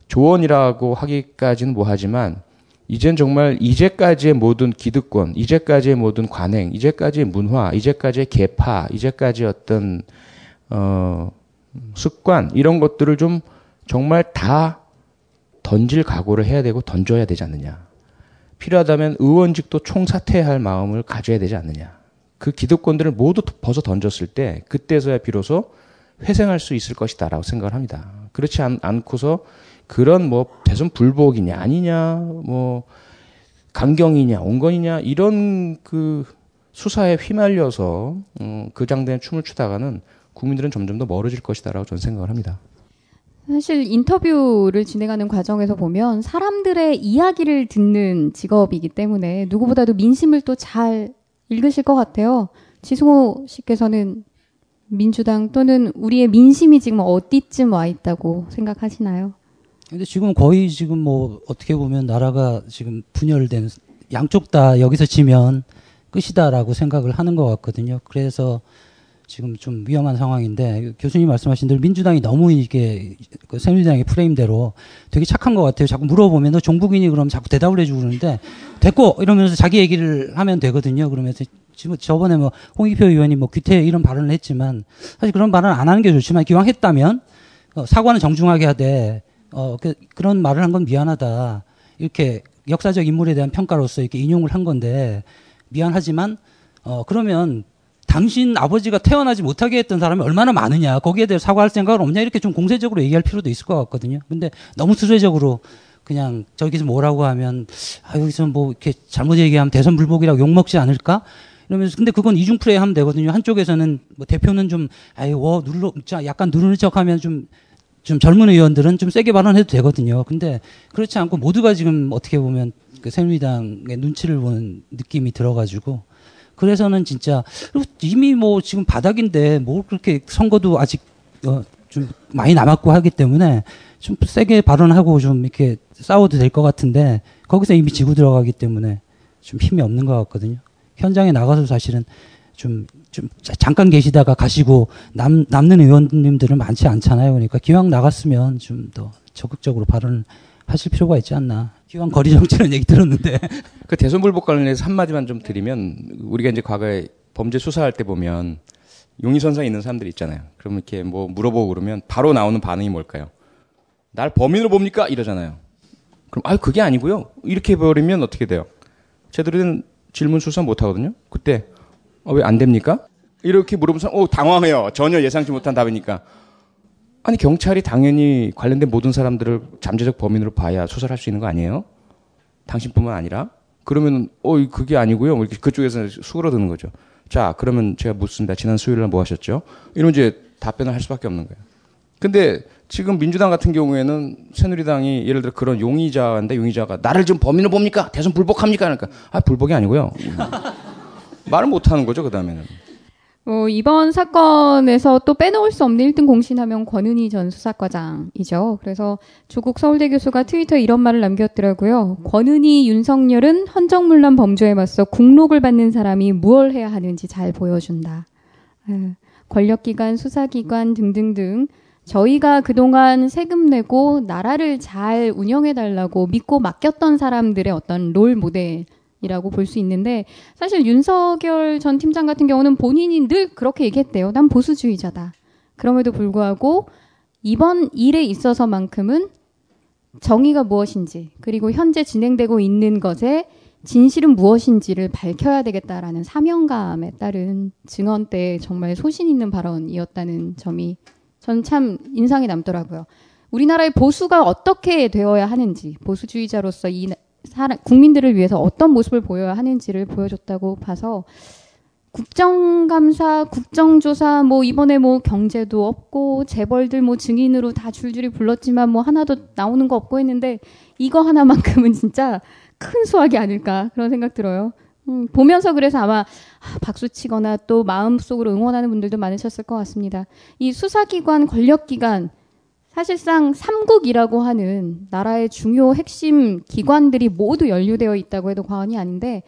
S5: 조언이라고 하기까지는 뭐하지만 이젠 정말 이제까지의 모든 기득권, 이제까지의 모든 관행, 이제까지의 문화, 이제까지의 계파, 이제까지의 어떤 어 습관 이런 것들을 좀 정말 다 던질 각오를 해야 되고 던져야 되지 않느냐. 필요하다면 의원직도 총사퇴할 마음을 가져야 되지 않느냐. 그 기득권들을 모두 벗어 던졌을 때 그때서야 비로소 회생할 수 있을 것이다라고 생각을 합니다. 그렇지 않, 않고서 그런 뭐 대선 불복이냐 아니냐 뭐 강경이냐 온건이냐 이런 그 수사에 휘말려서 음, 그 장대한 춤을 추다가는 국민들은 점점 더 멀어질 것이다라고 저는 생각을 합니다.
S4: 사실 인터뷰를 진행하는 과정에서 보면 사람들의 이야기를 듣는 직업이기 때문에 누구보다도 민심을 또 잘 읽으실 것 같아요. 지승호 씨께서는 민주당 또는 우리의 민심이 지금 어디쯤 와 있다고 생각하시나요?
S6: 근데 지금 거의 지금 뭐 어떻게 보면 나라가 지금 분열된 양쪽 다 여기서 지면 끝이다라고 생각을 하는 것 같거든요. 그래서 지금 좀 위험한 상황인데 교수님 말씀하신 대로 민주당이 너무 이게 그 새누리당의 프레임대로 되게 착한 것 같아요. 자꾸 물어보면 너 종북이니 그럼 자꾸 대답을 해주고 그러는데 됐고 이러면서 자기 얘기를 하면 되거든요. 그러면서 지금 저번에 뭐 홍익표 의원이 뭐 귀태 이런 발언을 했지만 사실 그런 발언 안 하는 게 좋지만 기왕 했다면 어, 사과는 정중하게 하되 어, 그, 그런 말을 한 건 미안하다. 이렇게 역사적 인물에 대한 평가로서 이렇게 인용을 한 건데 미안하지만 어, 그러면 당신 아버지가 태어나지 못하게 했던 사람이 얼마나 많으냐. 거기에 대해 사과할 생각은 없냐. 이렇게 좀 공세적으로 얘기할 필요도 있을 것 같거든요. 근데 너무 수세적으로 그냥 저기서 뭐라고 하면 아, 여기서 뭐 이렇게 잘못 얘기하면 대선 불복이라고 욕먹지 않을까? 이러면서 근데 그건 이중 플레이 하면 되거든요. 한쪽에서는 뭐 대표는 좀 아이 워자 약간 누르는 척하면 좀좀 젊은 의원들은 좀 세게 발언해도 되거든요. 근데 그렇지 않고 모두가 지금 어떻게 보면 그 새누리당의 눈치를 보는 느낌이 들어가지고 그래서는 진짜 이미 뭐 지금 바닥인데 뭐 그렇게 선거도 아직 어, 좀 많이 남았고 하기 때문에 좀 세게 발언하고 좀 이렇게 싸워도 될 것 같은데 거기서 이미 지고 들어가기 때문에 좀 힘이 없는 것 같거든요. 현장에 나가서 사실은 좀, 좀 자- 잠깐 계시다가 가시고 남, 남는 의원님들은 많지 않잖아요. 그러니까 기왕 나갔으면 좀 더 적극적으로 발언을 하실 필요가 있지 않나. 기왕 거리 정치는 얘기 들었는데.
S5: 그 대선 불복 관련해서 한마디만 좀 드리면 우리가 이제 과거에 범죄 수사할 때 보면 용의선상에 있는 사람들이 있잖아요. 그러면 이렇게 뭐 물어보고 그러면 바로 나오는 반응이 뭘까요? 날 범인으로 봅니까? 이러잖아요. 그럼 아 그게 아니고요. 이렇게 해버리면 어떻게 돼요? 된 질문 수사 못 하거든요. 그때 어, 왜 안 됩니까? 이렇게 물어보면 어 당황해요. 전혀 예상치 못한 답이니까. 아니 경찰이 당연히 관련된 모든 사람들을 잠재적 범인으로 봐야 수사를 할수 있는 거 아니에요? 당신뿐만 아니라 그러면 어 그게 아니고요. 뭐 이렇게 그쪽에서 수그러드는 거죠. 자 그러면 제가 묻습니다. 지난 수요일 날 뭐 하셨죠? 이런 이제 답변을 할 수밖에 없는 거예요. 근데 지금 민주당 같은 경우에는 새누리당이 예를 들어 그런 용의자인데 용의자가 나를 지금 범인으로 봅니까? 대선 불복합니까? 그러니까 아 불복이 아니고요. 말을 못 하는 거죠. 그 다음에는.
S4: 어, 이번 사건에서 또 빼놓을 수 없는 1등 공신하면 권은희 전 수사과장이죠. 그래서 조국 서울대 교수가 트위터에 이런 말을 남겼더라고요. 권은희, 윤석열은 헌정물란 범죄에 맞서 국록을 받는 사람이 무엇을 해야 하는지 잘 보여준다. 예, 권력기관, 수사기관 등등등 저희가 그동안 세금 내고 나라를 잘 운영해달라고 믿고 맡겼던 사람들의 어떤 롤 모델 이라고 볼 수 있는데 사실 윤석열 전 팀장 같은 경우는 본인이 늘 그렇게 얘기했대요. 난 보수주의자다. 그럼에도 불구하고 이번 일에 있어서만큼은 정의가 무엇인지 그리고 현재 진행되고 있는 것에 진실은 무엇인지를 밝혀야 되겠다라는 사명감에 따른 증언 때 정말 소신 있는 발언이었다는 점이 전 참 인상이 남더라고요. 우리나라의 보수가 어떻게 되어야 하는지, 보수주의자로서 이 사람, 국민들을 위해서 어떤 모습을 보여야 하는지를 보여줬다고 봐서 국정감사, 국정조사, 뭐 이번에 뭐 경제도 없고 재벌들 뭐 증인으로 다 줄줄이 불렀지만 뭐 하나도 나오는 거 없고 했는데 이거 하나만큼은 진짜 큰 수확이 아닐까 그런 생각 들어요. 음, 보면서 그래서 아마 아, 박수 치거나 또 마음속으로 응원하는 분들도 많으셨을 것 같습니다. 이 수사기관, 권력기관, 사실상 삼국이라고 하는 나라의 중요 핵심 기관들이 모두 연루되어 있다고 해도 과언이 아닌데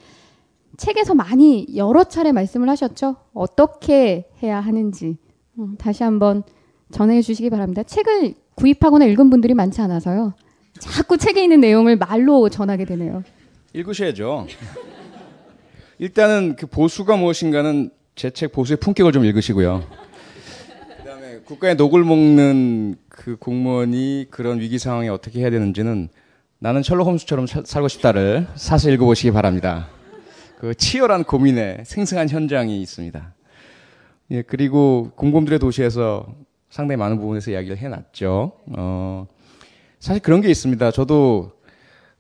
S4: 책에서 많이 여러 차례 말씀을 하셨죠. 어떻게 해야 하는지 음, 다시 한번 전해 주시기 바랍니다. 책을 구입하거나 읽은 분들이 많지 않아서요. 자꾸 책에 있는 내용을 말로 전하게 되네요.
S5: 읽으셔야죠. 일단은 그 보수가 무엇인가는 제 책 보수의 품격을 좀 읽으시고요. 국가의 녹을 먹는 그 공무원이 그런 위기 상황에 어떻게 해야 되는지는 나는 셜록 홈스처럼 사, 살고 싶다를 사서 읽어보시기 바랍니다. 그 치열한 고민에 생생한 현장이 있습니다. 예, 그리고 공범들의 도시에서 상당히 많은 부분에서 이야기를 해놨죠. 어, 사실 그런 게 있습니다. 저도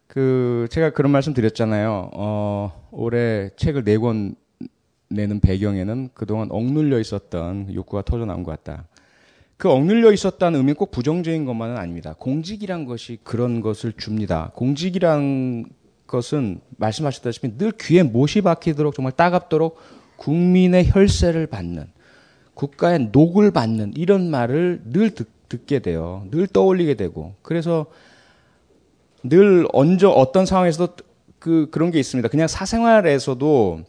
S5: 그 제가 그런 말씀 드렸잖아요. 어, 올해 책을 네 권 내는 배경에는 그동안 억눌려 있었던 욕구가 터져 나온 것 같다. 그 억눌려 있었다는 의미는 꼭 부정적인 것만은 아닙니다. 공직이란 것이 그런 것을 줍니다. 공직이란 것은 말씀하셨다시피 늘 귀에 못이 박히도록 정말 따갑도록 국민의 혈세를 받는 국가의 녹을 받는 이런 말을 늘 듣, 듣게 돼요. 늘 떠올리게 되고 그래서 늘 언제 어떤 상황에서도 그 그런 게 있습니다. 그냥 사생활에서도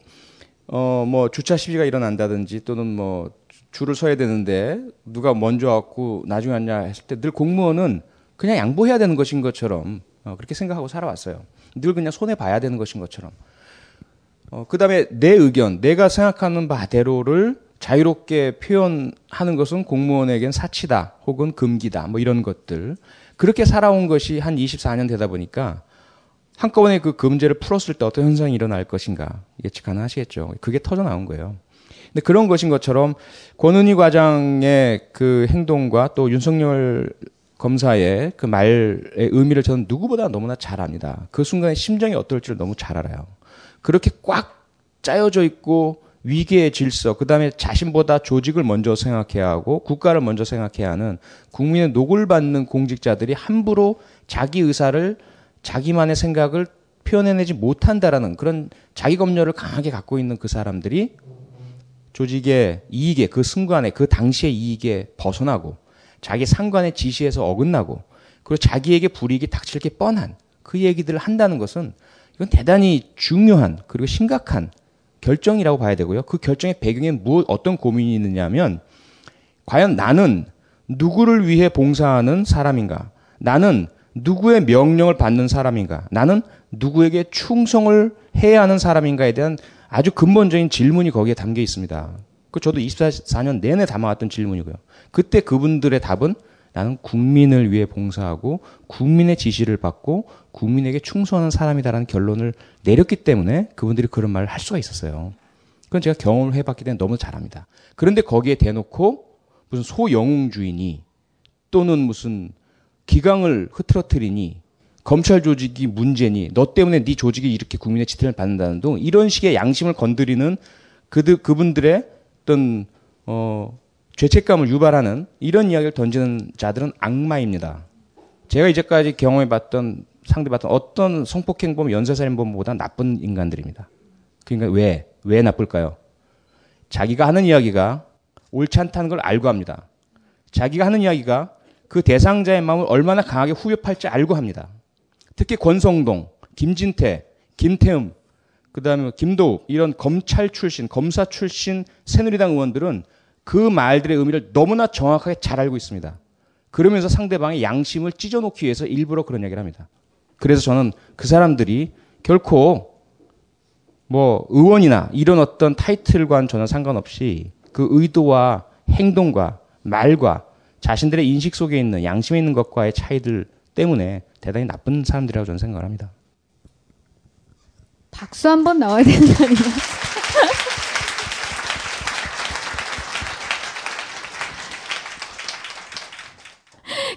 S5: 어 뭐 주차 시비가 일어난다든지 또는 뭐 줄을 서야 되는데 누가 먼저 왔고 나중에 왔냐 했을 때 늘 공무원은 그냥 양보해야 되는 것인 것처럼 어, 그렇게 생각하고 살아왔어요. 늘 그냥 손해 봐야 되는 것인 것처럼. 어, 그 다음에 내 의견, 내가 생각하는 바대로를 자유롭게 표현하는 것은 공무원에겐 사치다 혹은 금기다 뭐 이런 것들. 그렇게 살아온 것이 한 24년 되다 보니까 한꺼번에 그 금제를 풀었을 때 어떤 현상이 일어날 것인가 예측 가능하시겠죠. 그게 터져 나온 거예요. 근데 그런 것인 것처럼 권은희 과장의 그 행동과 또 윤석열 검사의 그 말의 의미를 저는 누구보다 너무나 잘 압니다. 그 순간에 심정이 어떨지를 너무 잘 알아요. 그렇게 꽉 짜여져 있고 위기의 질서, 그 다음에 자신보다 조직을 먼저 생각해야 하고 국가를 먼저 생각해야 하는 국민의 녹을 받는 공직자들이 함부로 자기 의사를 자기만의 생각을 표현해내지 못한다라는 그런 자기 검열을 강하게 갖고 있는 그 사람들이 조직의 이익에 그 순간에 그 당시의 이익에 벗어나고 자기 상관의 지시에서 어긋나고 그리고 자기에게 불이익이 닥칠 게 뻔한 그 얘기들을 한다는 것은 이건 대단히 중요한 그리고 심각한 결정이라고 봐야 되고요. 그 결정의 배경에 무엇 어떤 고민이 있느냐면 과연 나는 누구를 위해 봉사하는 사람인가? 나는 누구의 명령을 받는 사람인가? 나는 누구에게 충성을 해야 하는 사람인가에 대한 아주 근본적인 질문이 거기에 담겨 있습니다. 그 저도 24년 내내 담아왔던 질문이고요. 그때 그분들의 답은 나는 국민을 위해 봉사하고 국민의 지시를 받고 국민에게 충성하는 사람이다라는 결론을 내렸기 때문에 그분들이 그런 말을 할 수가 있었어요. 그건 제가 경험을 해봤기 때문에 너무 잘합니다. 그런데 거기에 대놓고 무슨 소영웅주의니 또는 무슨 기강을 흐트러뜨리니 검찰 조직이 문제니 너 때문에 네 조직이 이렇게 국민의 지탄을 받는다는 등 이런 식의 양심을 건드리는 그들 그분들의 어떤 어 죄책감을 유발하는 이런 이야기를 던지는 자들은 악마입니다. 제가 이제까지 경험해봤던 상대봤던 어떤 성폭행범, 연쇄살인범보다 나쁜 인간들입니다. 그러니까 왜? 왜 나쁠까요? 자기가 하는 이야기가 옳지 않다는 걸 알고 합니다. 자기가 하는 이야기가 그 대상자의 마음을 얼마나 강하게 후벼 팔지 알고 합니다. 특히 권성동, 김진태, 김태흠, 그 다음에 김도욱 이런 검찰 출신, 검사 출신 새누리당 의원들은 그 말들의 의미를 너무나 정확하게 잘 알고 있습니다. 그러면서 상대방의 양심을 찢어놓기 위해서 일부러 그런 얘기를 합니다. 그래서 저는 그 사람들이 결코 뭐 의원이나 이런 어떤 타이틀과는 전혀 상관없이 그 의도와 행동과 말과 자신들의 인식 속에 있는 양심에 있는 것과의 차이들 때문에 대단히 나쁜 사람들이라고 저는 생각을 합니다.
S4: 박수 한 번 나와야 되는 거 아니야?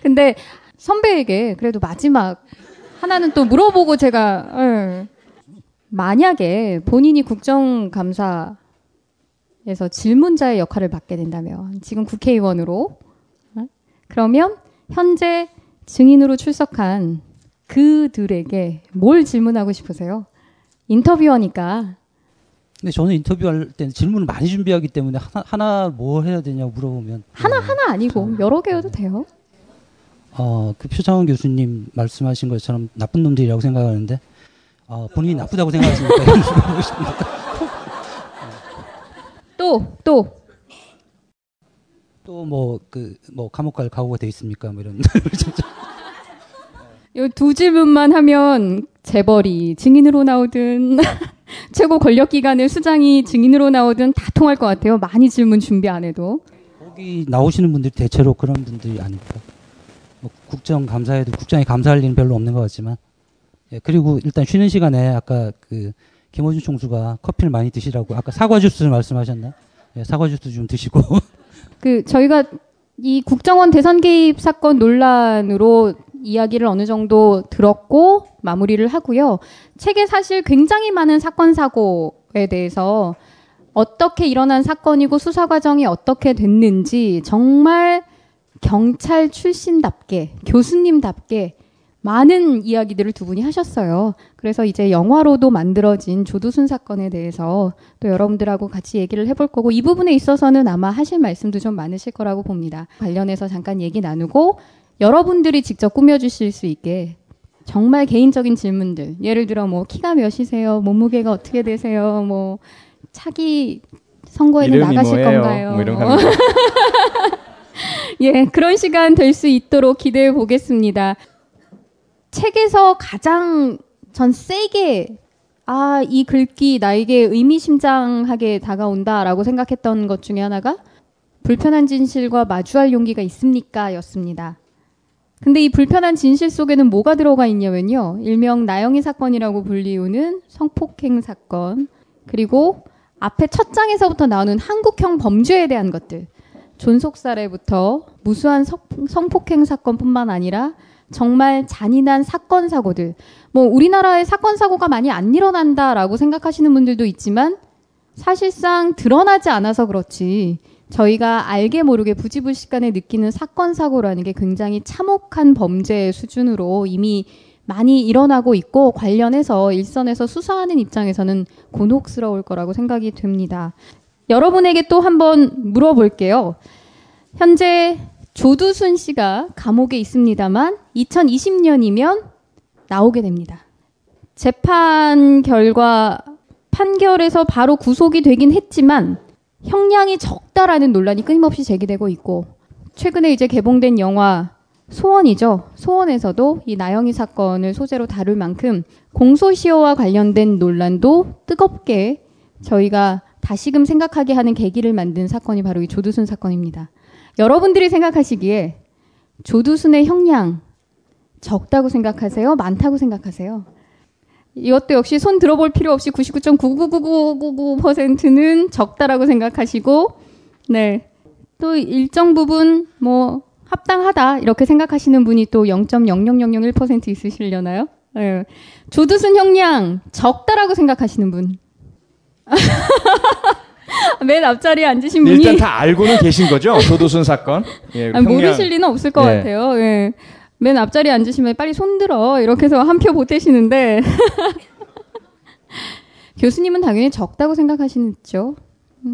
S4: 근데 선배에게 그래도 마지막 하나는 또 물어보고 제가 예. 만약에 본인이 국정감사에서 질문자의 역할을 맡게 된다면 지금 국회의원으로 어? 그러면 현재 증인으로 출석한 그들에게 뭘 질문하고 싶으세요? 인터뷰어니까
S6: 근데 저는 인터뷰할 때는 질문을 많이 준비하기 때문에 하나, 하나 뭐 해야 되냐고 물어보면
S4: 하나 하나 아니고 여러 개여도 돼요.
S6: 어, 그 표창원 교수님 말씀하신 것처럼 나쁜 놈들이라고 생각하는데 어, 본인이 나쁘다고 생각하시니까 이런 식으로 하고 싶습니다.
S4: 또 또.
S6: 또뭐그 뭐 감옥 갈 각오가 돼 있습니까? 뭐 이런
S4: 이두 질문만 하면 재벌이 증인으로 나오든 최고 권력 기관의 수장이 증인으로 나오든 다 통할 것 같아요. 많이 질문 준비 안 해도.
S6: 거기 나오시는 분들이 대체로 그런 분들이 아닐까. 뭐 국정 감사에도 국정에 감사할 일은 별로 없는 것 같지만. 예, 그리고 일단 쉬는 시간에 아까 그 김호준 총수가 커피를 많이 드시라고 아까 사과 주스 말씀하셨나? 예, 사과 주스 좀 드시고.
S4: 그 저희가 이 국정원 대선 개입 사건 논란으로 이야기를 어느 정도 들었고 마무리를 하고요. 책에 사실 굉장히 많은 사건 사고에 대해서 어떻게 일어난 사건이고 수사 과정이 어떻게 됐는지 정말 경찰 출신답게 교수님답게 많은 이야기들을 두 분이 하셨어요. 그래서 이제 영화로도 만들어진 조두순 사건에 대해서 또 여러분들하고 같이 얘기를 해볼 거고 이 부분에 있어서는 아마 하실 말씀도 좀 많으실 거라고 봅니다. 관련해서 잠깐 얘기 나누고 여러분들이 직접 꾸며주실 수 있게 정말 개인적인 질문들 예를 들어 뭐 키가 몇이세요? 몸무게가 어떻게 되세요? 뭐 차기 선거에는 나가실
S5: 뭐예요?
S4: 건가요?
S5: 뭐 이런 거.
S4: 예, 그런 시간 될 수 있도록 기대해 보겠습니다. 책에서 가장 전 세게 아, 이 글귀 나에게 의미심장하게 다가온다라고 생각했던 것 중에 하나가 불편한 진실과 마주할 용기가 있습니까? 였습니다. 근데 이 불편한 진실 속에는 뭐가 들어가 있냐면요. 일명 나영이 사건이라고 불리우는 성폭행 사건, 그리고 앞에 첫 장에서부터 나오는 한국형 범죄에 대한 것들. 존속살해부터 무수한 성, 성폭행 사건뿐만 아니라 정말 잔인한 사건 사고들. 뭐 우리나라에 사건 사고가 많이 안 일어난다라고 생각하시는 분들도 있지만 사실상 드러나지 않아서 그렇지 저희가 알게 모르게 부지불식간에 느끼는 사건 사고라는 게 굉장히 참혹한 범죄 수준으로 이미 많이 일어나고 있고 관련해서 일선에서 수사하는 입장에서는 곤혹스러울 거라고 생각이 됩니다. 여러분에게 또 한번 물어볼게요. 현재 조두순 씨가 감옥에 있습니다만 2020년이면 나오게 됩니다. 재판 결과 판결에서 바로 구속이 되긴 했지만 형량이 적다라는 논란이 끊임없이 제기되고 있고 최근에 이제 개봉된 영화 소원이죠. 소원에서도 이 나영이 사건을 소재로 다룰 만큼 공소시효와 관련된 논란도 뜨겁게 저희가 다시금 생각하게 하는 계기를 만든 사건이 바로 이 조두순 사건입니다. 여러분들이 생각하시기에 조두순의 형량 적다고 생각하세요? 많다고 생각하세요? 이것도 역시 손 들어볼 필요 없이 99.99999%는 적다라고 생각하시고, 네. 또 일정 부분 뭐 합당하다 이렇게 생각하시는 분이 또 0.00001% 있으시려나요? 네. 조두순 형량 적다라고 생각하시는 분. 맨 앞자리에 앉으신 분이
S5: 일단 다 알고는 계신 거죠? 조두순 사건. 예,
S4: 아니,
S5: 평양-
S4: 모르실 리는 없을 것
S5: 예.
S4: 같아요. 예. 맨 앞자리에 앉으시면 빨리 손들어 이렇게 해서 한 표 보태시는데 교수님은 당연히 적다고 생각하시죠.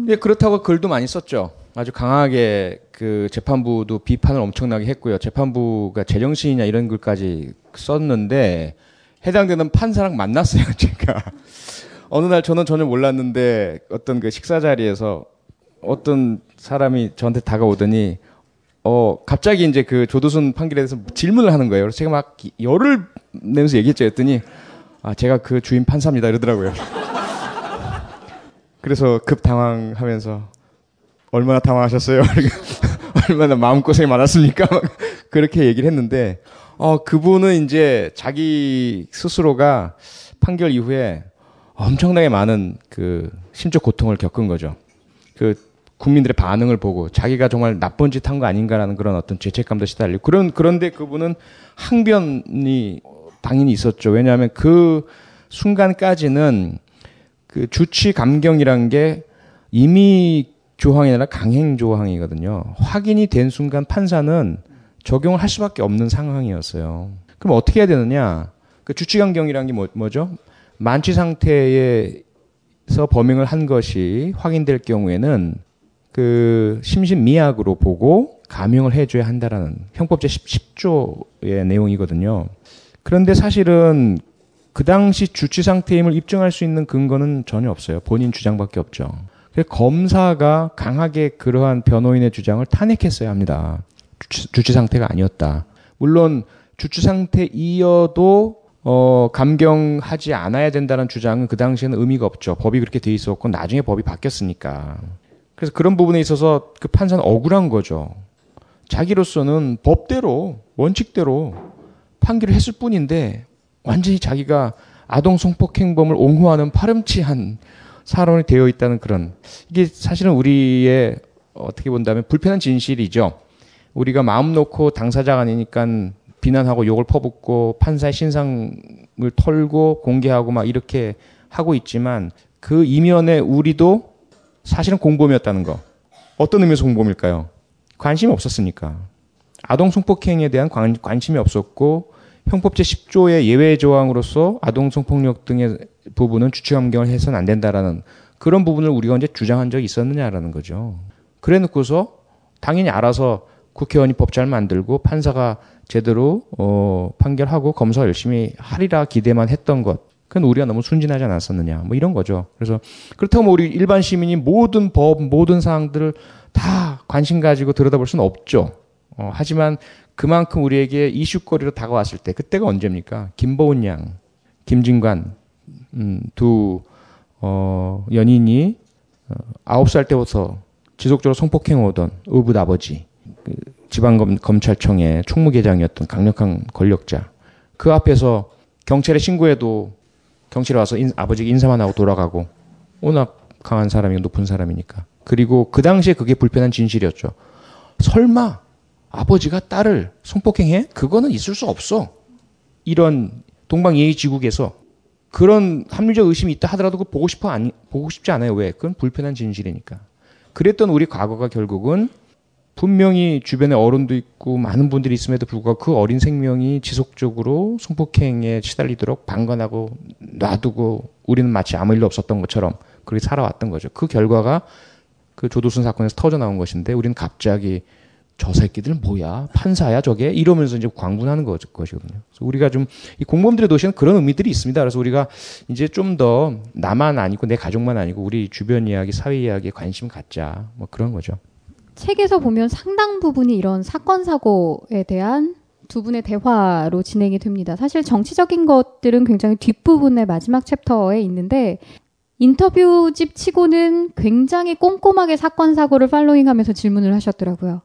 S5: 예, 그렇다고 글도 많이 썼죠. 아주 강하게 그 재판부도 비판을 엄청나게 했고요. 재판부가 제정신이냐 이런 글까지 썼는데 해당되는 판사랑 만났어요, 제가. 어느 날 저는 전혀 몰랐는데 어떤 그 식사 자리에서 어떤 사람이 저한테 다가오더니 어 갑자기 이제 그 조두순 판결에 대해서 질문을 하는 거예요. 그래서 제가 막 열을 내면서 얘기했죠. 했더니 아 제가 그 주인 판사입니다 이러더라고요. 그래서 급 당황하면서 얼마나 당황하셨어요? 얼마나 마음고생이 많았습니까? 막 그렇게 얘기를 했는데, 어, 그분은 이제 자기 스스로가 판결 이후에 엄청나게 많은 그 심적 고통을 겪은 거죠. 그 국민들의 반응을 보고 자기가 정말 나쁜 짓 한 거 아닌가라는 그런 어떤 죄책감도 시달리고 그런 그런데 그분은 항변이 당연히 있었죠. 왜냐하면 그 순간까지는 그 주치 감경이란 게 임의 조항이 아니라 강행 조항이거든요. 확인이 된 순간 판사는 적용을 할 수밖에 없는 상황이었어요. 그럼 어떻게 해야 되느냐? 그 주치 감경이란 게 뭐, 뭐죠? 만취 상태에서 범행을 한 것이 확인될 경우에는 그 심신미약으로 보고 감형을 해줘야 한다라는 형법제 10, 10 조의 내용이거든요. 그런데 사실은 그 당시 주치 상태임을 입증할 수 있는 근거는 전혀 없어요. 본인 주장밖에 없죠. 그래서 검사가 강하게 그러한 변호인의 주장을 탄핵했어야 합니다. 주치, 주치 상태가 아니었다. 물론 주치 상태이어도 어, 감경하지 않아야 된다는 주장은 그 당시에는 의미가 없죠. 법이 그렇게 돼 있었고 나중에 법이 바뀌었으니까. 그래서 그런 부분에 있어서 그 판사는 억울한 거죠. 자기로서는 법대로 원칙대로 판결을 했을 뿐인데 완전히 자기가 아동 성폭행범을 옹호하는 파렴치한 사람이 되어 있다는 그런 이게 사실은 우리의 어떻게 본다면 불편한 진실이죠. 우리가 마음 놓고 당사자가 아니니까 비난하고 욕을 퍼붓고 판사의 신상을 털고 공개하고 막 이렇게 하고 있지만 그 이면에 우리도 사실은 공범이었다는 거. 어떤 의미에서 공범일까요? 관심이 없었으니까. 아동 성폭행에 대한 관, 관심이 없었고 형법제 10조의 예외 조항으로서 아동 성폭력 등의 부분은 주체 감경을 해서는 안 된다라는 그런 부분을 우리가 언제 주장한 적이 있었느냐라는 거죠. 그래 놓고서 당연히 알아서 국회의원이 법 잘 만들고 판사가 제대로 어, 판결하고 검사 열심히 하리라 기대만 했던 것. 그건 우리가 너무 순진하지 않았었느냐. 뭐 이런 거죠. 그래서 그렇다고 뭐 우리 일반 시민이 모든 법, 모든 사항들을 다 관심 가지고 들여다볼 수는 없죠. 어, 하지만 그만큼 우리에게 이슈거리로 다가왔을 때 그때가 언제입니까? 김보은 양, 김진관 음, 두 어, 연인이 어, 9살 때부터 지속적으로 성폭행 오던 의붓 아버지 그 지방검찰청의 총무계장이었던 강력한 권력자 그 앞에서 경찰에 신고해도 경찰에 와서 인, 아버지가 인사만 하고 돌아가고 워낙 강한 사람이 높은 사람이니까 그리고 그 당시에 그게 불편한 진실이었죠. 설마 아버지가 딸을 성폭행해? 그거는 있을 수 없어. 이런 동방예의지국에서 그런 합리적 의심이 있다 하더라도 그 보고 싶어 아니 보고 싶지 않아요. 왜? 그건 불편한 진실이니까. 그랬던 우리 과거가 결국은 분명히 주변에 어른도 있고 많은 분들이 있음에도 불구하고 그 어린 생명이 지속적으로 성폭행에 시달리도록 방관하고 놔두고 우리는 마치 아무 일도 없었던 것처럼 그렇게 살아왔던 거죠. 그 결과가 그 조두순 사건에서 터져 나온 것인데 우리는 갑자기 저 새끼들 뭐야 판사야 저게 이러면서 이제 광분하는 거, 것이거든요. 그래서 우리가 좀 이 공범들의 도시는 그런 의미들이 있습니다. 그래서 우리가 이제 좀 더 나만 아니고 내 가족만 아니고 우리 주변 이야기, 사회 이야기에 관심 갖자 뭐 그런 거죠.
S4: 책에서 보면 상당 부분이 이런 사건 사고에 대한 두 분의 대화로 진행이 됩니다. 사실 정치적인 것들은 굉장히 뒷부분의 마지막 챕터에 있는데 인터뷰집 치고는 굉장히 꼼꼼하게 사건 사고를 팔로잉하면서 질문을 하셨더라고요.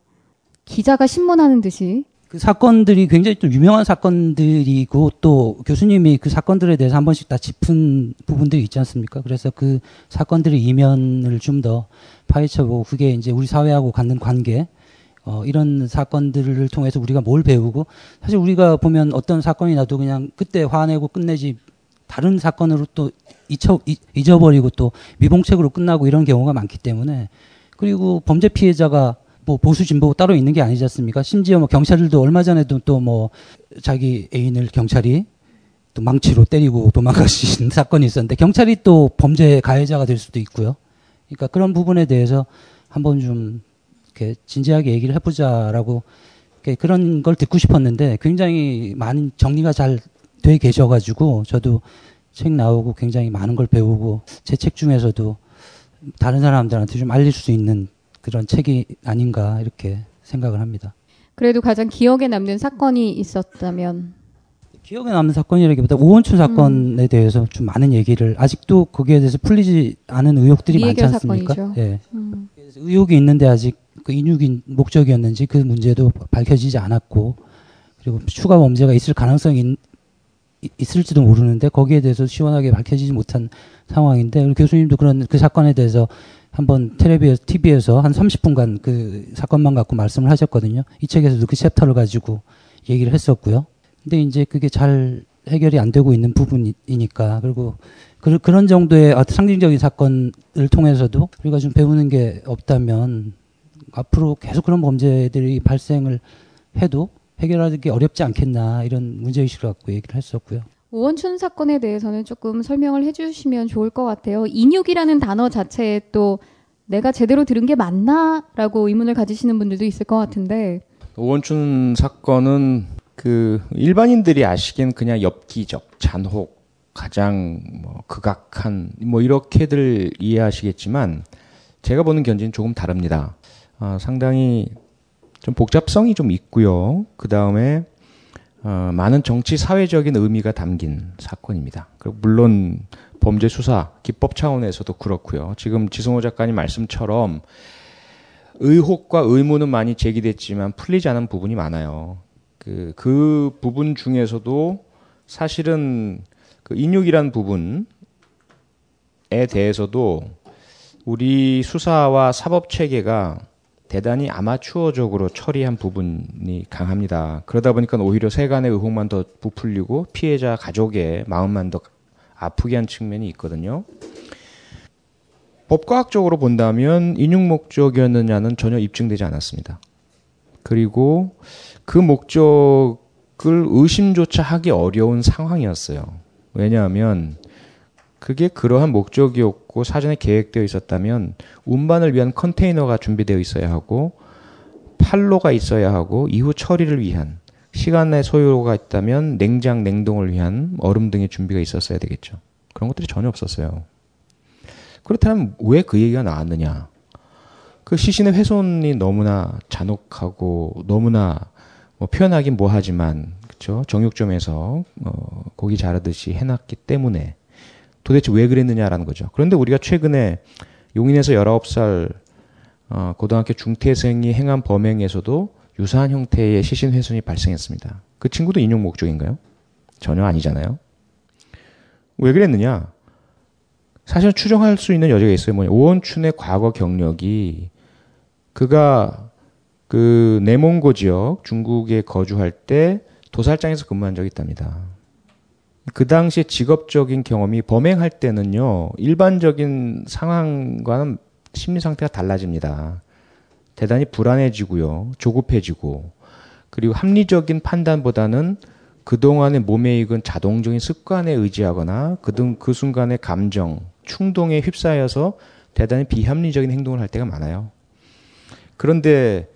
S4: 기자가 신문하는 듯이
S6: 그 사건들이 굉장히 좀 유명한 사건들이고 또 교수님이 그 사건들에 대해서 한 번씩 다 짚은 부분들이 있지 않습니까? 그래서 그 사건들의 이면을 좀 더 파헤쳐보고 그게 이제 우리 사회하고 갖는 관계 어, 이런 사건들을 통해서 우리가 뭘 배우고 사실 우리가 보면 어떤 사건이 나도 그냥 그때 화내고 끝내지 다른 사건으로 또 잊혀, 잊어버리고 또 미봉책으로 끝나고 이런 경우가 많기 때문에 그리고 범죄 피해자가 뭐 보수 진보 따로 있는 게 아니지 않습니까? 심지어 뭐 경찰들도 얼마 전에도 또 뭐 자기 애인을 경찰이 또 망치로 때리고 도망가신 사건이 있었는데 경찰이 또 범죄 가해자가 될 수도 있고요. 그러니까 그런 부분에 대해서 한번 좀 이렇게 진지하게 얘기를 해보자라고 그런 걸 듣고 싶었는데 굉장히 많은 정리가 잘 돼 계셔가지고 저도 책 나오고 굉장히 많은 걸 배우고 제 책 중에서도 다른 사람들한테 좀 알릴 수 있는 그런 책이 아닌가 이렇게 생각을 합니다.
S4: 그래도 가장 기억에 남는 사건이 있었다면
S6: 기억에 남는 사건이라기보다 오원춘 사건에 음. 대해서 좀 많은 얘기를 아직도 거기에 대해서 풀리지 않은 의혹들이 많지 않습니까?
S4: 사건이죠.
S6: 예.
S4: 음.
S6: 의혹이 있는데 아직 그 인육인 목적이었는지 그 문제도 밝혀지지 않았고 그리고 추가 범죄가 있을 가능성이 이- 있을지도 모르는데 거기에 대해서 시원하게 밝혀지지 못한 상황인데 우리 교수님도 그런 그 사건에 대해서 한번 텔레비에서 TV에서 한 30분간 그 사건만 갖고 말씀을 하셨거든요. 이 책에서도 그 챕터를 가지고 얘기를 했었고요. 근데 이제 그게 잘 해결이 안 되고 있는 부분이니까 그리고 그, 그런 정도의 어떤 상징적인 사건을 통해서도 우리가 좀 배우는 게 없다면 앞으로 계속 그런 범죄들이 발생을 해도 해결하기 어렵지 않겠나 이런 문제의식을 갖고 얘기를 했었고요.
S4: 오원춘 사건에 대해서는 조금 설명을 해주시면 좋을 것 같아요. 인육이라는 단어 자체에 또 내가 제대로 들은 게 맞나라고 의문을 가지시는 분들도 있을 것 같은데
S5: 오원춘 사건은 그 일반인들이 아시기엔 그냥 엽기적, 잔혹, 가장 뭐 극악한 뭐 이렇게들 이해하시겠지만 제가 보는 견지는 조금 다릅니다. 아, 상당히 좀 복잡성이 좀 있고요. 그 다음에 어, 많은 정치 사회적인 의미가 담긴 사건입니다. 물론 범죄 수사 기법 차원에서도 그렇고요. 지금 지승호 작가님 말씀처럼 의혹과 의문은 많이 제기됐지만 풀리지 않은 부분이 많아요. 그, 그 부분 중에서도 사실은 그 인육이란 부분에 대해서도 우리 수사와 사법 체계가 대단히 아마추어적으로 처리한 부분이 강합니다. 그러다 보니까 오히려 세간의 의혹만 더 부풀리고 피해자 가족의 마음만 더 아프게 한 측면이 있거든요. 법과학적으로 본다면 인육 목적이었느냐는 전혀 입증되지 않았습니다. 그리고 그 목적을 의심조차 하기 어려운 상황이었어요. 왜냐하면 그게 그러한 목적이었고 사전에 계획되어 있었다면 운반을 위한 컨테이너가 준비되어 있어야 하고 판로가 있어야 하고 이후 처리를 위한 시간 내 소요가 있다면 냉장 냉동을 위한 얼음 등의 준비가 있었어야 되겠죠. 그런 것들이 전혀 없었어요. 그렇다면 왜 그 얘기가 나왔느냐? 그 시신의 훼손이 너무나 잔혹하고 너무나 뭐 표현하긴 뭐하지만 그렇죠 정육점에서 어, 고기 자르듯이 해놨기 때문에 도대체 왜 그랬느냐라는 거죠. 그런데 우리가 최근에 용인에서 19살 어, 고등학교 중퇴생이 행한 범행에서도 유사한 형태의 시신 훼손이 발생했습니다. 그 친구도 인용 목적인가요? 전혀 아니잖아요. 왜 그랬느냐? 사실 추정할 수 있는 여지가 있어요. 뭐냐. 오원춘의 과거 경력이 그가 그 내몽고 지역 중국에 거주할 때 도살장에서 근무한 적이 있답니다. 그 당시에 직업적인 경험이 범행할 때는요, 일반적인 상황과는 심리 상태가 달라집니다. 대단히 불안해지고요, 조급해지고, 그리고 합리적인 판단보다는 그동안의 몸에 익은 자동적인 습관에 의지하거나 그등 그 순간의 감정, 충동에 휩싸여서 대단히 비합리적인 행동을 할 때가 많아요. 그런데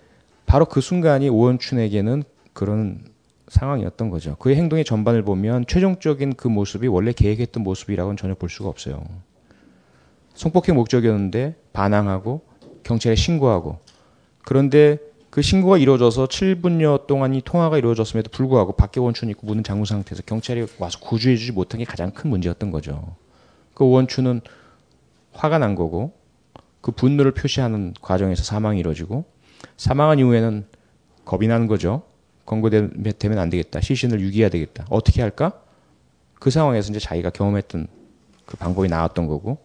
S5: 바로 그 순간이 오원춘에게는 그런 상황이었던 거죠. 그의 행동의 전반을 보면 최종적인 그 모습이 원래 계획했던 모습이라고는 전혀 볼 수가 없어요. 성폭행 목적이었는데 반항하고 경찰에 신고하고 그런데 그 신고가 이루어져서 7분여 동안 이 통화가 이루어졌음에도 불구하고 밖에 원춘이 있고 문은 잠근 상태에서 경찰이 와서 구조해주지 못한 게 가장 큰 문제였던 거죠. 그 원춘은 화가 난 거고 그 분노를 표시하는 과정에서 사망이 이루어지고 사망한 이후에는 겁이 나는 거죠. 권고되면 안 되겠다. 시신을 유기해야 되겠다. 어떻게 할까? 그 상황에서 이제 자기가 경험했던 그 방법이 나왔던 거고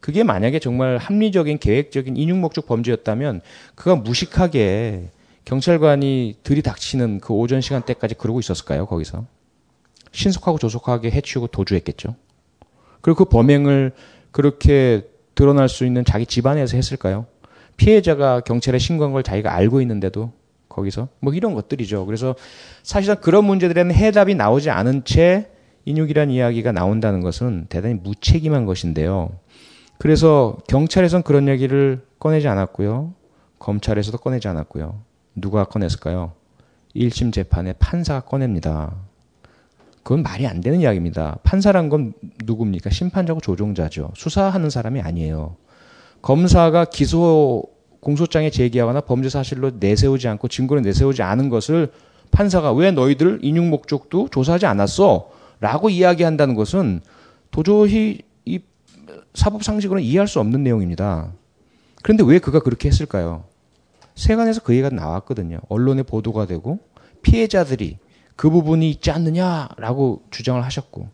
S5: 그게 만약에 정말 합리적인 계획적인 인육 목적 범죄였다면 그가 무식하게 경찰관이 들이닥치는 그 오전 시간대까지 그러고 있었을까요? 거기서 신속하고 조속하게 해치우고 도주했겠죠. 그리고 그 범행을 그렇게 드러날 수 있는 자기 집안에서 했을까요? 피해자가 경찰에 신고한 걸 자기가 알고 있는데도 거기서 뭐 이런 것들이죠. 그래서 사실상 그런 문제들에는 해답이 나오지 않은 채 인육이란 이야기가 나온다는 것은 대단히 무책임한 것인데요. 그래서 경찰에선 그런 얘기를 꺼내지 않았고요. 검찰에서도 꺼내지 않았고요. 누가 꺼냈을까요? 1심 재판에 판사가 꺼냅니다. 그건 말이 안 되는 이야기입니다. 판사란 건 누굽니까? 심판자고 조종자죠. 수사하는 사람이 아니에요. 검사가 기소 공소장에 제기하거나 범죄 사실로 내세우지 않고 증거를 내세우지 않은 것을 판사가 왜 너희들 인육 목적도 조사하지 않았어? 라고 이야기한다는 것은 도저히 이 사법 상식으로는 이해할 수 없는 내용입니다. 그런데 왜 그가 그렇게 했을까요? 세간에서 그 얘기가 나왔거든요. 언론에 보도가 되고 피해자들이 그 부분이 있지 않느냐라고 주장을 하셨고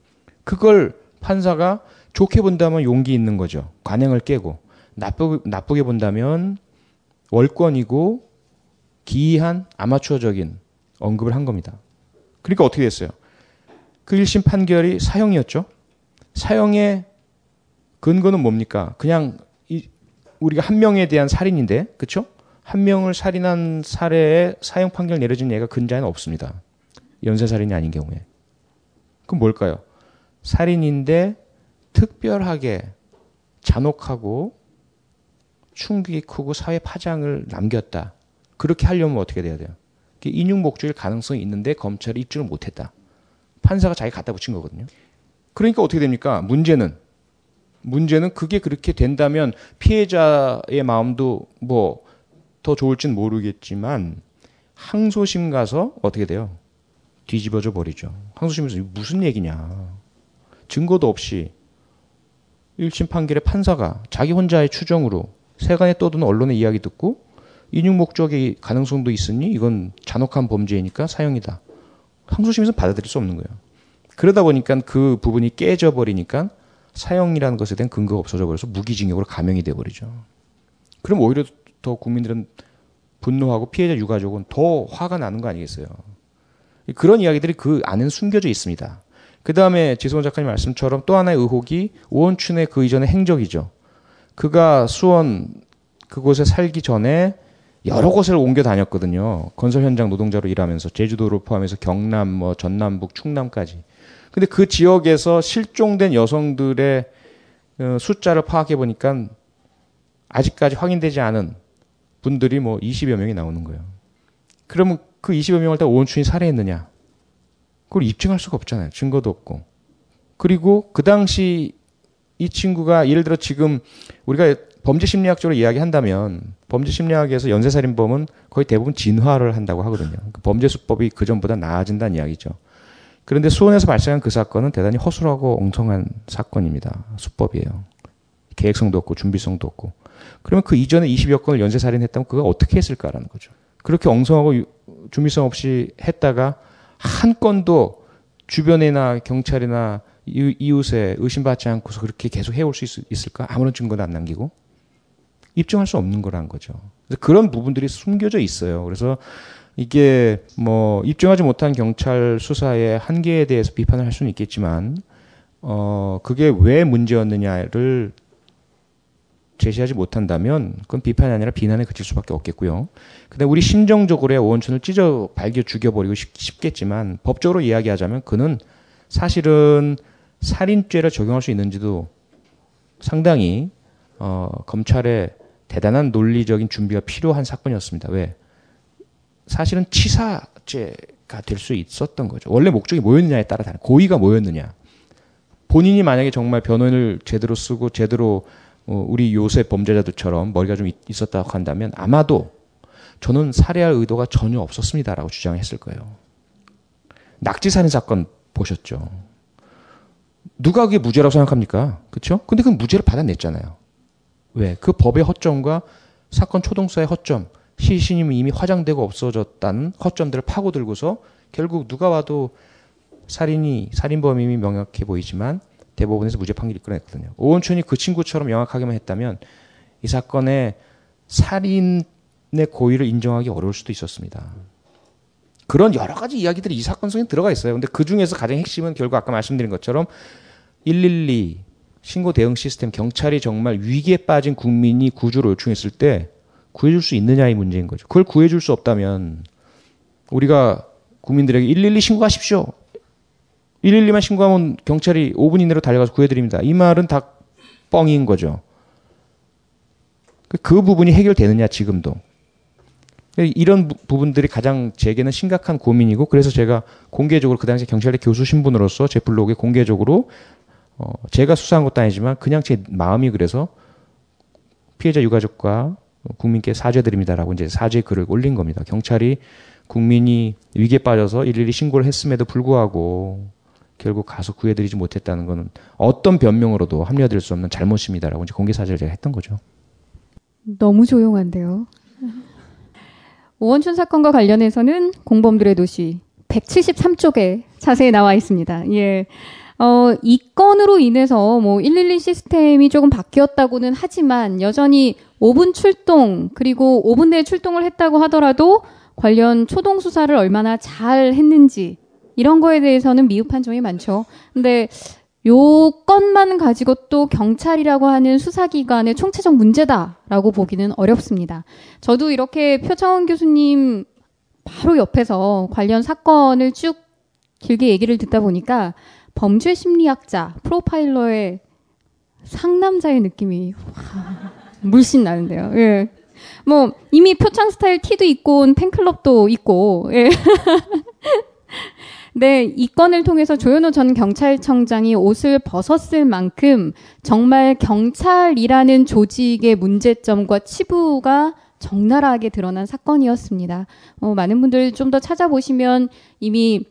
S5: 그걸 판사가 좋게 본다면 용기 있는 거죠. 관행을 깨고 나쁘, 나쁘게 본다면 월권이고 기이한 아마추어적인 언급을 한 겁니다. 그러니까 어떻게 됐어요? 그 1심 판결이 사형이었죠. 사형의 근거는 뭡니까? 그냥 이, 우리가 한 명에 대한 살인인데, 그렇죠? 한 명을 살인한 사례에 사형 판결 내려진 예가 근자에는 없습니다. 연쇄 살인이 아닌 경우에. 그럼 뭘까요? 살인인데 특별하게 잔혹하고 충격이 크고 사회 파장을 남겼다. 그렇게 하려면 어떻게 돼야 돼요? 인육 목적일 가능성이 있는데 검찰이 입증을 못했다. 판사가 자기 갖다 붙인 거거든요. 그러니까 어떻게 됩니까? 문제는 문제는 그게 그렇게 된다면 피해자의 마음도 뭐 더 좋을진 모르겠지만 항소심 가서 어떻게 돼요? 뒤집어져 버리죠. 항소심에서 무슨 얘기냐. 증거도 없이 1심 판결의 판사가 자기 혼자의 추정으로 세간에 떠도는 언론의 이야기 듣고 인육 목적의 가능성도 있으니 이건 잔혹한 범죄이니까 사형이다. 항소심에서 받아들일 수 없는 거예요. 그러다 보니까 그 부분이 깨져 버리니까 사형이라는 것에 대한 근거가 없어져 버려서 무기징역으로 감형이 돼 버리죠. 그럼 오히려 더 국민들은 분노하고 피해자 유가족은 더 화가 나는 거 아니겠어요? 그런 이야기들이 그 안에는 숨겨져 있습니다. 그 다음에 지성원 작가님 말씀처럼 또 하나의 의혹이 오원춘의 그 이전의 행적이죠. 그가 수원 그곳에 살기 전에 여러 곳을 옮겨 다녔거든요. 건설 현장 노동자로 일하면서 제주도를 포함해서 경남, 뭐 전남북, 충남까지. 근데 그 지역에서 실종된 여성들의 어, 숫자를 파악해 보니까 아직까지 확인되지 않은 분들이 뭐 20여 명이 나오는 거예요. 그러면 그 20여 명을 다 오원춘이 살해했느냐? 그걸 입증할 수가 없잖아요. 증거도 없고. 그리고 그 당시 이 친구가 예를 들어 지금 우리가 범죄 심리학적으로 이야기한다면 범죄 심리학에서 연쇄살인범은 거의 대부분 진화를 한다고 하거든요. 그 범죄 수법이 그 전보다 나아진다는 이야기죠. 그런데 수원에서 발생한 그 사건은 대단히 허술하고 엉성한 사건입니다. 수법이에요. 계획성도 없고 준비성도 없고. 그러면 그 이전에 20여 건을 연쇄살인했다면 그가 어떻게 했을까라는 거죠. 그렇게 엉성하고 준비성 없이 했다가 한 건도 주변이나 경찰이나 이웃에 의심받지 않고서 그렇게 계속 해올 수 있, 을까 아무런 증거도 안 남기고 입증할 수 없는 거란 거죠. 그런 부분들이 숨겨져 있어요. 그래서 이게 뭐 입증하지 못한 경찰 수사의 한계에 대해서 비판을 할 수는 있겠지만 어 그게 왜 문제였느냐를 제시하지 못한다면 그건 비판이 아니라 비난에 그칠 수밖에 없겠고요. 근데 우리 심정적으로의 오원춘을 찢어 발겨 죽여버리고 싶, 겠지만 법적으로 이야기하자면 그는 사실은 살인죄를 적용할 수 있는지도 상당히 어, 검찰의 대단한 논리적인 준비가 필요한 사건이었습니다. 왜? 사실은 치사죄가 될 수 있었던 거죠. 원래 목적이 뭐였느냐에 따라 다른 고의가 뭐였느냐. 본인이 만약에 정말 변호인을 제대로 쓰고 제대로 어, 우리 요새 범죄자들처럼 머리가 좀 있었다고 한다면 아마도 저는 살해할 의도가 전혀 없었습니다라고 주장했을 거예요. 낙지 살인 사건 보셨죠? 누가 그게 무죄라고 생각합니까? 그렇죠? 근데 그 무죄를 받아냈잖아요. 왜? 그 법의 허점과 사건 초동사의 허점, 시신이 이미 화장되고 없어졌다는 허점들을 파고들고서 결국 누가 와도 살인이 살인범임이 명확해 보이지만 대법원에서 무죄 판결이 끌어냈거든요. 오원춘이 그 친구처럼 명확하게만 했다면 이 사건의 살인 의 고의를 인정하기 어려울 수도 있었습니다. 그런 여러 가지 이야기들이 이 사건 속에 들어가 있어요. 근데 그 중에서 가장 핵심은 결국 아까 말씀드린 것처럼 112 신고 대응 시스템 경찰이 정말 위기에 빠진 국민이 구조를 요청했을 때 구해줄 수 있느냐의 문제인 거죠. 그걸 구해줄 수 없다면 우리가 국민들에게 112 신고하십시오. 112만 신고하면 경찰이 5분 이내로 달려가서 구해드립니다. 이 말은 다 뻥인 거죠. 그, 그 부분이 해결되느냐 지금도. 이런 부분들이 가장 제게는 심각한 고민이고 그래서 제가 공개적으로 그 당시 경찰대 교수 신분으로서 제 블로그에 공개적으로 어 제가 수사한 것도 아니지만 그냥 제 마음이 그래서 피해자 유가족과 국민께 사죄드립니다라고 이제 사죄 글을 올린 겁니다. 경찰이 국민이 위기에 빠져서 일일이 신고를 했음에도 불구하고 결국 가서 구해드리지 못했다는 것은 어떤 변명으로도 합리화될 수 없는 잘못입니다라고 이제 공개 사죄를 제가 했던 거죠.
S4: 너무 조용한데요. 오원춘 사건과 관련해서는 공범들의 도시 173쪽에 자세히 나와 있습니다. 예. 어, 이 건으로 인해서 뭐 112 시스템이 조금 바뀌었다고는 하지만 여전히 5분 출동 그리고 5분 내에 출동을 했다고 하더라도 관련 초동 수사를 얼마나 잘 했는지 이런 거에 대해서는 미흡한 점이 많죠. 근데 요 건만 가지고 또 경찰이라고 하는 수사기관의 총체적 문제다라고 보기는 어렵습니다. 저도 이렇게 표창원 교수님 바로 옆에서 관련 사건을 쭉 길게 얘기를 듣다 보니까 범죄 심리학자, 프로파일러의 상남자의 느낌이 물씬 나는데요. 예. 뭐 이미 표창 스타일 티도 있고 온 팬클럽도 있고 예. 네, 이 건을 통해서 조현호 전 경찰청장이 옷을 벗었을 만큼 정말 경찰이라는 조직의 문제점과 치부가 적나라하게 드러난 사건이었습니다. 어, 많은 분들 좀 더 찾아보시면 이미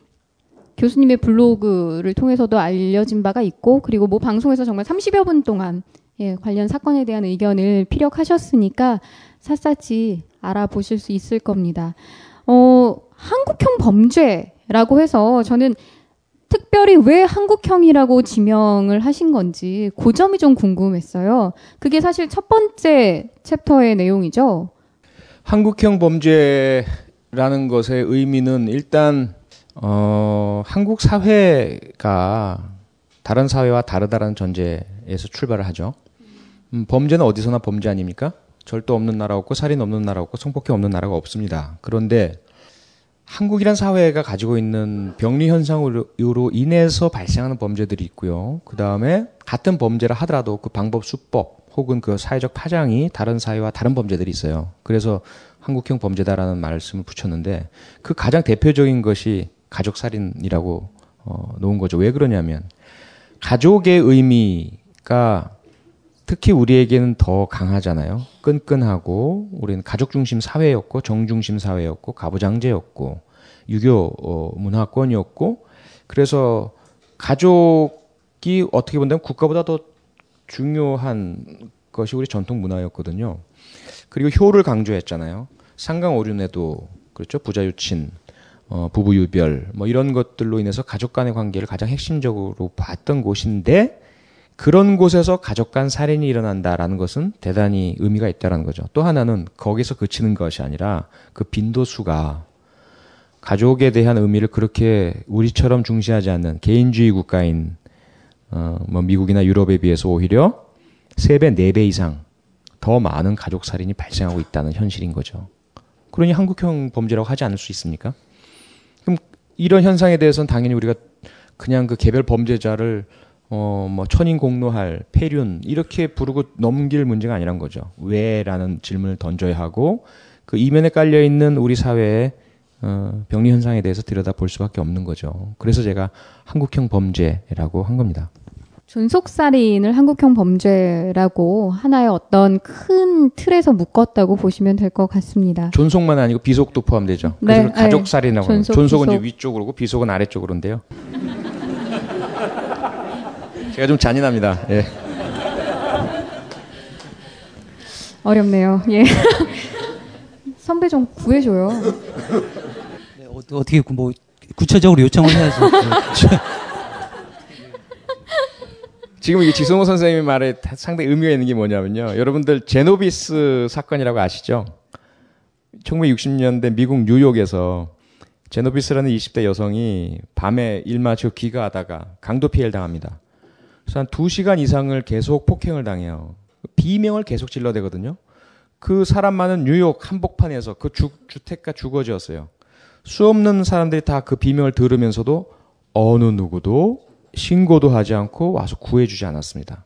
S4: 교수님의 블로그를 통해서도 알려진 바가 있고 그리고 뭐 방송에서 정말 30여 분 동안 예, 관련 사건에 대한 의견을 피력하셨으니까 샅샅이 알아보실 수 있을 겁니다. 어, 한국형 범죄 라고 해서 저는 특별히 왜 한국형이라고 지명을 하신 건지 그 점이 좀 궁금했어요. 그게 사실 첫 번째 챕터의 내용이죠.
S5: 한국형 범죄라는 것의 의미는 일단 어, 한국 사회가 다른 사회와 다르다라는 전제에서 출발을 하죠. 음, 범죄는 어디서나 범죄 아닙니까? 절도 없는 나라 없고 살인 없는 나라 없고 성폭행 없는 나라가 없습니다. 그런데 한국이란 사회가 가지고 있는 병리 현상으로 인해서 발생하는 범죄들이 있고요. 그 다음에 같은 범죄를 하더라도 그 방법 수법 혹은 그 사회적 파장이 다른 사회와 다른 범죄들이 있어요. 그래서 한국형 범죄다라는 말씀을 붙였는데 그 가장 대표적인 것이 가족 살인이라고 어, 놓은 거죠. 왜 그러냐면 가족의 의미가 특히 우리에게는 더 강하잖아요. 끈끈하고 우리는 가족 중심 사회였고 정 중심 사회였고 가부장제였고 유교 어, 문화권이었고 그래서 가족이 어떻게 본다면 국가보다 더 중요한 것이 우리 전통 문화였거든요. 그리고 효를 강조했잖아요. 상강오륜에도 그렇죠. 부자유친, 어, 부부유별 뭐 이런 것들로 인해서 가족 간의 관계를 가장 핵심적으로 봤던 곳인데 그런 곳에서 가족 간 살인이 일어난다라는 것은 대단히 의미가 있다라는 거죠. 또 하나는 거기서 그치는 것이 아니라 그 빈도수가 가족에 대한 의미를 그렇게 우리처럼 중시하지 않는 개인주의 국가인 어, 뭐 미국이나 유럽에 비해서 오히려 3배, 4배 이상 더 많은 가족 살인이 발생하고 있다는 현실인 거죠. 그러니 한국형 범죄라고 하지 않을 수 있습니까? 그럼 이런 현상에 대해서는 당연히 우리가 그냥 그 개별 범죄자를 어, 뭐, 천인 공노할, 폐륜, 이렇게 부르고 넘길 문제가 아니란 거죠. 왜? 라는 질문을 던져야 하고, 그 이면에 깔려 있는 우리 사회의, 어, 병리 현상에 대해서 들여다 볼 수밖에 없는 거죠. 그래서 제가 한국형 범죄라고 한 겁니다.
S4: 존속살인을 한국형 범죄라고 하나의 어떤 큰 틀에서 묶었다고 보시면 될 것 같습니다.
S5: 존속만 아니고 비속도 포함되죠.
S4: 네,
S5: 가족살인이라고
S4: 네. 존속,
S5: 존속은
S4: 비속.
S5: 위쪽으로고 비속은 아래쪽으로인데요. 제가 좀 잔인합니다. 예.
S4: 어렵네요. 예. 선배 좀 구해줘요.
S6: 어, 어떻게 구- 뭐 구체적으로 요청을 해야죠.
S5: 지금 이게 지성호 선생님의 말에 다- 상당히 의미가 있는 게 뭐냐면요. 여러분들 제노비스 사건이라고 아시죠? 1960년대 미국 뉴욕에서 제노비스라는 20대 여성이 밤에 일 마치고 귀가하다가 강도 피해를 당합니다. 그래서 한 2시간 이상을 계속 폭행을 당해요. 비명을 계속 질러대거든요. 그 사람 많은 뉴욕 한복판에서 그 주, 주택가 주거지였어요. 수 없는 사람들이 다 그 비명을 들으면서도 어느 누구도 신고도 하지 않고 와서 구해주지 않았습니다.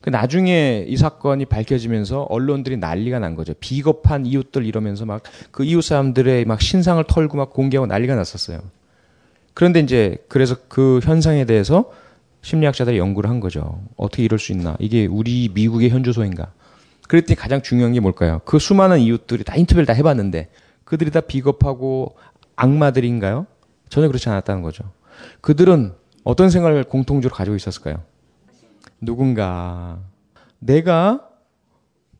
S5: 그 나중에 이 사건이 밝혀지면서 언론들이 난리가 난 거죠. 비겁한 이웃들 이러면서 막 그 이웃 사람들의 막 신상을 털고 막 공개하고 난리가 났었어요. 그런데 이제 그래서 그 현상에 대해서 심리학자들이 연구를 한 거죠. 어떻게 이럴 수 있나? 이게 우리 미국의 현주소인가? 그랬더니 가장 중요한 게 뭘까요? 그 수많은 이웃들이 다 인터뷰를 다 해봤는데 그들이 다 비겁하고 악마들인가요? 전혀 그렇지 않았다는 거죠. 그들은 어떤 생각을 공통적으로 가지고 있었을까요? 누군가 내가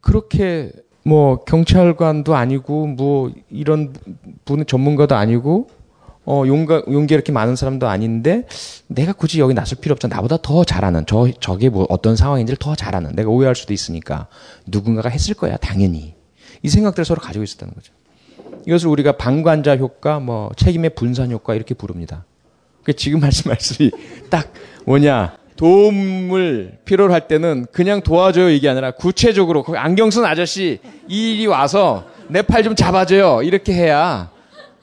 S5: 그렇게 뭐 경찰관도 아니고 뭐 이런 분 전문가도 아니고 어, 용가, 용기 이렇게 많은 사람도 아닌데 내가 굳이 여기 나설 필요 없잖아. 나보다 더 잘하는 저 저게 뭐 어떤 상황인지를 더 잘하는 내가 오해할 수도 있으니까 누군가가 했을 거야 당연히 이 생각들을 서로 가지고 있었다는 거죠. 이것을 우리가 방관자 효과, 뭐 책임의 분산 효과 이렇게 부릅니다. 그 지금 말씀 말씀이 딱 뭐냐 도움을 필요로 할 때는 그냥 도와줘요 이게 아니라 구체적으로 거기 안경 쓴 아저씨 이리 와서 내 팔 좀 잡아줘요 이렇게 해야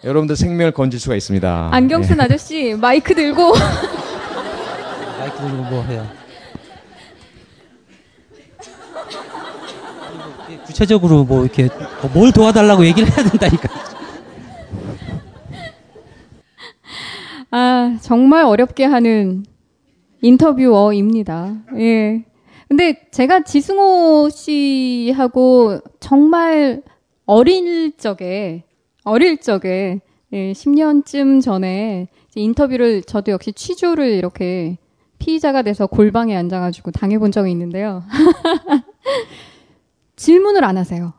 S5: 여러분들 생명을 건질 수가 있습니다.
S4: 안경 쓴
S5: 예.
S4: 아저씨 마이크 들고
S6: 마이크 들고 뭐 해요? 구체적으로 뭐 이렇게 뭐뭘 도와달라고 얘기를 해야 된다니까.
S4: 아, 정말 어렵게 하는 인터뷰어입니다. 예. 근데 제가 지승호 씨하고 정말 어릴 적에, 어릴 적에, 예, 10년쯤 전에 인터뷰를 저도 역시 취조를 이렇게 피의자가 돼서 골방에 앉아가지고 당해본 적이 있는데요. 질문을 안 하세요.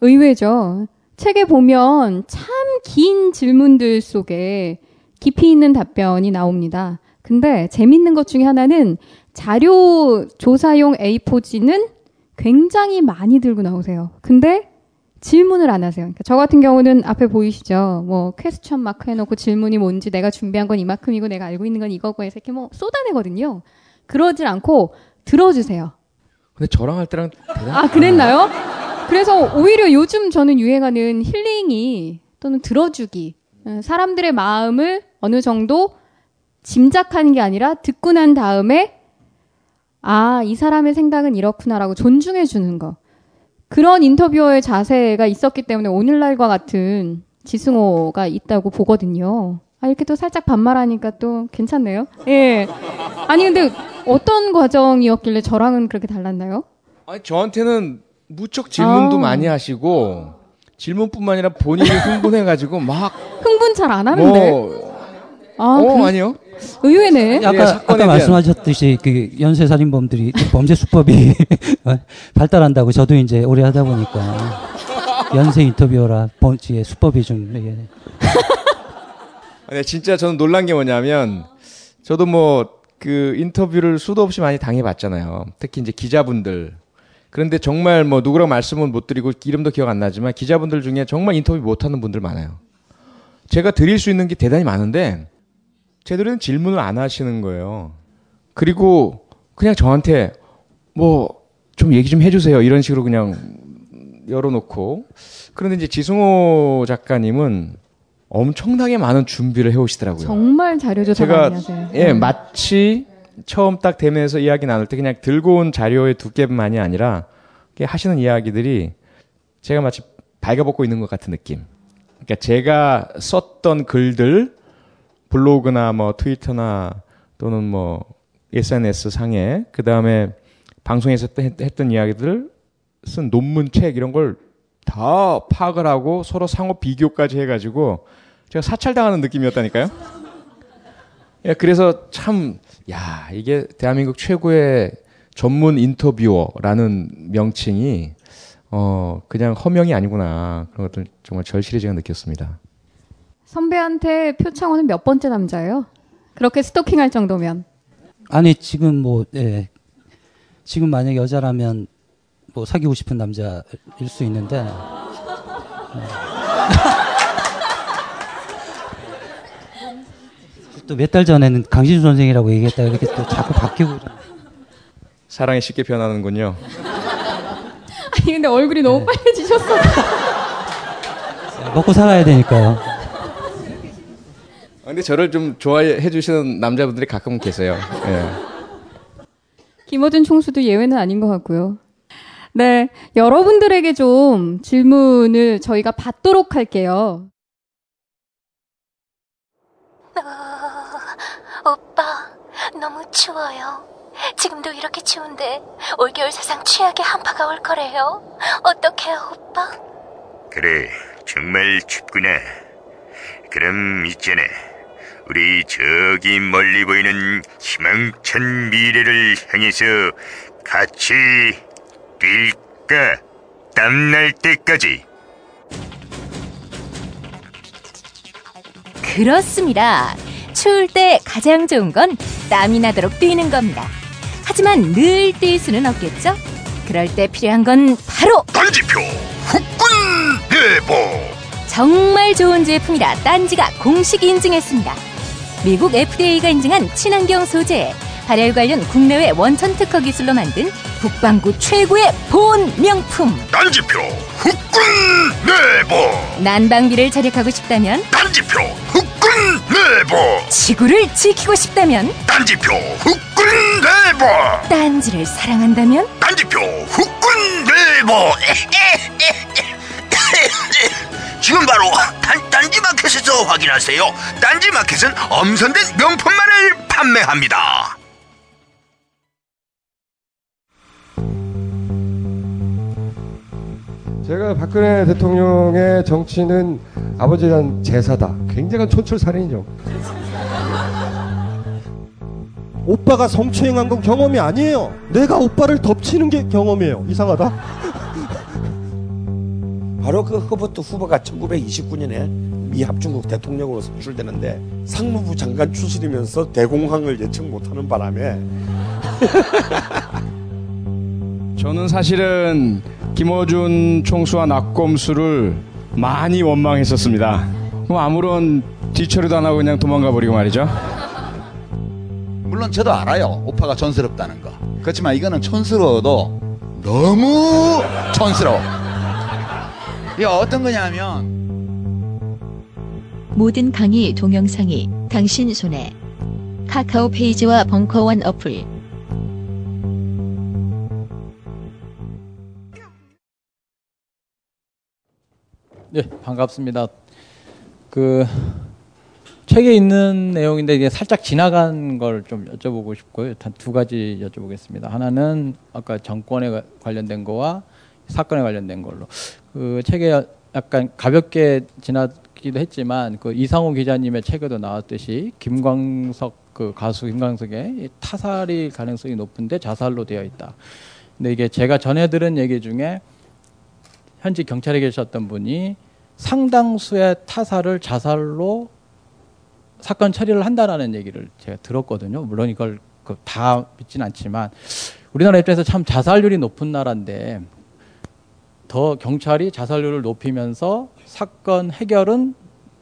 S4: 의외죠. 책에 보면 참 긴 질문들 속에 깊이 있는 답변이 나옵니다. 근데 재밌는 것 중에 하나는 자료 조사용 A4지는 굉장히 많이 들고 나오세요. 근데 질문을 안 하세요. 그러니까 저 같은 경우는 앞에 보이시죠? 뭐 퀘스천 마크 해놓고 질문이 뭔지 내가 준비한 건 이만큼이고 내가 알고 있는 건 이거고 해서 이렇게 뭐 쏟아내거든요. 그러질 않고 들어주세요.
S5: 근데 저랑 할 때랑 대단.
S4: 아, 그랬나요? 그래서 오히려 요즘 저는 유행하는 힐링이 또는 들어주기. 어, 사람들의 마음을 어느 정도 짐작하는 게 아니라 듣고 난 다음에 아, 이 사람의 생각은 이렇구나라고 존중해 주는 거. 그런 인터뷰어의 자세가 있었기 때문에 오늘날과 같은 지승호가 있다고 보거든요. 아, 이렇게 또 살짝 반말하니까 또 괜찮네요. 예. 아니, 근데 어떤 과정이었길래 저랑은 그렇게 달랐나요?
S5: 아니 저한테는 무척 질문도
S4: 아우.
S5: 많이 하시고 질문뿐만 아니라 본인이 흥분해가지고 막
S4: 흥분 잘 안 하는데.
S5: 뭐
S4: 아,
S5: 어,
S4: 그-
S5: 아니요.
S4: 의외네.
S6: 아까, 아까 말씀하셨듯이 그 연쇄 살인범들이 범죄 수법이 발달한다고 저도 이제 오래 하다 보니까 연쇄 인터뷰어라 범죄 수법이 좀 예.
S5: 네, 진짜 저는 놀란 게 뭐냐면 저도 뭐 그 인터뷰를 수도 없이 많이 당해봤잖아요. 특히 이제 기자분들. 그런데 정말 뭐 누구랑 말씀은 못 드리고 이름도 기억 안 나지만 기자분들 중에 정말 인터뷰 못하는 분들 많아요. 제가 드릴 수 있는 게 대단히 많은데 제대로는 질문을 안 하시는 거예요. 그리고 그냥 저한테 뭐 좀 얘기 좀 해주세요 이런 식으로 그냥 열어놓고 그런데 이제 지승호 작가님은 엄청나게 많은 준비를 해오시더라고요.
S4: 정말 자료 조사 많이 하세요.
S5: 예
S4: 음.
S5: 마치 처음 딱 대면에서 이야기 나눌 때 그냥 들고 온 자료의 두께만이 아니라 하시는 이야기들이 제가 마치 발가벗고 있는 것 같은 느낌. 그러니까 제가 썼던 글들 블로그나 뭐 트위터나 또는 뭐 SNS 상에 그 다음에 방송에서 했- 했던 이야기들 쓴 논문 책 이런 걸 다 파악을 하고 서로 상호 비교까지 해가지고 제가 사찰당하는 느낌이었다니까요. 예, 그래서 참, 야, 이게 대한민국 최고의 전문 인터뷰어라는 명칭이, 어, 그냥 허명이 아니구나. 그런 것들 정말 절실히 제가 느꼈습니다.
S4: 선배한테 표창원은 몇 번째 남자예요? 그렇게 스토킹할 정도면.
S6: 아니 지금 뭐 예. 지금 만약 여자라면 뭐 사귀고 싶은 남자일 수 있는데 또 몇 달 전에는 강신수 선생이라고 얘기했다 이렇게 또 자꾸 바뀌고
S5: 사랑이 쉽게 변하는군요.
S4: 아니 근데 얼굴이 너무 빨개지셨어.
S6: 먹고 살아야 되니까요.
S5: 아, 근데 저를 좀 좋아해 주시는 남자분들이 가끔 계세요. 예.
S4: 김어준 총수도 예외는 아닌 것 같고요. 네, 여러분들에게 좀 질문을 저희가 받도록 할게요.
S11: 오빠, 너무 추워요. 지금도 이렇게 추운데 올겨울 사상 최악의 한파가 올 거래요. 어떡해요, 오빠?
S12: 그래, 정말 춥구나. 그럼 있잖아. 우리 저기 멀리 보이는 희망찬 미래를 향해서 같이 뛸까? 땀날 때까지.
S10: 그렇습니다. 추울 때 가장 좋은 건 땀이 나도록 뛰는 겁니다. 하지만 늘 뛸 수는 없겠죠? 그럴 때 필요한 건 바로
S12: 단지표 후끈 대보
S10: 정말 좋은 제품이라 딴지가 공식 인증했습니다. 미국 FDA가 인증한 친환경 소재, 발열 관련 국내외 원천 특허 기술로 만든 북방구 최고의 보온 명품.
S12: 단지표 후끈 대보.
S10: 난방비를 절약하고 싶다면
S12: 단지표 후끈 대보.
S10: 지구를 지키고 싶다면
S12: 단지표 후끈 대보.
S10: 딴지를 사랑한다면
S12: 단지표 후끈 대보 지금 바로 단, 딴지마켓에서 확인하세요 딴지마켓은 엄선된 명품만을 판매합니다
S8: 제가 박근혜 대통령의 정치는 아버지에 대한 제사다. 굉장한 촌철살인이죠.
S13: 오빠가 성추행한 건 경험이 아니에요. 내가 오빠를 덮치는 게 경험이에요. 이상하다.
S14: 바로 그 허버트 후보가 1929년에 미 합중국 대통령으로 선출되는데 상무부 장관 출신이면서 대공황을 예측 못하는 바람에
S5: 저는 사실은 김어준 총수와 나꼼수를 많이 원망했었습니다. 그럼 아무런 뒤처리도 안 하고 그냥 도망가 버리고 말이죠.
S15: 물론 저도 알아요. 오빠가 촌스럽다는 거. 그렇지만 이거는 촌스러워도 너무 촌스러워. 이게 어떤 거냐면
S2: 모든 강의 동영상이 당신 손에 카카오 페이지와 벙커원 어플
S16: 네, 반갑습니다. 그 책에 있는 내용인데 이게 살짝 지나간 걸 좀 여쭤보고 싶고요. 단 두 가지 여쭤보겠습니다. 하나는 아까 정권에 관련된 거와 사건에 관련된 걸로. 그 책에 약간 가볍게 지나기도 했지만 그 이상호 기자님의 책에도 나왔듯이 김광석 그 가수 김광석의 타살이 가능성이 높은데 자살로 되어 있다. 근데 이게 제가 전해 들은 얘기 중에 현지 경찰에 계셨던 분이 상당수의 타살을 자살로 사건 처리를 한다라는 얘기를 제가 들었거든요. 물론 이걸 그다 믿진 않지만 우리나라 입장에서 참 자살률이 높은 나라인데 더 경찰이 자살률을 높이면서 사건 해결은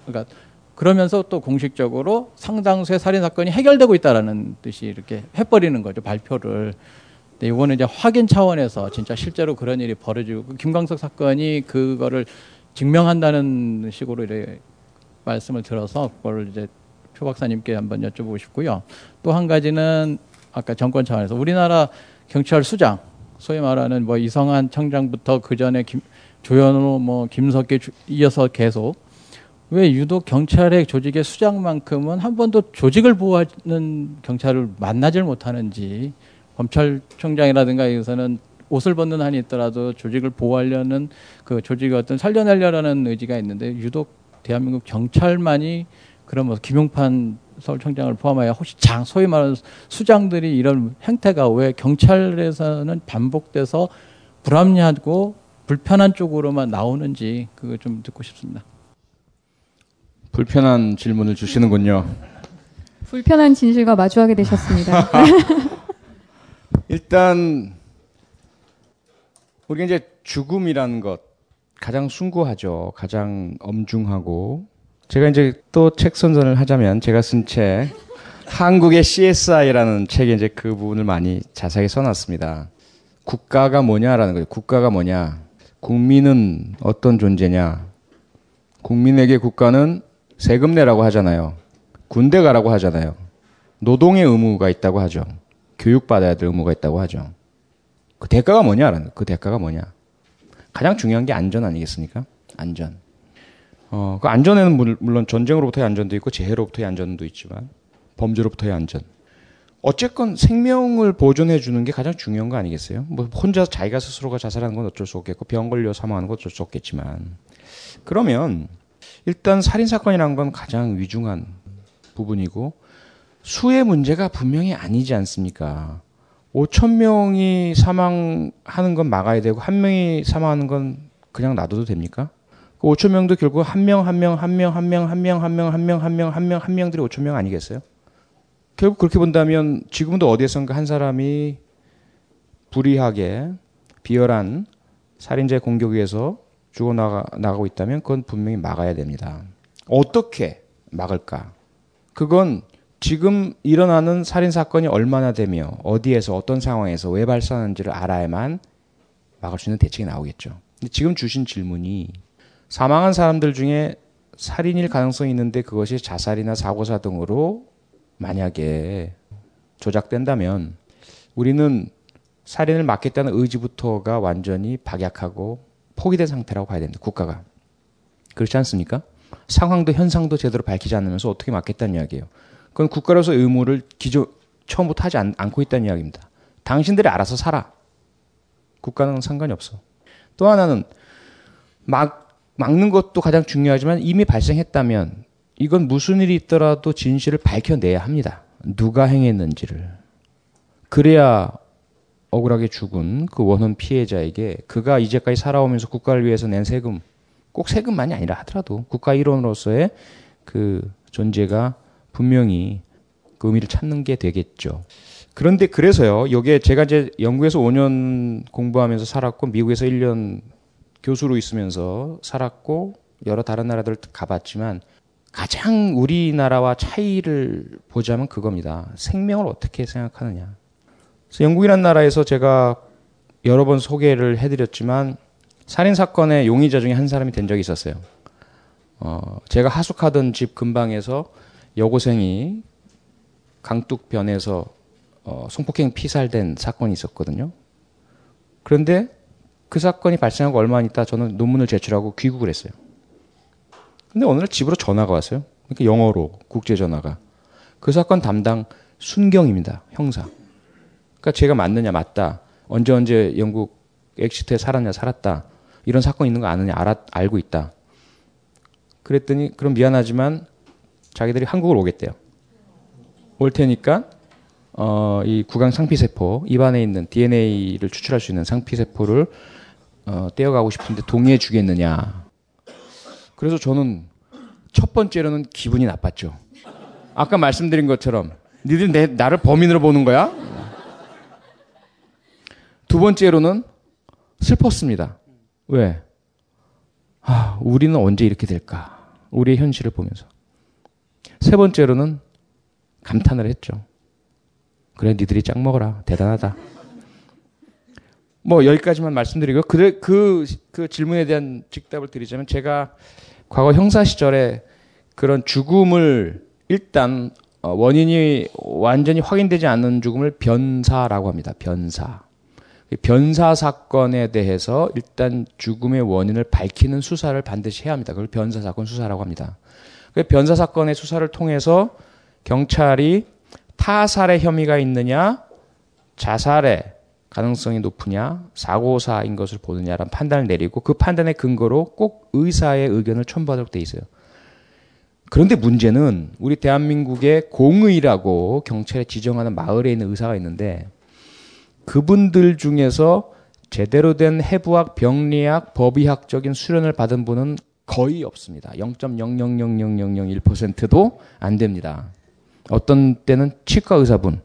S16: 그러니까 그러면서 또 공식적으로 상당수의 살인 사건이 해결되고 있다라는 뜻이 이렇게 해버리는 거죠 발표를. 근데 이거는 이제 확인 차원에서 진짜 실제로 그런 일이 벌어지고 그 김광석 사건이 그거를 증명한다는 식으로 이렇게 말씀을 들어서 그걸 이제 표 박사님께 한번 여쭤보고 싶고요. 또 한 가지는 아까 정권 차원에서 우리나라 경찰 수장 소위 말하는 뭐 이성한 청장부터 그 전에 김, 조현우 뭐 김석기 주, 이어서 계속 왜 유독 경찰의 조직의 수장만큼은 한 번도 조직을 보호하는 경찰을 만나질 못하는지 검찰총장이라든가 여기서는 옷을 벗는 한이 있더라도 조직을 보호하려는 그 조직의 어떤 살려내려는 의지가 있는데 유독 대한민국 경찰만이 그런 뭐 김용판 서울청장을 포함하여 혹시 장 소위 말하는 수장들이 이런 행태가 왜 경찰에서는 반복돼서 불합리하고 불편한 쪽으로만 나오는지 그거 좀 듣고 싶습니다.
S5: 불편한 질문을 주시는군요.
S4: 불편한 진실과 마주하게 되셨습니다.
S5: 일단 우리가 이제 죽음이라는 것 가장 숭고하죠. 가장 엄중하고 제가 이제 또 책 선전을 하자면 제가 쓴 책 한국의 CSI라는 책에 이제 그 부분을 많이 자세하게 써놨습니다. 국가가 뭐냐라는 거예요. 국가가 뭐냐? 국민은 어떤 존재냐? 국민에게 국가는 세금 내라고 하잖아요. 군대 가라고 하잖아요. 노동의 의무가 있다고 하죠. 교육받아야 될 의무가 있다고 하죠. 그 대가가 뭐냐라는 그 대가가 뭐냐? 가장 중요한 게 안전 아니겠습니까? 안전. 어, 그 안전에는 물론 전쟁으로부터의 안전도 있고 재해로부터의 안전도 있지만 범죄로부터의 안전. 어쨌건 생명을 보존해 주는 게 가장 중요한 거 아니겠어요? 뭐 혼자 자기가 스스로가 자살하는 건 어쩔 수 없겠고 병 걸려 사망하는 건 어쩔 수 없겠지만 그러면 일단 살인 사건이라는 건 가장 위중한 부분이고 수의 문제가 분명히 아니지 않습니까? 5천 명이 사망하는 건 막아야 되고 한 명이 사망하는 건 그냥 놔둬도 됩니까? 그 5천 명도 결국 한 명 한 명 한 명 한 명 한 명 한 명 한 명 한 명 한 명 한 명들이 5천 명 아니겠어요? 결국 그렇게 본다면 지금도 어디에선가 한 사람이 불의하게 비열한 살인자의 공격에 의해서 죽어나가, 나가고 있다면 그건 분명히 막아야 됩니다. 어떻게 막을까? 그건 지금 일어나는 살인 사건이 얼마나 되며 어디에서 어떤 상황에서 왜 발생하는지를 알아야만 막을 수 있는 대책이 나오겠죠. 근데 지금 주신 질문이 사망한 사람들 중에 살인일 가능성이 있는데 그것이 자살이나 사고사 등으로 만약에 조작된다면 우리는 살인을 막겠다는 의지부터가 완전히 박약하고 포기된 상태라고 봐야 됩니다. 국가가. 그렇지 않습니까? 상황도 현상도 제대로 밝히지 않으면서 어떻게 막겠다는 이야기예요. 그건 국가로서 의무를 기존 처음부터 하지 않, 않고 있다는 이야기입니다. 당신들이 알아서 살아. 국가는 상관이 없어. 또 하나는 막 막는 것도 가장 중요하지만 이미 발생했다면 이건 무슨 일이 있더라도 진실을 밝혀내야 합니다. 누가 행했는지를. 그래야 억울하게 죽은 그 원혼 피해자에게 그가 이제까지 살아오면서 국가를 위해서 낸 세금, 꼭 세금만이 아니라 하더라도 국가 일원으로서의 그 존재가 분명히 그 의미를 찾는 게 되겠죠. 그런데 그래서요, 요게 제가 이제 영국에서 5년 공부하면서 살았고, 미국에서 1년 교수로 있으면서 살았고, 여러 다른 나라들 가봤지만, 가장 우리나라와 차이를 보자면 그겁니다. 생명을 어떻게 생각하느냐. 그래서 영국이라는 나라에서 제가 여러 번 소개를 해드렸지만, 살인 사건의 용의자 중에 한 사람이 된 적이 있었어요. 어, 제가 하숙하던 집 근방에서 여고생이 강둑변에서 어, 성폭행 피살된 사건이 있었거든요. 그런데 그 사건이 발생하고 얼마 안 있다 저는 논문을 제출하고 귀국을 했어요. 근데 어느 날 집으로 전화가 왔어요. 그러니까 영어로 국제 전화가. 그 사건 담당 순경입니다. 형사. 그러니까 제가 맞느냐 맞다. 언제 언제 영국 엑시터에 살았냐 살았다. 이런 사건 있는 거 아느냐 알아, 알고 있다. 그랬더니 그럼 미안하지만 자기들이 한국을 오겠대요. 올 테니까 어, 이 구강 상피세포 입안에 있는 DNA를 추출할 수 있는 상피세포를 어, 떼어가고 싶은데 동의해 주겠느냐. 그래서 저는 첫 번째로는 기분이 나빴죠. 아까 말씀드린 것처럼 니들 내, 나를 범인으로 보는 거야? 두 번째로는 슬펐습니다. 왜? 아, 우리는 언제 이렇게 될까? 우리의 현실을 보면서. 세 번째로는 감탄을 했죠. 그래, 니들이 짱 먹어라. 대단하다. 뭐, 여기까지만 말씀드리고, 그, 그, 그 질문에 대한 직답을 드리자면, 제가 과거 형사 시절에 그런 죽음을 일단 어, 원인이 완전히 확인되지 않는 죽음을 변사라고 합니다. 변사. 변사 사건에 대해서 일단 죽음의 원인을 밝히는 수사를 반드시 해야 합니다. 그걸 변사 사건 수사라고 합니다. 그 변사 사건의 수사를 통해서 경찰이 타살의 혐의가 있느냐, 자살의 가능성이 높으냐, 사고사인 것을 보느냐라는 판단을 내리고 그 판단의 근거로 꼭 의사의 의견을 첨부하도록 돼 있어요. 그런데 문제는 우리 대한민국의 공의라고 경찰에 지정하는 마을에 있는 의사가 있는데 그분들 중에서 제대로 된 해부학, 병리학, 법의학적인 수련을 받은 분은 거의 없습니다. 0.0000001%도 안 됩니다. 어떤 때는 치과 의사분,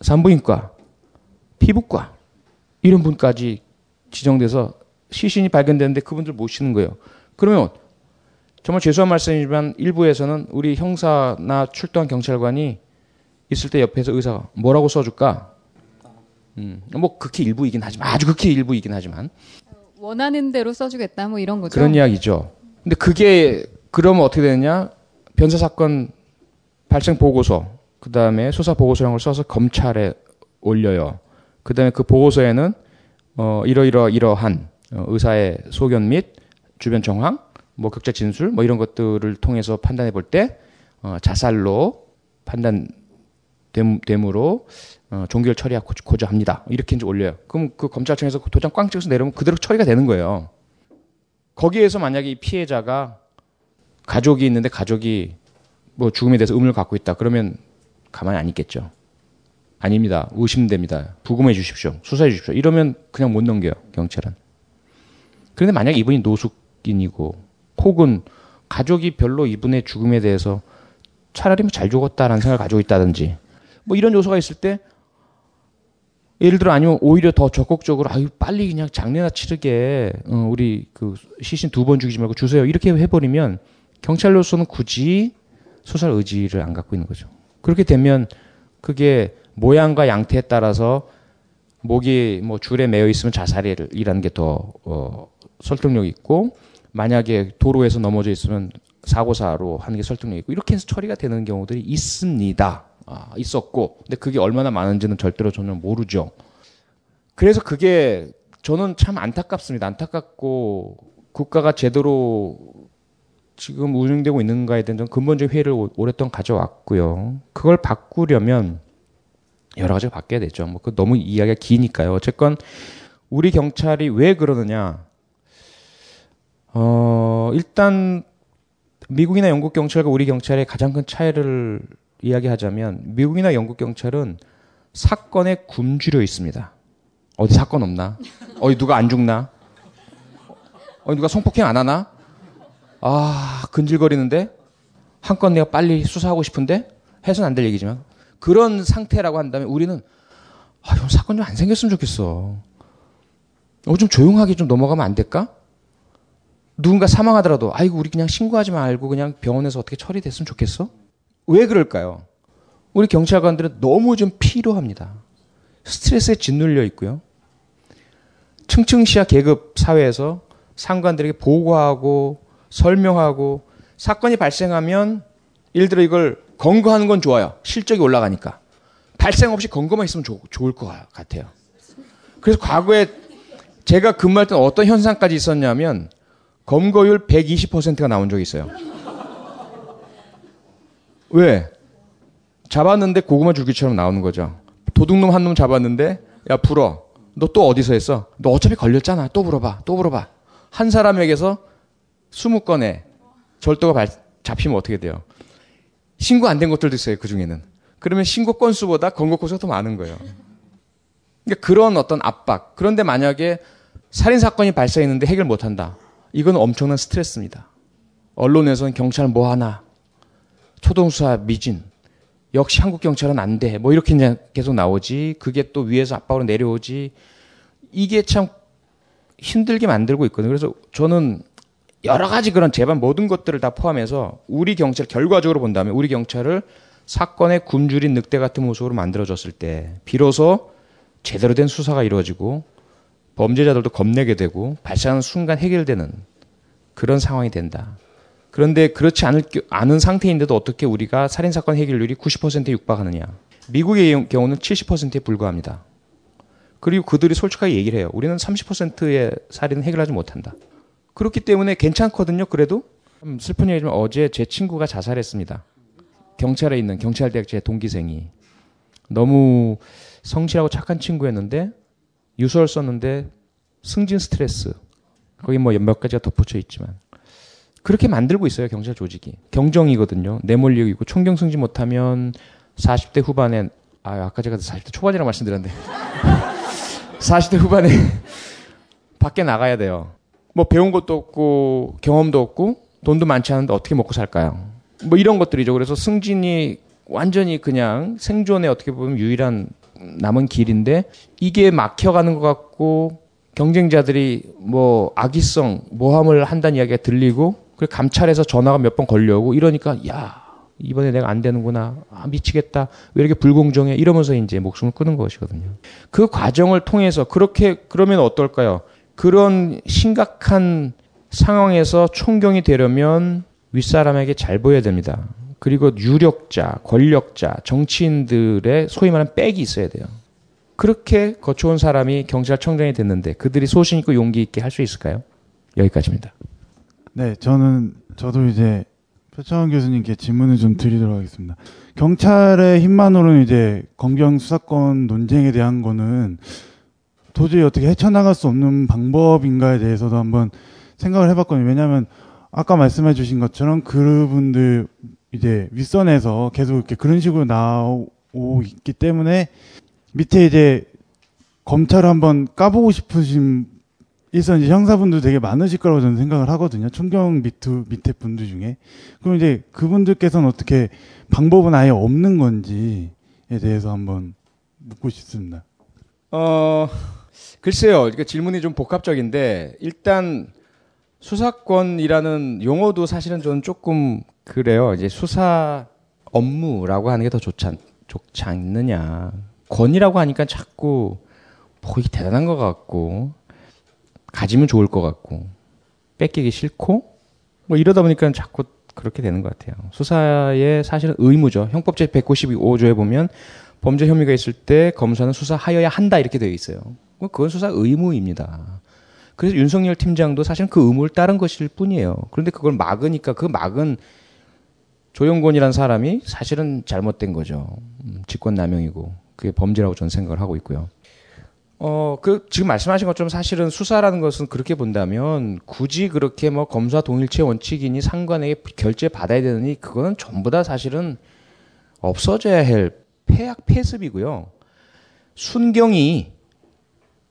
S5: 산부인과, 피부과 이런 분까지 지정돼서 시신이 발견되는데 그분들 모시는 거예요. 그러면 정말 죄송한 말씀이지만 일부에서는 우리 형사나 출동한 경찰관이 있을 때 옆에서 의사가 뭐라고 써줄까? 음, 뭐 극히 일부이긴 하지만 아주 극히 일부이긴 하지만
S4: 원하는 대로 써주겠다 뭐 이런 거죠.
S5: 그런 이야기죠. 근데 그게 그러면 어떻게 되느냐? 변사 사건 발생 보고서, 그 다음에 수사 보고서라는 걸 써서 검찰에 올려요. 그 다음에 그 보고서에는 어, 이러이러 이러한 어, 의사의 소견 및 주변 정황, 뭐 극자 진술, 뭐 이런 것들을 통해서 판단해 볼 때 어, 자살로 판단됨으로 어, 종결 처리하고자 합니다. 이렇게 이제 올려요. 그럼 그 검찰청에서 그 도장 꽝 찍어서 내려면 그대로 처리가 되는 거예요. 거기에서 만약에 이 피해자가 가족이 있는데 가족이 뭐 죽음에 대해서 의문을 갖고 있다. 그러면 가만히 안 있겠죠. 아닙니다. 의심됩니다. 부검해 주십시오. 수사해 주십시오. 이러면 그냥 못 넘겨요. 경찰은. 그런데 만약 이분이 노숙 가족인이고 혹은 가족이 별로 이분의 죽음에 대해서 차라리 뭐 잘 죽었다라는 생각을 가지고 있다든지 뭐 이런 요소가 있을 때 예를 들어 아니면 오히려 더 적극적으로 아유 빨리 그냥 장례나 치르게 어, 우리 그 시신 두 번 죽이지 말고 주세요 이렇게 해버리면 경찰로서는 굳이 소설 의지를 안 갖고 있는 거죠. 그렇게 되면 그게 모양과 양태에 따라서 목이 뭐 줄에 매여 있으면 자살이라는 게더 어, 설득력 있고 만약에 도로에서 넘어져 있으면 사고사로 하는 게 설득력 있고 이렇게 해서 처리가 되는 경우들이 있습니다. 아, 있었고 근데 그게 얼마나 많은지는 절대로 저는 모르죠. 그래서 그게 저는 참 안타깝습니다. 안타깝고 국가가 제대로 지금 운영되고 있는가에 대한 근본적 회의를 오랫동안 가져왔고요. 그걸 바꾸려면 여러 가지가 바뀌어야 되죠. 뭐 그 너무 이야기가 기니까요. 어쨌건 우리 경찰이 왜 그러느냐? 어, 일단 미국이나 영국 경찰과 우리 경찰의 가장 큰 차이를 이야기하자면 미국이나 영국 경찰은 사건에 굶주려 있습니다. 어디 사건 없나? 어디 누가 안 죽나? 어디 누가 성폭행 안 하나? 아, 근질거리는데? 한 건 내가 빨리 수사하고 싶은데? 해서는 안 될 얘기지만. 그런 상태라고 한다면 우리는, 아, 이런 사건 좀 안 생겼으면 좋겠어. 어, 좀 조용하게 좀 넘어가면 안 될까? 누군가 사망하더라도, 아이고, 우리 그냥 신고하지 말고 그냥 병원에서 어떻게 처리됐으면 좋겠어? 왜 그럴까요? 우리 경찰관들은 너무 좀 필요합니다. 스트레스에 짓눌려 있고요. 층층시야 계급 사회에서 상관들에게 보고하고 설명하고 사건이 발생하면 예를 들어 이걸 검거하는 건 좋아요. 실적이 올라가니까. 발생 없이 검거만 있으면 조, 좋을 것 같아요. 그래서 과거에 제가 근무할 때는 어떤 현상까지 있었냐면 검거율 120%가 나온 적이 있어요. 왜? 잡았는데 고구마 줄기처럼 나오는 거죠. 도둑놈 한 놈 잡았는데 야 불어. 너 또 어디서 했어? 너 어차피 걸렸잖아. 또 물어봐. 또 물어봐. 한 사람에게서 20건에 절도가 발, 잡히면 어떻게 돼요? 신고 안 된 것들도 있어요. 그 중에는. 그러면 신고 건수보다 검거 건수가 더 많은 거예요. 그러니까 그런 어떤 압박. 그런데 만약에 살인 사건이 발생했는데 해결 못 한다. 이건 엄청난 스트레스입니다. 언론에서는 경찰 뭐 하나, 초동수사 미진, 역시 한국 경찰은 안 돼. 뭐 이렇게 그냥 계속 나오지. 그게 또 위에서 압박으로 내려오지. 이게 참 힘들게 만들고 있거든요. 그래서 저는 여러 가지 그런 재반 모든 것들을 다 포함해서 우리 경찰 결과적으로 본다면 우리 경찰을 사건의 굶주린 늑대 같은 모습으로 만들어졌을 때 비로소 제대로 된 수사가 이루어지고 범죄자들도 겁내게 되고 발생하는 순간 해결되는 그런 상황이 된다. 그런데 그렇지 않을, 않은 상태인데도 어떻게 우리가 살인사건 해결률이 90%에 육박하느냐. 미국의 경우는 70%에 불과합니다. 그리고 그들이 솔직하게 얘기를 해요. 우리는 30%의 살인은 해결하지 못한다. 그렇기 때문에 괜찮거든요. 그래도. 슬픈 얘기지만 어제 제 친구가 자살했습니다. 경찰에 있는 경찰대학 제 동기생이. 너무 성실하고 착한 친구였는데 유서를 썼는데 승진 스트레스. 거기 뭐 몇 가지가 덧붙여 있지만. 그렇게 만들고 있어요 경찰 조직이. 경정이거든요. 내몰리고 총경 승진 못하면 40대 후반에 아 아까 제가 40대 초반이라고 말씀드렸는데. 40대 후반에 밖에 나가야 돼요 뭐 배운 것도 없고 경험도 없고 돈도 많지 않은데 어떻게 먹고 살까요? 뭐 이런 것들이죠. 그래서 승진이 완전히 그냥 생존에 어떻게 보면 유일한 남은 길인데 이게 막혀가는 것 같고 경쟁자들이 뭐 악의성 모함을 한다는 이야기가 들리고 그 감찰해서 전화가 몇 번 걸려오고 이러니까 야 이번에 내가 안 되는구나 아, 미치겠다 왜 이렇게 불공정해 이러면서 이제 목숨을 끊은 것이거든요. 그 과정을 통해서 그렇게 그러면 어떨까요? 그런 심각한 상황에서 총경이 되려면 윗사람에게 잘 보여야 됩니다. 그리고 유력자, 권력자, 정치인들의 소위 말하는 백이 있어야 돼요. 그렇게 거쳐온 사람이 경찰청장이 됐는데 그들이 소신 있고 용기 있게 할 수 있을까요? 여기까지입니다.
S17: 네, 저는 저도 이제 표창원 교수님께 질문을 좀 드리도록 하겠습니다. 경찰의 힘만으로는 이제 검경 수사권 논쟁에 대한 거는 도저히 어떻게 헤쳐나갈 수 없는 방법인가에 대해서도 한번 생각을 해봤거든요. 왜냐하면 아까 말씀해 주신 것처럼 그분들 이제 윗선에서 계속 이렇게 그런 식으로 나오고 있기 때문에 밑에 이제 검찰을 한번 까보고 싶으신 일선 이제 형사분들 되게 많으실 거라고 저는 생각을 하거든요. 총경 밑에, 밑에 분들 중에. 그럼 이제 그분들께서는 어떻게 방법은 아예 없는 건지에 대해서 한번 묻고 싶습니다.
S5: 어, 글쎄요. 이게 질문이 좀 복합적인데 일단 수사권이라는 용어도 사실은 저는 조금 그래요. 이제 수사 업무라고 하는 게 더 좋지, 않, 좋지 않느냐. 권이라고 하니까 자꾸 뭐 이게 대단한 것 같고 가지면 좋을 것 같고 뺏기기 싫고 뭐 이러다 보니까 자꾸 그렇게 되는 것 같아요. 수사의 사실은 의무죠. 형법 제 195조에 보면 범죄 혐의가 있을 때 검사는 수사하여야 한다 이렇게 되어 있어요. 그건 수사 의무입니다. 그래서 윤석열 팀장도 사실은 그 의무를 따른 것일 뿐이에요. 그런데 그걸 막으니까 그 막은 조영권이라는 사람이 사실은 잘못된 거죠. 음, 직권남용이고 그게 범죄라고 저는 생각을 하고 있고요. 어, 그, 지금 말씀하신 것처럼 사실은 수사라는 것은 그렇게 본다면 굳이 그렇게 뭐 검사 동일체 원칙이니 상관에게 결제 받아야 되느니 그거는 전부 다 사실은 없어져야 할 폐약 폐습이고요. 순경이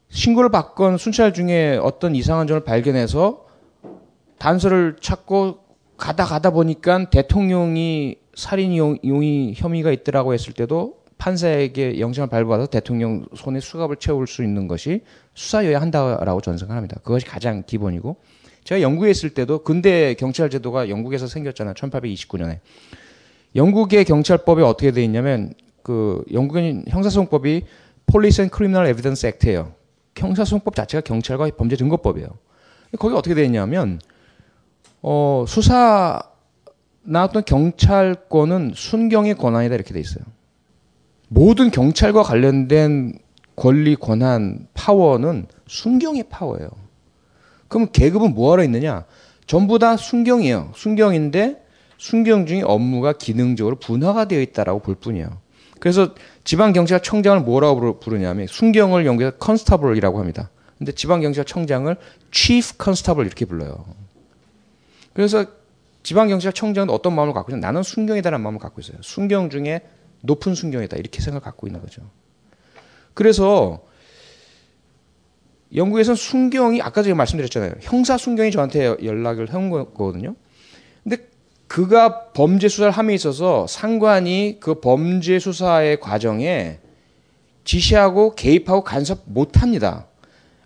S5: 신고를 받건 순찰 중에 어떤 이상한 점을 발견해서 단서를 찾고 가다 가다 보니까 대통령이 살인 용의 혐의가 있더라고 했을 때도 판사에게 영장을 발부받아서 대통령 손에 수갑을 채울 수 있는 것이 수사여야 한다라고 저는 생각합니다. 그것이 가장 기본이고 제가 영국에 있을 때도 근대 경찰 제도가 영국에서 생겼잖아요. 1829년에. 영국의 경찰법이 어떻게 돼 있냐면 그 영국의 형사소송법이 Police and Criminal Evidence Act예요. 형사소송법 자체가 경찰과 범죄 증거법이에요. 거기 어떻게 돼 있냐면 어 수사 나왔던 경찰권은 순경의 권한이다 이렇게 돼 있어요. 모든 경찰과 관련된 권리, 권한, 파워는 순경의 파워예요. 그럼 계급은 뭐하러 있느냐? 전부 다 순경이에요. 순경인데 순경 중에 업무가 기능적으로 분화가 되어 있다라고 볼 뿐이에요. 그래서 지방경찰청장을 뭐라고 부르냐면 순경을 영국에서 컨스타블이라고 합니다. 근데 지방경찰청장을 chief constable 이렇게 불러요. 그래서 지방경찰청장은 어떤 마음을 갖고 있냐? 나는 순경이다라는 마음을 갖고 있어요. 순경 중에 높은 순경이다 이렇게 생각 갖고 있는 거죠. 그래서 영국에서는 순경이 아까 제가 말씀드렸잖아요. 형사 순경이 저한테 연락을 해온 거거든요. 그가 범죄 수사를 함에 있어서 상관이 그 범죄 수사의 과정에 지시하고 개입하고 간섭 못 합니다.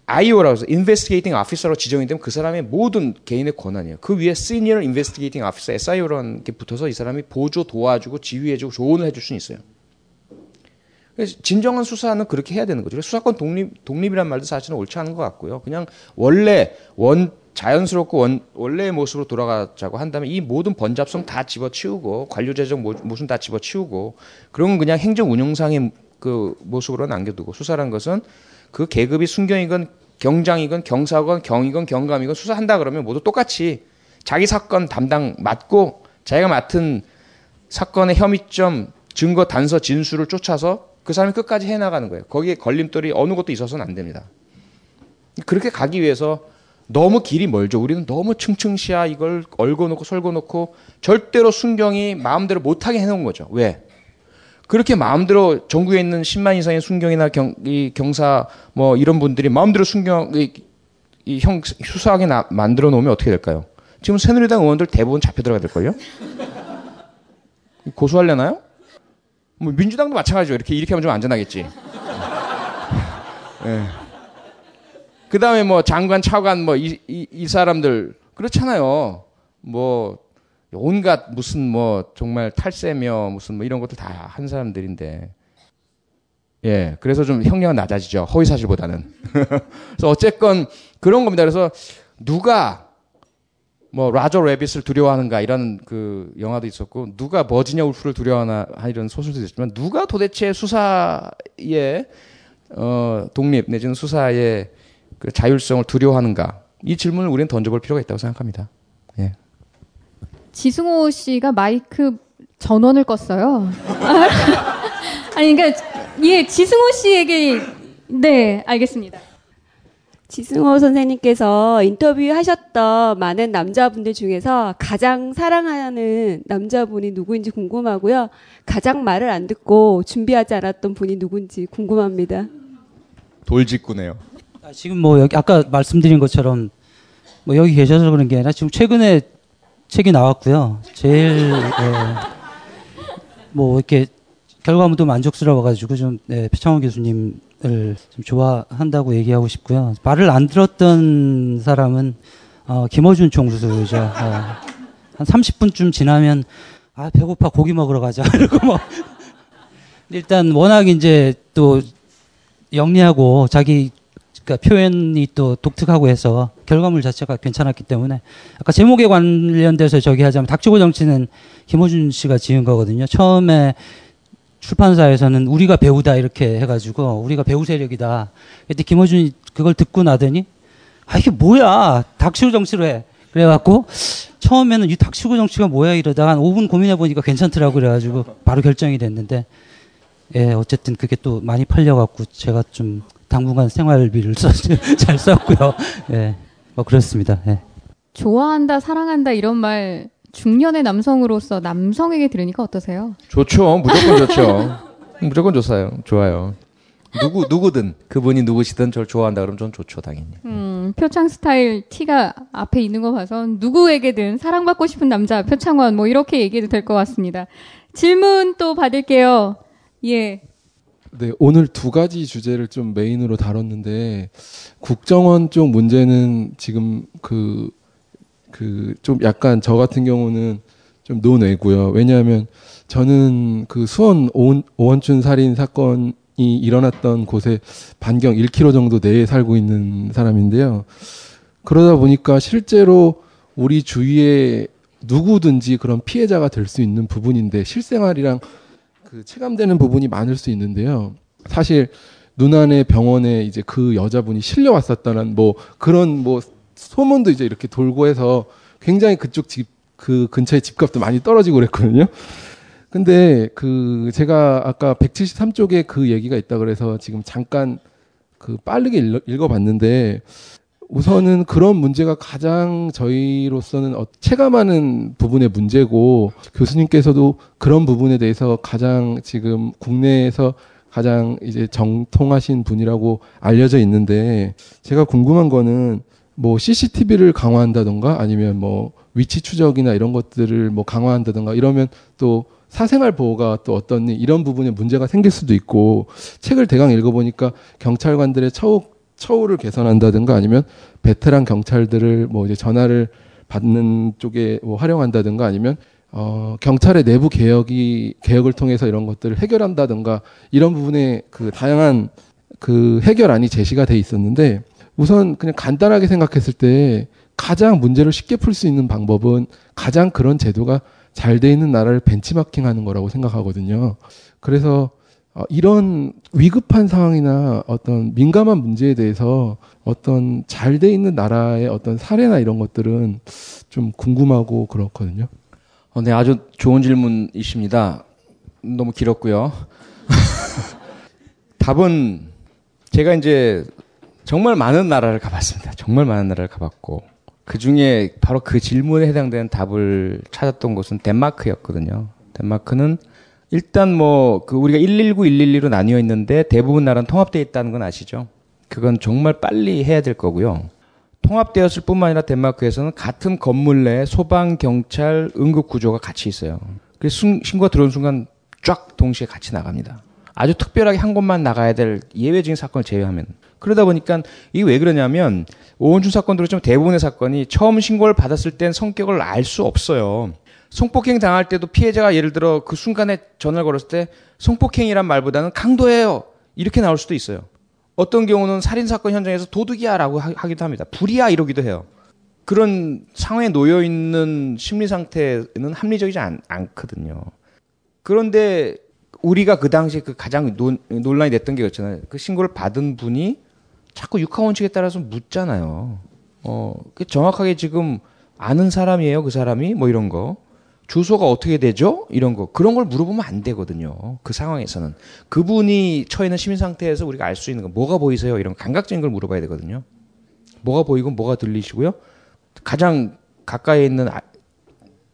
S5: IO라고 해서 Investigating Officer로 지정이 되면 그 사람의 모든 개인의 권한이에요. 그 위에 Senior Investigating Officer, SIO라는 게 붙어서 이 사람이 보조 도와주고 지휘해주고 조언을 해줄 수는 있어요. 그래서 진정한 수사는 그렇게 해야 되는 거죠. 수사권 독립, 독립이란 말도 사실은 옳지 않은 것 같고요. 그냥 원래 원, 자연스럽고 원, 원래의 모습으로 돌아가자고 한다면 이 모든 번잡성 다 집어치우고 관료재정 모순 다 집어치우고 그런 건 그냥 행정 운영상의 그 모습으로 남겨두고 수사란 것은 그 계급이 순경이건 경장이건 경사건 경이건 경감이건 수사한다 그러면 모두 똑같이 자기 사건 담당 맡고 자기가 맡은 사건의 혐의점 증거 단서 진술을 쫓아서 그 사람이 끝까지 해나가는 거예요. 거기에 걸림돌이 어느 것도 있어서는 안 됩니다. 그렇게 가기 위해서 너무 길이 멀죠. 우리는 너무 층층시야 이걸 얼거놓고 설거놓고 절대로 순경이 마음대로 못하게 해놓은 거죠. 왜? 그렇게 마음대로 전국에 있는 10만 이상의 순경이나 경, 이 경사 뭐 이런 분들이 마음대로 순경 이, 이 형 수사하게 나, 만들어 놓으면 어떻게 될까요? 지금 새누리당 의원들 대부분 잡혀 들어가야 될걸요? 고소하려나요? 뭐 민주당도 마찬가지죠. 이렇게 이렇게 하면 좀 안전하겠지. 네. 그 다음에 뭐 장관, 차관 뭐이 이, 이 사람들 그렇잖아요. 뭐 온갖 무슨 뭐 정말 탈세며 무슨 뭐 이런 것들 다한 사람들인데. 예 그래서 좀 형량은 낮아지죠. 허위 사실보다는. 그래서 어쨌건 그런 겁니다. 그래서 누가 뭐 라저 레빗을 두려워하는가 이런 그 영화도 있었고 누가 버지니아 울프를 두려워하나 이런 소설도 있었지만 누가 도대체 수사의 어 독립 내지는 수사의 그 자율성을 두려워하는가 이 질문을 우리는 던져볼 필요가 있다고 생각합니다. 예.
S4: 지승호 씨가 마이크 전원을 껐어요. 아니, 그러니까, 예, 지승호 씨에게, 네, 알겠습니다.
S18: 지승호 선생님께서 인터뷰하셨던 많은 남자분들 중에서 가장 사랑하는 남자분이 누구인지 궁금하고요. 가장 말을 안 듣고 준비하지 않았던 분이 누군지 궁금합니다.
S5: 돌직구네요.
S6: 지금 뭐 여기 아까 말씀드린 것처럼 뭐 여기 계셔서 그런 게 아니라 지금 최근에 책이 나왔고요. 제일 예, 뭐 이렇게 결과물도 만족스러워가지고 좀 네, 표창원 교수님을 좀 좋아한다고 얘기하고 싶고요. 말을 안 들었던 사람은 어, 김어준 총수죠. 어, 한 30분쯤 지나면 아 배고파 고기 먹으러 가자 이러고 뭐 일단 워낙 이제 또 영리하고 자기 그러니까 표현이 또 독특하고 해서 결과물 자체가 괜찮았기 때문에 아까 제목에 관련돼서 저기 하자면 닥치고 정치는 김호준 씨가 지은 거거든요. 처음에 출판사에서는 우리가 배우다 이렇게 해가지고 우리가 배우 세력이다. 그때 김호준이 그걸 듣고 나더니 아 이게 뭐야 닥치고 정치로 해. 그래갖고 처음에는 이 닥치고 정치가 뭐야 이러다가 한 5분 고민해 보니까 괜찮더라고 그래가지고 바로 결정이 됐는데 예 어쨌든 그게 또 많이 팔려갖고 제가 좀 당분간 생활비를 써, 잘 썼고요. 예, 뭐 그렇습니다. 예.
S4: 좋아한다, 사랑한다 이런 말 중년의 남성으로서 남성에게 들으니까 어떠세요?
S5: 좋죠. 무조건 좋죠. 무조건 좋아요. 좋아요. 누구 누구든 그분이 누구시든 저를 좋아한다 그러면 전 좋죠 당연히.
S4: 음, 표창 스타일 티가 앞에 있는 거 봐서 누구에게든 사랑받고 싶은 남자 표창원 뭐 이렇게 얘기해도 될 것 같습니다. 질문 또 받을게요. 예.
S19: 네, 오늘 두 가지 주제를 좀 메인으로 다뤘는데 국정원 쪽 문제는 지금 그 그 좀 약간 저 같은 경우는 좀 논외고요. 왜냐하면 저는 그 수원 오원, 오원춘 살인 사건이 일어났던 곳에 반경 1km 정도 내에 살고 있는 사람인데요. 그러다 보니까 실제로 우리 주위에 누구든지 그런 피해자가 될 수 있는 부분인데 실생활이랑 그 체감되는 부분이 많을 수 있는데요. 사실 누난의 병원에 이제 그 여자분이 실려왔었다는 뭐 그런 뭐 소문도 이제 이렇게 돌고 해서 굉장히 그쪽 집 그 근처에 집값도 많이 떨어지고 그랬거든요. 근데 그 제가 아까 173쪽에 그 얘기가 있다 그래서 지금 잠깐 그 빠르게 읽어, 읽어봤는데 우선은 그런 문제가 가장 저희로서는 어, 체감하는 부분의 문제고 교수님께서도 그런 부분에 대해서 가장 지금 국내에서 가장 이제 정통하신 분이라고 알려져 있는데 제가 궁금한 거는 뭐 CCTV를 강화한다던가 아니면 뭐 위치 추적이나 이런 것들을 뭐 강화한다던가 이러면 또 사생활 보호가 또 어떤 이런 부분에 문제가 생길 수도 있고 책을 대강 읽어보니까 경찰관들의 처우 처우를 개선한다든가 아니면 베테랑 경찰들을 뭐 이제 전화를 받는 쪽에 뭐 활용한다든가 아니면 어 경찰의 내부 개혁이 개혁을 통해서 이런 것들을 해결한다든가 이런 부분에 그 다양한 그 해결안이 제시가 돼 있었는데 우선 그냥 간단하게 생각했을 때 가장 문제를 쉽게 풀 수 있는 방법은 가장 그런 제도가 잘 돼 있는 나라를 벤치마킹 하는 거라고 생각하거든요. 그래서 어, 이런 위급한 상황이나 어떤 민감한 문제에 대해서 어떤 잘 돼 있는 나라의 어떤 사례나 이런 것들은 좀 궁금하고 그렇거든요.
S5: 어, 네, 아주 좋은 질문이십니다. 너무 길었고요. 답은 제가 이제 정말 많은 나라를 가봤습니다. 정말 많은 나라를 가봤고 그 중에 바로 그 질문에 해당되는 답을 찾았던 곳은 덴마크였거든요. 덴마크는 일단 뭐 그 우리가 119, 112로 나뉘어 있는데 대부분 나라는 통합되어 있다는 건 아시죠? 그건 정말 빨리 해야 될 거고요. 통합되었을 뿐만 아니라 덴마크에서는 같은 건물 내 소방, 경찰, 응급 구조가 같이 있어요. 그래서 신고가 들어온 순간 쫙 동시에 같이 나갑니다. 아주 특별하게 한 곳만 나가야 될 예외적인 사건을 제외하면. 그러다 보니까 이게 왜 그러냐면 오원준 사건도 그렇지만 대부분의 사건이 처음 신고를 받았을 땐 성격을 알 수 없어요. 성폭행 당할 때도 피해자가 예를 들어 그 순간에 전화를 걸었을 때 성폭행이란 말보다는 강도예요. 이렇게 나올 수도 있어요. 어떤 경우는 살인 사건 현장에서 도둑이야라고 하기도 합니다. 불이야 이러기도 해요. 그런 상황에 놓여 있는 심리 상태는 합리적이지 않, 않거든요. 그런데 우리가 그 당시에 그 가장 논, 논란이 됐던 게 그렇잖아요. 그 신고를 받은 분이 자꾸 육하 원칙에 따라서 묻잖아요. 어, 그 정확하게 지금 아는 사람이에요, 그 사람이 뭐 이런 거. 주소가 어떻게 되죠? 이런 거. 그런 걸 물어보면 안 되거든요. 그 상황에서는. 그분이 처해 있는 시민 상태에서 우리가 알 수 있는 거. 뭐가 보이세요? 이런 감각적인 걸 물어봐야 되거든요. 뭐가 보이고 뭐가 들리시고요. 가장 가까이 있는 아,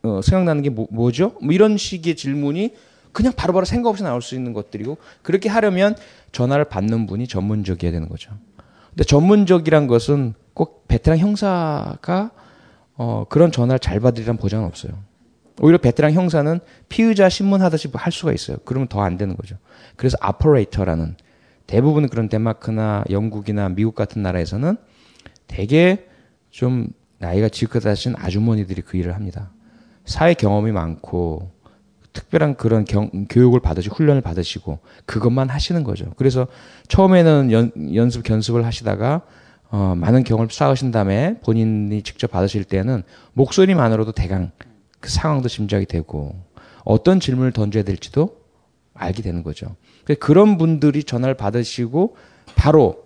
S5: 어, 생각나는 게 뭐, 죠 뭐 이런 식의 질문이 그냥 바로바로 생각 없이 나올 수 있는 것들이고 그렇게 하려면 전화를 받는 분이 전문적이어야 되는 거죠. 근데 전문적이란 것은 꼭 베테랑 형사가 어, 그런 전화를 잘 받으리란 보장은 없어요. 오히려 베테랑 형사는 피의자 신문하듯이 할 수가 있어요. 그러면 더 안 되는 거죠. 그래서 아퍼레이터라는 대부분 그런 덴마크나 영국이나 미국 같은 나라에서는 대개 좀 나이가 지긋하신 아주머니들이 그 일을 합니다. 사회 경험이 많고 특별한 그런 경, 교육을 받으시고 훈련을 받으시고 그것만 하시는 거죠. 그래서 처음에는 연, 연습 견습을 하시다가 어, 많은 경험을 쌓으신 다음에 본인이 직접 받으실 때는 목소리만으로도 대강 그 상황도 짐작이 되고 어떤 질문을 던져야 될지도 알게 되는 거죠. 그런 분들이 전화를 받으시고 바로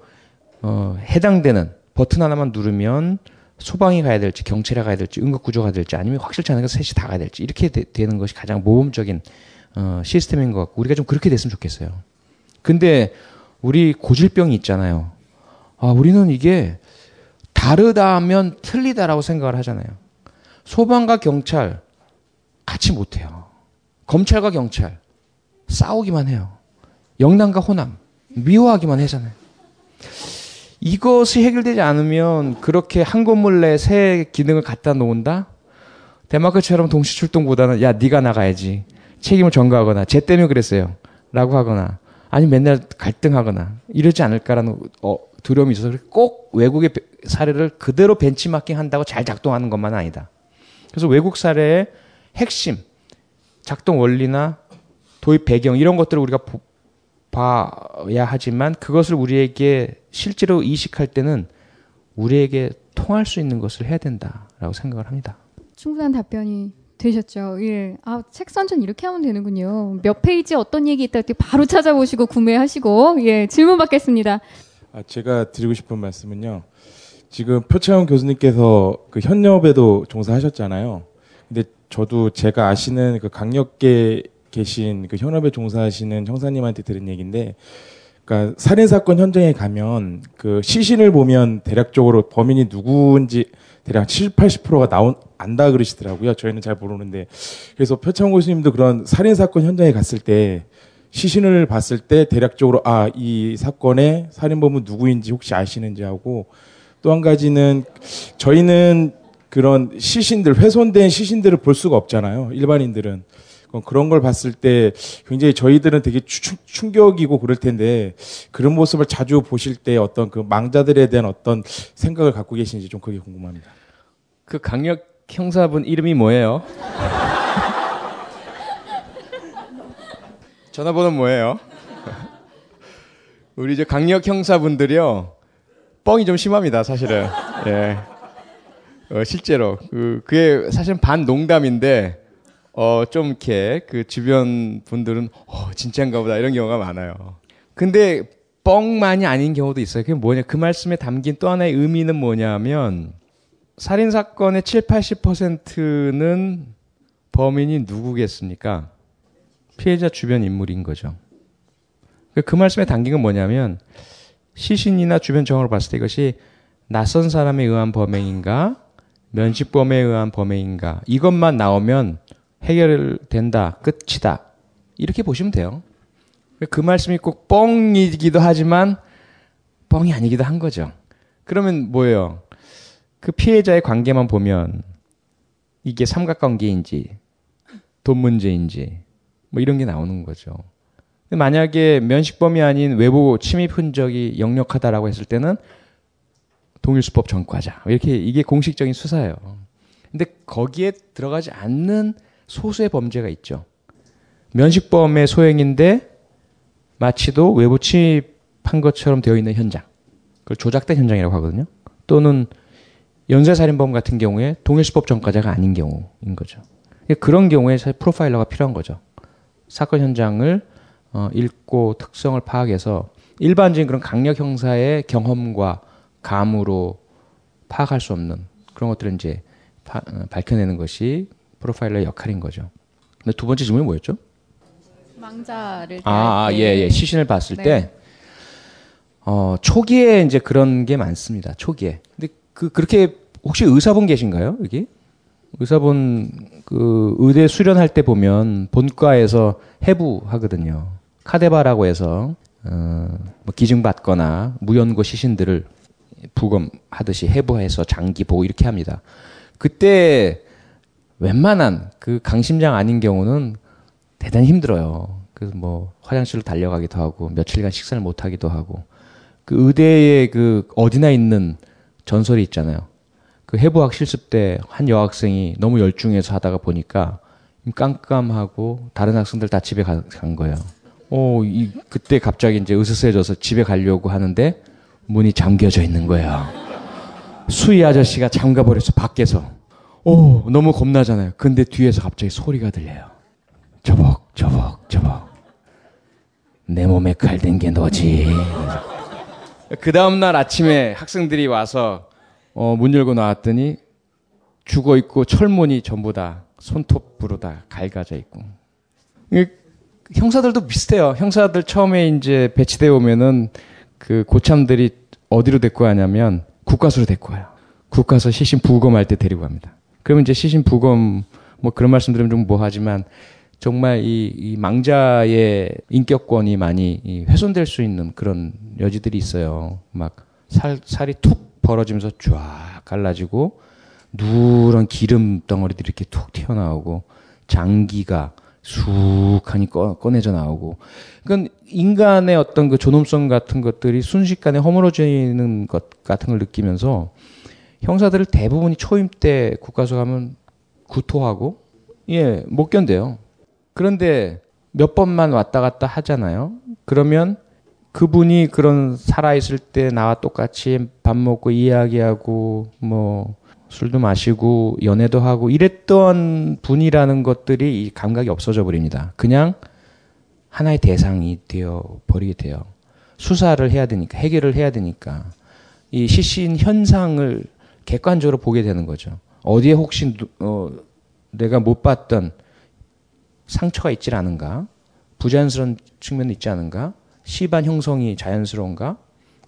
S5: 어, 해당되는 버튼 하나만 누르면 소방이 가야 될지 경찰에 가야 될지 응급구조가 될지 아니면 확실치 않은 게 셋이 다 가야 될지 이렇게 되, 는 것이 가장 모범적인 어, 시스템인 것 같고 우리가 좀 그렇게 됐으면 좋겠어요. 근데 우리 고질병이 있잖아요. 아, 우리는 이게 다르다면 틀리다라고 생각을 하잖아요. 소방과 경찰 같이 못해요. 검찰과 경찰 싸우기만 해요. 영남과 호남 미워하기만 하잖아요. 이것이 해결되지 않으면 그렇게 한 건물 내에 새 기능을 갖다 놓은다? 데마크처럼 동시 출동보다는 야 네가 나가야지 책임을 전가하거나 쟤 때문에 그랬어요 라고 하거나 아니 맨날 갈등하거나 이러지 않을까라는 어, 두려움이 있어서 꼭 외국의 사례를 그대로 벤치마킹 한다고 잘 작동하는 것만은 아니다. 그래서 외국 사례의 핵심 작동 원리나 도입 배경 이런 것들을 우리가 봐야 하지만 그것을 우리에게 실제로 이식할 때는 우리에게 통할 수 있는 것을 해야 된다라고 생각을 합니다.
S4: 충분한 답변이 되셨죠. 예. 아, 책 선전 이렇게 하면 되는군요. 몇 페이지 어떤 얘기 있다 때 바로 찾아보시고 구매하시고 예, 질문 받겠습니다.
S20: 아, 제가 드리고 싶은 말씀은요. 지금 표창원 교수님께서 그 현역에도 종사하셨잖아요. 근데 저도 제가 아시는 그 강력계 계신 그 현업에 종사하시는 형사님한테 들은 얘기인데, 그러니까 살인 사건 현장에 가면 그 시신을 보면 대략적으로 범인이 누구인지 대략 70, 80%가 나온 안다 그러시더라고요. 저희는 잘 모르는데 그래서 표창 교수님도 그런 살인 사건 현장에 갔을 때 시신을 봤을 때 대략적으로 아 이 사건의 살인범은 누구인지 혹시 아시는지 하고 또 한 가지는 저희는 그런 시신들 훼손된 시신들을 볼 수가 없잖아요. 일반인들은 그런 걸 봤을 때 굉장히 저희들은 되게 충격이고 그럴 텐데 그런 모습을 자주 보실 때 어떤 그 망자들에 대한 어떤 생각을 갖고 계신지 좀 그게 궁금합니다.
S5: 그 강력 형사분 이름이 뭐예요? 전화번호 뭐예요? 우리 이제 강력 형사분들이요 뻥이 좀 심합니다 사실은. 예. 어, 실제로 그 그게 사실 반 농담인데 어, 좀 이렇게 그 주변 분들은 어, 진짜인가 보다 이런 경우가 많아요. 근데 뻥만이 아닌 경우도 있어요. 그게 뭐냐? 그 말씀에 담긴 또 하나의 의미는 뭐냐면 살인 사건의 7, 80%는 범인이 누구겠습니까? 피해자 주변 인물인 거죠. 그 말씀에 담긴 건 뭐냐면 시신이나 주변 정황을 봤을 때 이것이 낯선 사람에 의한 범행인가 면식범에 의한 범행인가 이것만 나오면 해결된다. 끝이다. 이렇게 보시면 돼요. 그 말씀이 꼭 뻥이기도 하지만 뻥이 아니기도 한 거죠. 그러면 뭐예요? 그 피해자의 관계만 보면 이게 삼각관계인지 돈 문제인지 뭐 이런 게 나오는 거죠. 만약에 면식범이 아닌 외부 침입 흔적이 역력하다라고 했을 때는 동일수법 전과자 이렇게 이게 공식적인 수사예요. 근데 거기에 들어가지 않는 소수의 범죄가 있죠. 면식범의 소행인데 마치도 외부 침입한 것처럼 되어 있는 현장. 그걸 조작된 현장이라고 하거든요. 또는 연쇄살인범 같은 경우에 동일수법 전과자가 아닌 경우인 거죠. 그런 경우에 프로파일러가 필요한 거죠. 사건 현장을 어, 읽고 특성을 파악해서 일반적인 그런 강력 형사의 경험과 감으로 파악할 수 없는 그런 것들을 이제 파, 어, 밝혀내는 것이 프로파일러의 역할인 거죠. 근데 두 번째 질문이 뭐였죠?
S4: 망자를
S5: 아, 아, 예, 예. 시신을 봤을 네. 때 어, 초기에 이제 그런 게 많습니다. 초기에. 근데 그 그렇게 혹시 의사분 계신가요? 여기? 의사분 그 의대 수련할 때 보면 본과에서 해부 하거든요. 카데바라고 해서 어, 뭐 기증받거나 무연고 시신들을 부검하듯이 해부해서 장기 보고 이렇게 합니다. 그때 웬만한 그 강심장 아닌 경우는 대단히 힘들어요. 그래서 뭐 화장실로 달려가기도 하고 며칠간 식사를 못 하기도 하고 그 의대에 그 어디나 있는 전설이 있잖아요. 그 해부학 실습 때 한 여학생이 너무 열중해서 하다가 보니까 깜깜하고 다른 학생들 다 집에 가, 간 거예요. 어, 이, 그때 갑자기 이제 으스스해져서 집에 가려고 하는데 문이 잠겨져 있는 거예요. 수희 아저씨가 잠가버려서 밖에서. 오, 너무 겁나잖아요. 근데 뒤에서 갑자기 소리가 들려요. 저벅, 저벅, 저벅. 내 몸에 칼댄게 너지. 그 다음날 아침에 학생들이 와서 어, 문 열고 나왔더니 죽어 있고 철문이 전부 다 손톱으로 다 갈가져 있고. 형사들도 비슷해요. 형사들 처음에 이제 배치되어 오면은 그 고참들이 어디로 데리고 가냐면 국가수로 데리고 와요. 국가서 시신 부검할 때 데리고 갑니다. 그러면 이제 시신 부검 뭐 그런 말씀드리면 좀 뭐하지만 정말 이, 이 망자의 인격권이 많이 이 훼손될 수 있는 그런 여지들이 있어요. 막 살, 살이 툭 벌어지면서 쫙 갈라지고 누런 기름 덩어리들이 이렇게 툭 튀어나오고 장기가 꺼, 꺼내져 나오고. 그러니까 인간의 어떤 그 존엄성 같은 것들이 순식간에 허물어지는 것 같은 걸 느끼면서 형사들을 대부분이 초임 때 국가수 가면 구토하고 예, 못 견뎌요. 그런데 몇 번만 왔다 갔다 하잖아요. 그러면 그분이 그런 살아있을 때 나와 똑같이 밥 먹고 이야기하고 뭐 술도 마시고 연애도 하고 이랬던 분이라는 것들이 이 감각이 없어져 버립니다. 그냥 하나의 대상이 되어 버리게 돼요. 수사를 해야 되니까 해결을 해야 되니까 이 시신 현상을 객관적으로 보게 되는 거죠. 어디에 혹시 어, 내가 못 봤던 상처가 있질 않은가? 부자연스러운 측면이 있지 않은가? 시반 형성이 자연스러운가?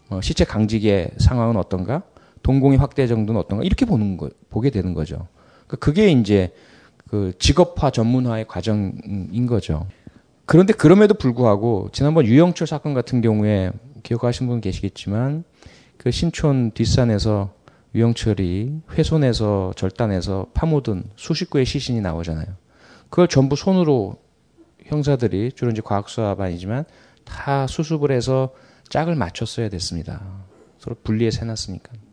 S5: 어, 시체 강직의 상황은 어떤가? 동공의 확대 정도는 어떤가? 이렇게 보는 거, 보게 되는 거죠. 그 그게 이제 그 직업화 전문화의 과정인 거죠. 그런데 그럼에도 불구하고 지난번 유영철 사건 같은 경우에 기억하신 분 계시겠지만 그 신촌 뒷산에서 유영철이 훼손해서 절단해서 파묻은 수십 구의 시신이 나오잖아요. 그걸 전부 손으로 형사들이 주로 이제 과학수사반이지만 다 수습을 해서 짝을 맞췄어야 됐습니다. 서로 분리해서 해놨으니까.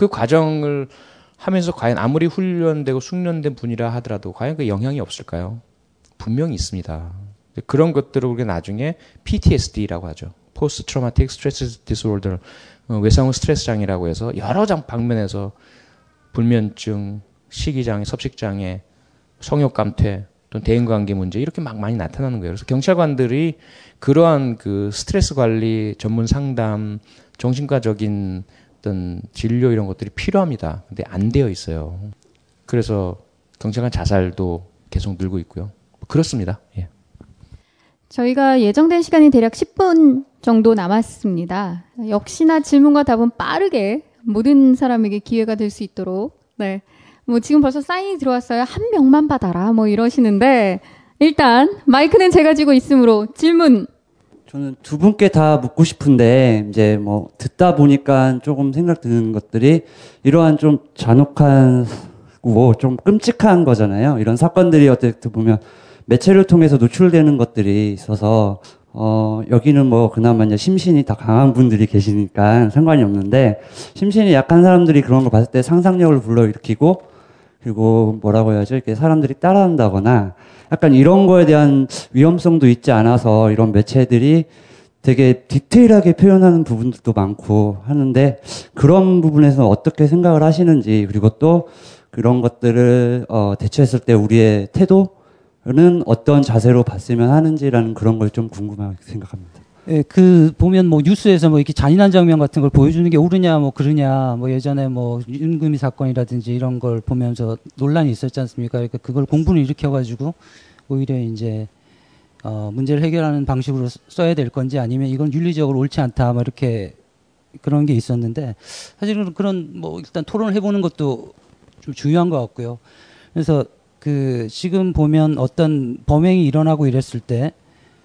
S5: 그 과정을 하면서 과연 아무리 훈련되고 숙련된 분이라 하더라도 과연 그 영향이 없을까요? 분명히 있습니다. 그런 것들을 우리가 나중에 PTSD라고 하죠. Post Traumatic Stress Disorder, 어, 외상후 스트레스 장애라고 해서 여러 장 방면에서 불면증, 식이장애, 섭식장애, 성욕감퇴, 또는 대인관계 문제 이렇게 막 많이 나타나는 거예요. 그래서 경찰관들이 그러한 그 스트레스 관리, 전문 상담, 정신과적인 어떤 진료 이런 것들이 필요합니다. 근데 안 되어 있어요. 그래서 경찰관 자살도 계속 늘고 있고요. 그렇습니다. 예.
S4: 저희가 예정된 시간이 대략 10분 정도 남았습니다. 역시나 질문과 답은 빠르게 모든 사람에게 기회가 될 수 있도록 네. 뭐 지금 벌써 사인이 들어왔어요. 한 명만 받아라. 뭐 이러시는데 일단 마이크는 제가 쥐고 있으므로 질문.
S21: 저는 두 분께 다 묻고 싶은데 이제 뭐 듣다 보니까 조금 생각 드는 것들이 이러한 좀 잔혹한 뭐좀 끔찍한 거잖아요. 이런 사건들이 어떻게 보면 매체를 통해서 노출되는 것들이 있어서 어, 여기는 뭐 그나마 이제 심신이 다 강한 분들이 계시니까 상관이 없는데 심신이 약한 사람들이 그런 걸 봤을 때 상상력을 불러일으키고 그리고 뭐라고 해야죠? 이렇게 사람들이 따라한다거나 약간 이런 거에 대한 위험성도 있지 않아서 이런 매체들이 되게 디테일하게 표현하는 부분들도 많고 하는데 그런 부분에서 어떻게 생각을 하시는지 그리고 또 그런 것들을 어, 대처했을 때 우리의 태도는 어떤 자세로 봤으면 하는지라는 그런 걸 좀 궁금하게 생각합니다.
S6: 예, 그 보면 뭐 뉴스에서 뭐 이렇게 잔인한 장면 같은 걸 보여주는 게 옳으냐 뭐 그러냐 뭐 예전에 뭐 윤금이 사건이라든지 이런 걸 보면서 논란이 있었지 않습니까? 그러니까 그걸 공분을 일으켜가지고 오히려 이제 어 문제를 해결하는 방식으로 써야 될 건지 아니면 이건 윤리적으로 옳지 않다 뭐 이렇게 그런 게 있었는데 사실은 그런 뭐 일단 토론을 해보는 것도 좀 중요한 것 같고요. 그래서 그 지금 보면 어떤 범행이 일어나고 이랬을 때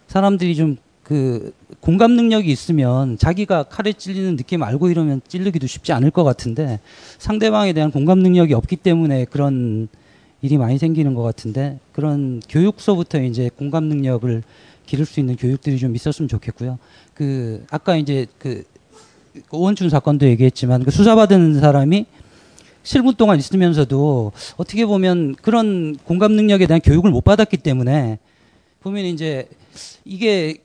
S6: 사람들이 좀 그 공감 능력이 있으면 자기가 칼에 찔리는 느낌 알고 이러면 찔르기도 쉽지 않을 것 같은데 상대방에 대한 공감 능력이 없기 때문에 그런 일이 많이 생기는 것 같은데 그런 교육서부터 이제 공감 능력을 기를 수 있는 교육들이 좀 있었으면 좋겠고요. 그 아까 이제 그 오원춘 사건도 얘기했지만 그 수사받은 사람이 7분 동안 있으면서도 어떻게 보면 그런 공감 능력에 대한 교육을 못 받았기 때문에 보면 이제 이게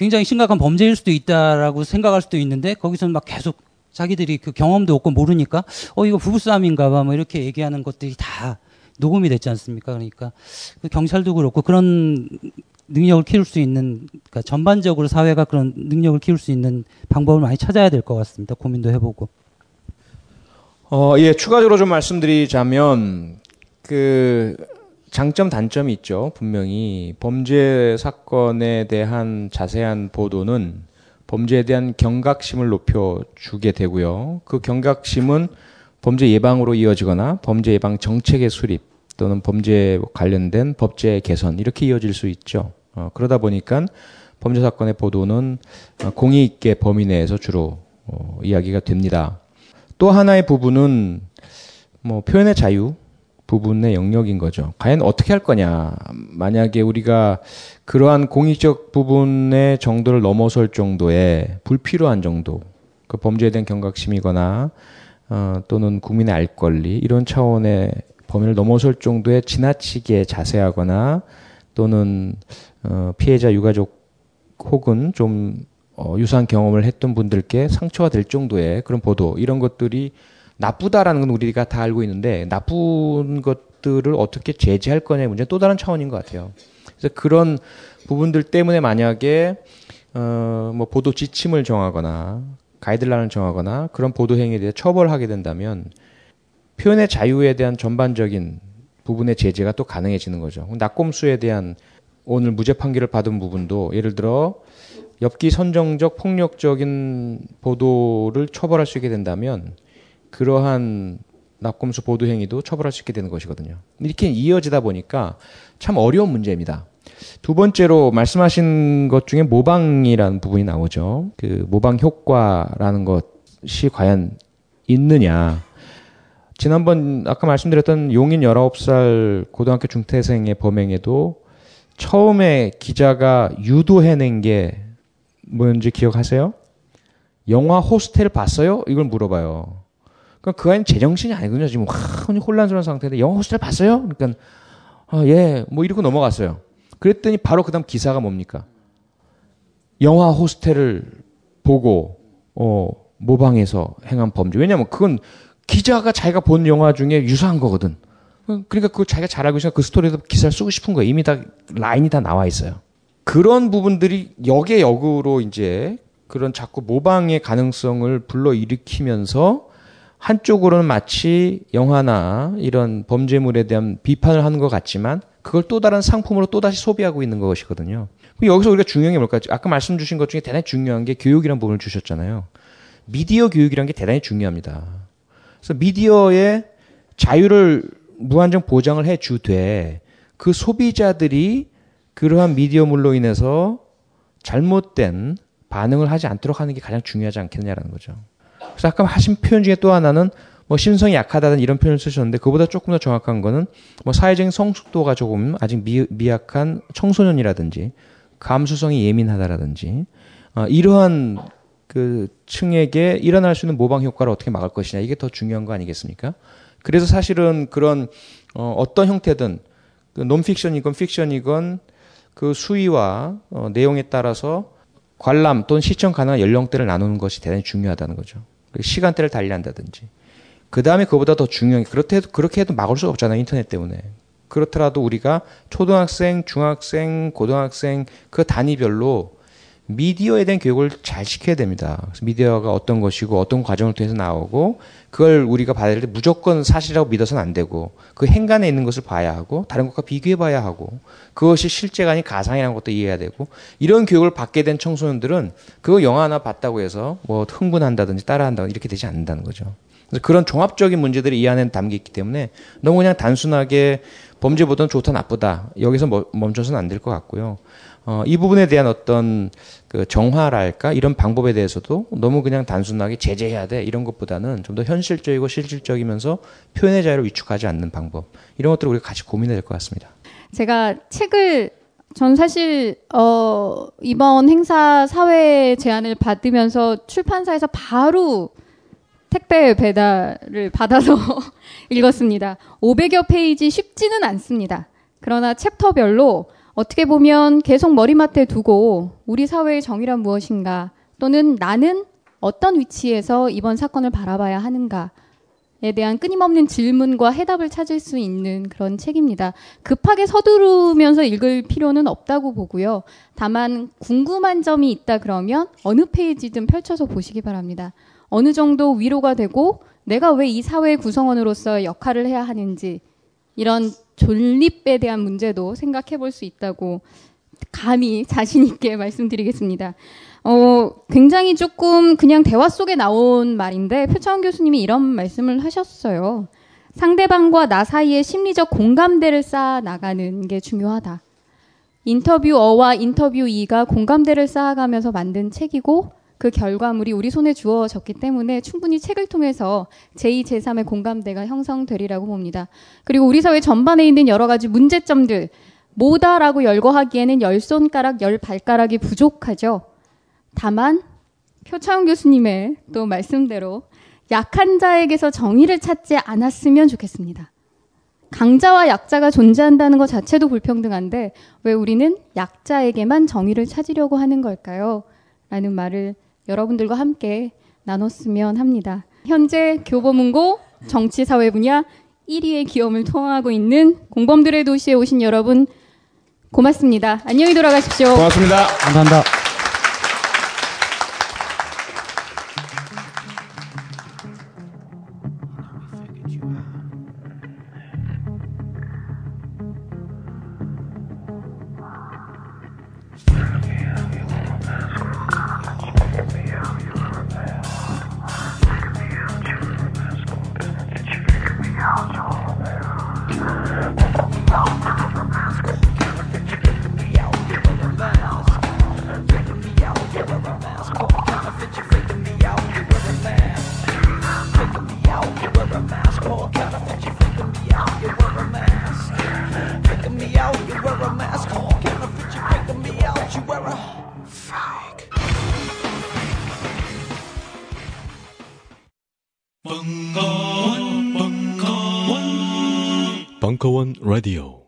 S6: 굉장히 심각한 범죄일 수도 있다라고 생각할 수도 있는데 거기서는 막 계속 자기들이 그 경험도 없고 모르니까 어 이거 부부싸움인가 봐 뭐 이렇게 얘기하는 것들이 다 녹음이 됐지 않습니까? 그러니까 그 경찰도 그렇고 그런 능력을 키울 수 있는 그러니까 전반적으로 사회가 그런 능력을 키울 수 있는 방법을 많이 찾아야 될 것 같습니다. 고민도 해보고.
S5: 어, 예, 추가적으로 좀 말씀드리자면 그 장점 단점이 있죠. 분명히 범죄 사건에 대한 자세한 보도는 범죄에 대한 경각심을 높여 주게 되고요. 그 경각심은 범죄 예방으로 이어지거나 범죄 예방 정책의 수립 또는 범죄 관련된 법제 개선 이렇게 이어질 수 있죠. 어, 그러다 보니까 범죄 사건의 보도는 어, 공의 있게 범위 내에서 주로 어, 이야기가 됩니다. 또 하나의 부분은 뭐 표현의 자유 부분의 영역인 거죠. 과연 어떻게 할 거냐. 만약에 우리가 그러한 공익적 부분의 정도를 넘어설 정도의 불필요한 정도, 그 범죄에 대한 경각심이거나 어, 또는 국민의 알 권리 이런 차원의 범위를 넘어설 정도의 지나치게 자세하거나 또는 어, 피해자 유가족 혹은 좀 어, 유사한 경험을 했던 분들께 상처가 될 정도의 그런 보도 이런 것들이 나쁘다라는 건 우리가 다 알고 있는데 나쁜 것들을 어떻게 제재할 거냐의 문제는 또 다른 차원인 것 같아요. 그래서 그런 부분들 때문에 만약에 어, 뭐 보도 지침을 정하거나 가이드라인을 정하거나 그런 보도 행위에 대해 처벌하게 된다면 표현의 자유에 대한 전반적인 부분의 제재가 또 가능해지는 거죠. 낙곰수에 대한 오늘 무죄 판결을 받은 부분도 예를 들어 엽기 선정적 폭력적인 보도를 처벌할 수 있게 된다면 그러한 낙곰수 보도 행위도 처벌할 수 있게 되는 것이거든요. 이렇게 이어지다 보니까 참 어려운 문제입니다. 두 번째로 말씀하신 것 중에 모방이라는 부분이 나오죠. 그 모방 효과라는 것이 과연 있느냐. 지난번 아까 말씀드렸던 용인 19살 고등학교 중퇴생의 범행에도 처음에 기자가 유도해낸 게 뭔지 기억하세요? 영화 호스텔 봤어요? 이걸 물어봐요. 그러니까 그 아이는 제정신이 아니거든요. 지금 와, 혼란스러운 상태인데 영화 호스텔 봤어요? 그러니까 아, 예, 뭐 이러고 넘어갔어요. 그랬더니 바로 그다음 기사가 뭡니까? 영화 호스텔을 보고 어, 모방해서 행한 범죄. 왜냐면 그건 기자가 자기가 본 영화 중에 유사한 거거든. 그러니까 그 자기가 잘 알고 있으니까 그 스토리에도 기사를 쓰고 싶은 거예요. 이미 다 라인이 다 나와 있어요. 그런 부분들이 역의 역으로 이제 그런 자꾸 모방의 가능성을 불러 일으키면서 한쪽으로는 마치 영화나 이런 범죄물에 대한 비판을 하는 것 같지만 그걸 또 다른 상품으로 또다시 소비하고 있는 것이거든요. 여기서 우리가 중요한 게 뭘까요? 아까 말씀 주신 것 중에 대단히 중요한 게 교육이라는 부분을 주셨잖아요. 미디어 교육이라는 게 대단히 중요합니다. 그래서 미디어의 자유를 무한정 보장을 해 주되 그 소비자들이 그러한 미디어물로 인해서 잘못된 반응을 하지 않도록 하는 게 가장 중요하지 않겠냐라는 거죠. 그래서 아까 하신 표현 중에 또 하나는 뭐 신성이 약하다는 이런 표현을 쓰셨는데 그보다 조금 더 정확한 거는 뭐 사회적인 성숙도가 조금 아직 미, 미약한 청소년이라든지 감수성이 예민하다라든지 어, 이러한 그 층에게 일어날 수 있는 모방 효과를 어떻게 막을 것이냐 이게 더 중요한 거 아니겠습니까? 그래서 사실은 그런 어, 어떤 형태든 그 논픽션이건 픽션이건 그 수위와 어, 내용에 따라서 관람 또는 시청 가능한 연령대를 나누는 것이 대단히 중요하다는 거죠. 시간대를 달리한다든지. 그 다음에 그보다 더 중요한 게 그렇게 해도, 그렇게 해도 막을 수가 없잖아요. 인터넷 때문에. 그렇더라도 우리가 초등학생, 중학생, 고등학생 그 단위별로 미디어에 대한 교육을 잘 시켜야 됩니다. 그래서 미디어가 어떤 것이고 어떤 과정을 통해서 나오고 그걸 우리가 받을 때 무조건 사실이라고 믿어서는 안 되고 그 행간에 있는 것을 봐야 하고 다른 것과 비교해 봐야 하고 그것이 실제가 아닌 가상이라는 것도 이해해야 되고 이런 교육을 받게 된 청소년들은 그거 영화 하나 봤다고 해서 뭐 흥분한다든지 따라한다든지 이렇게 되지 않는다는 거죠. 그래서 그런 종합적인 문제들이 이 안에 담겨 있기 때문에 너무 그냥 단순하게 범죄보다는 좋다 나쁘다 여기서 멈춰서는 안 될 것 같고요.
S22: 어, 이 부분에 대한 어떤 그 정화랄까 이런 방법에 대해서도 너무 그냥 단순하게 제재해야 돼 이런 것보다는 좀 더 현실적이고 실질적이면서 표현의 자유를 위축하지 않는 방법 이런 것들을 우리가 같이 고민해야 될 것 같습니다.
S4: 제가 책을 전 사실 어 이번 행사 사회 제안을 받으면서 출판사에서 바로 택배 배달을 받아서 읽었습니다. 500여 페이지 쉽지는 않습니다. 그러나 챕터별로 어떻게 보면 계속 머리맡에 두고 우리 사회의 정의란 무엇인가 또는 나는 어떤 위치에서 이번 사건을 바라봐야 하는가 에 대한 끊임없는 질문과 해답을 찾을 수 있는 그런 책입니다. 급하게 서두르면서 읽을 필요는 없다고 보고요. 다만 궁금한 점이 있다 그러면 어느 페이지든 펼쳐서 보시기 바랍니다. 어느 정도 위로가 되고 내가 왜 이 사회의 구성원으로서 역할을 해야 하는지 이런 존립에 대한 문제도 생각해 볼 수 있다고 감히 자신 있게 말씀드리겠습니다. 어, 굉장히 조금 그냥 대화 속에 나온 말인데 표창원 교수님이 이런 말씀을 하셨어요. 상대방과 나 사이에 심리적 공감대를 쌓아 나가는 게 중요하다. 인터뷰어와 인터뷰이가 공감대를 쌓아가면서 만든 책이고 그 결과물이 우리 손에 주어졌기 때문에 충분히 책을 통해서 제2, 제3의 공감대가 형성되리라고 봅니다. 그리고 우리 사회 전반에 있는 여러 가지 문제점들, 뭐다라고 열거하기에는 열 손가락, 열 발가락이 부족하죠. 다만 표창원 교수님의 또 말씀대로 약한 자에게서 정의를 찾지 않았으면 좋겠습니다. 강자와 약자가 존재한다는 것 자체도 불평등한데 왜 우리는 약자에게만 정의를 찾으려고 하는 걸까요? 라는 말을 여러분들과 함께 나눴으면 합니다. 현재 교보문고 정치사회 분야 1위의 기염을 통하고 있는 공범들의 도시에 오신 여러분 고맙습니다. 안녕히 돌아가십시오.
S5: 고맙습니다.
S6: 감사합니다.
S23: 벙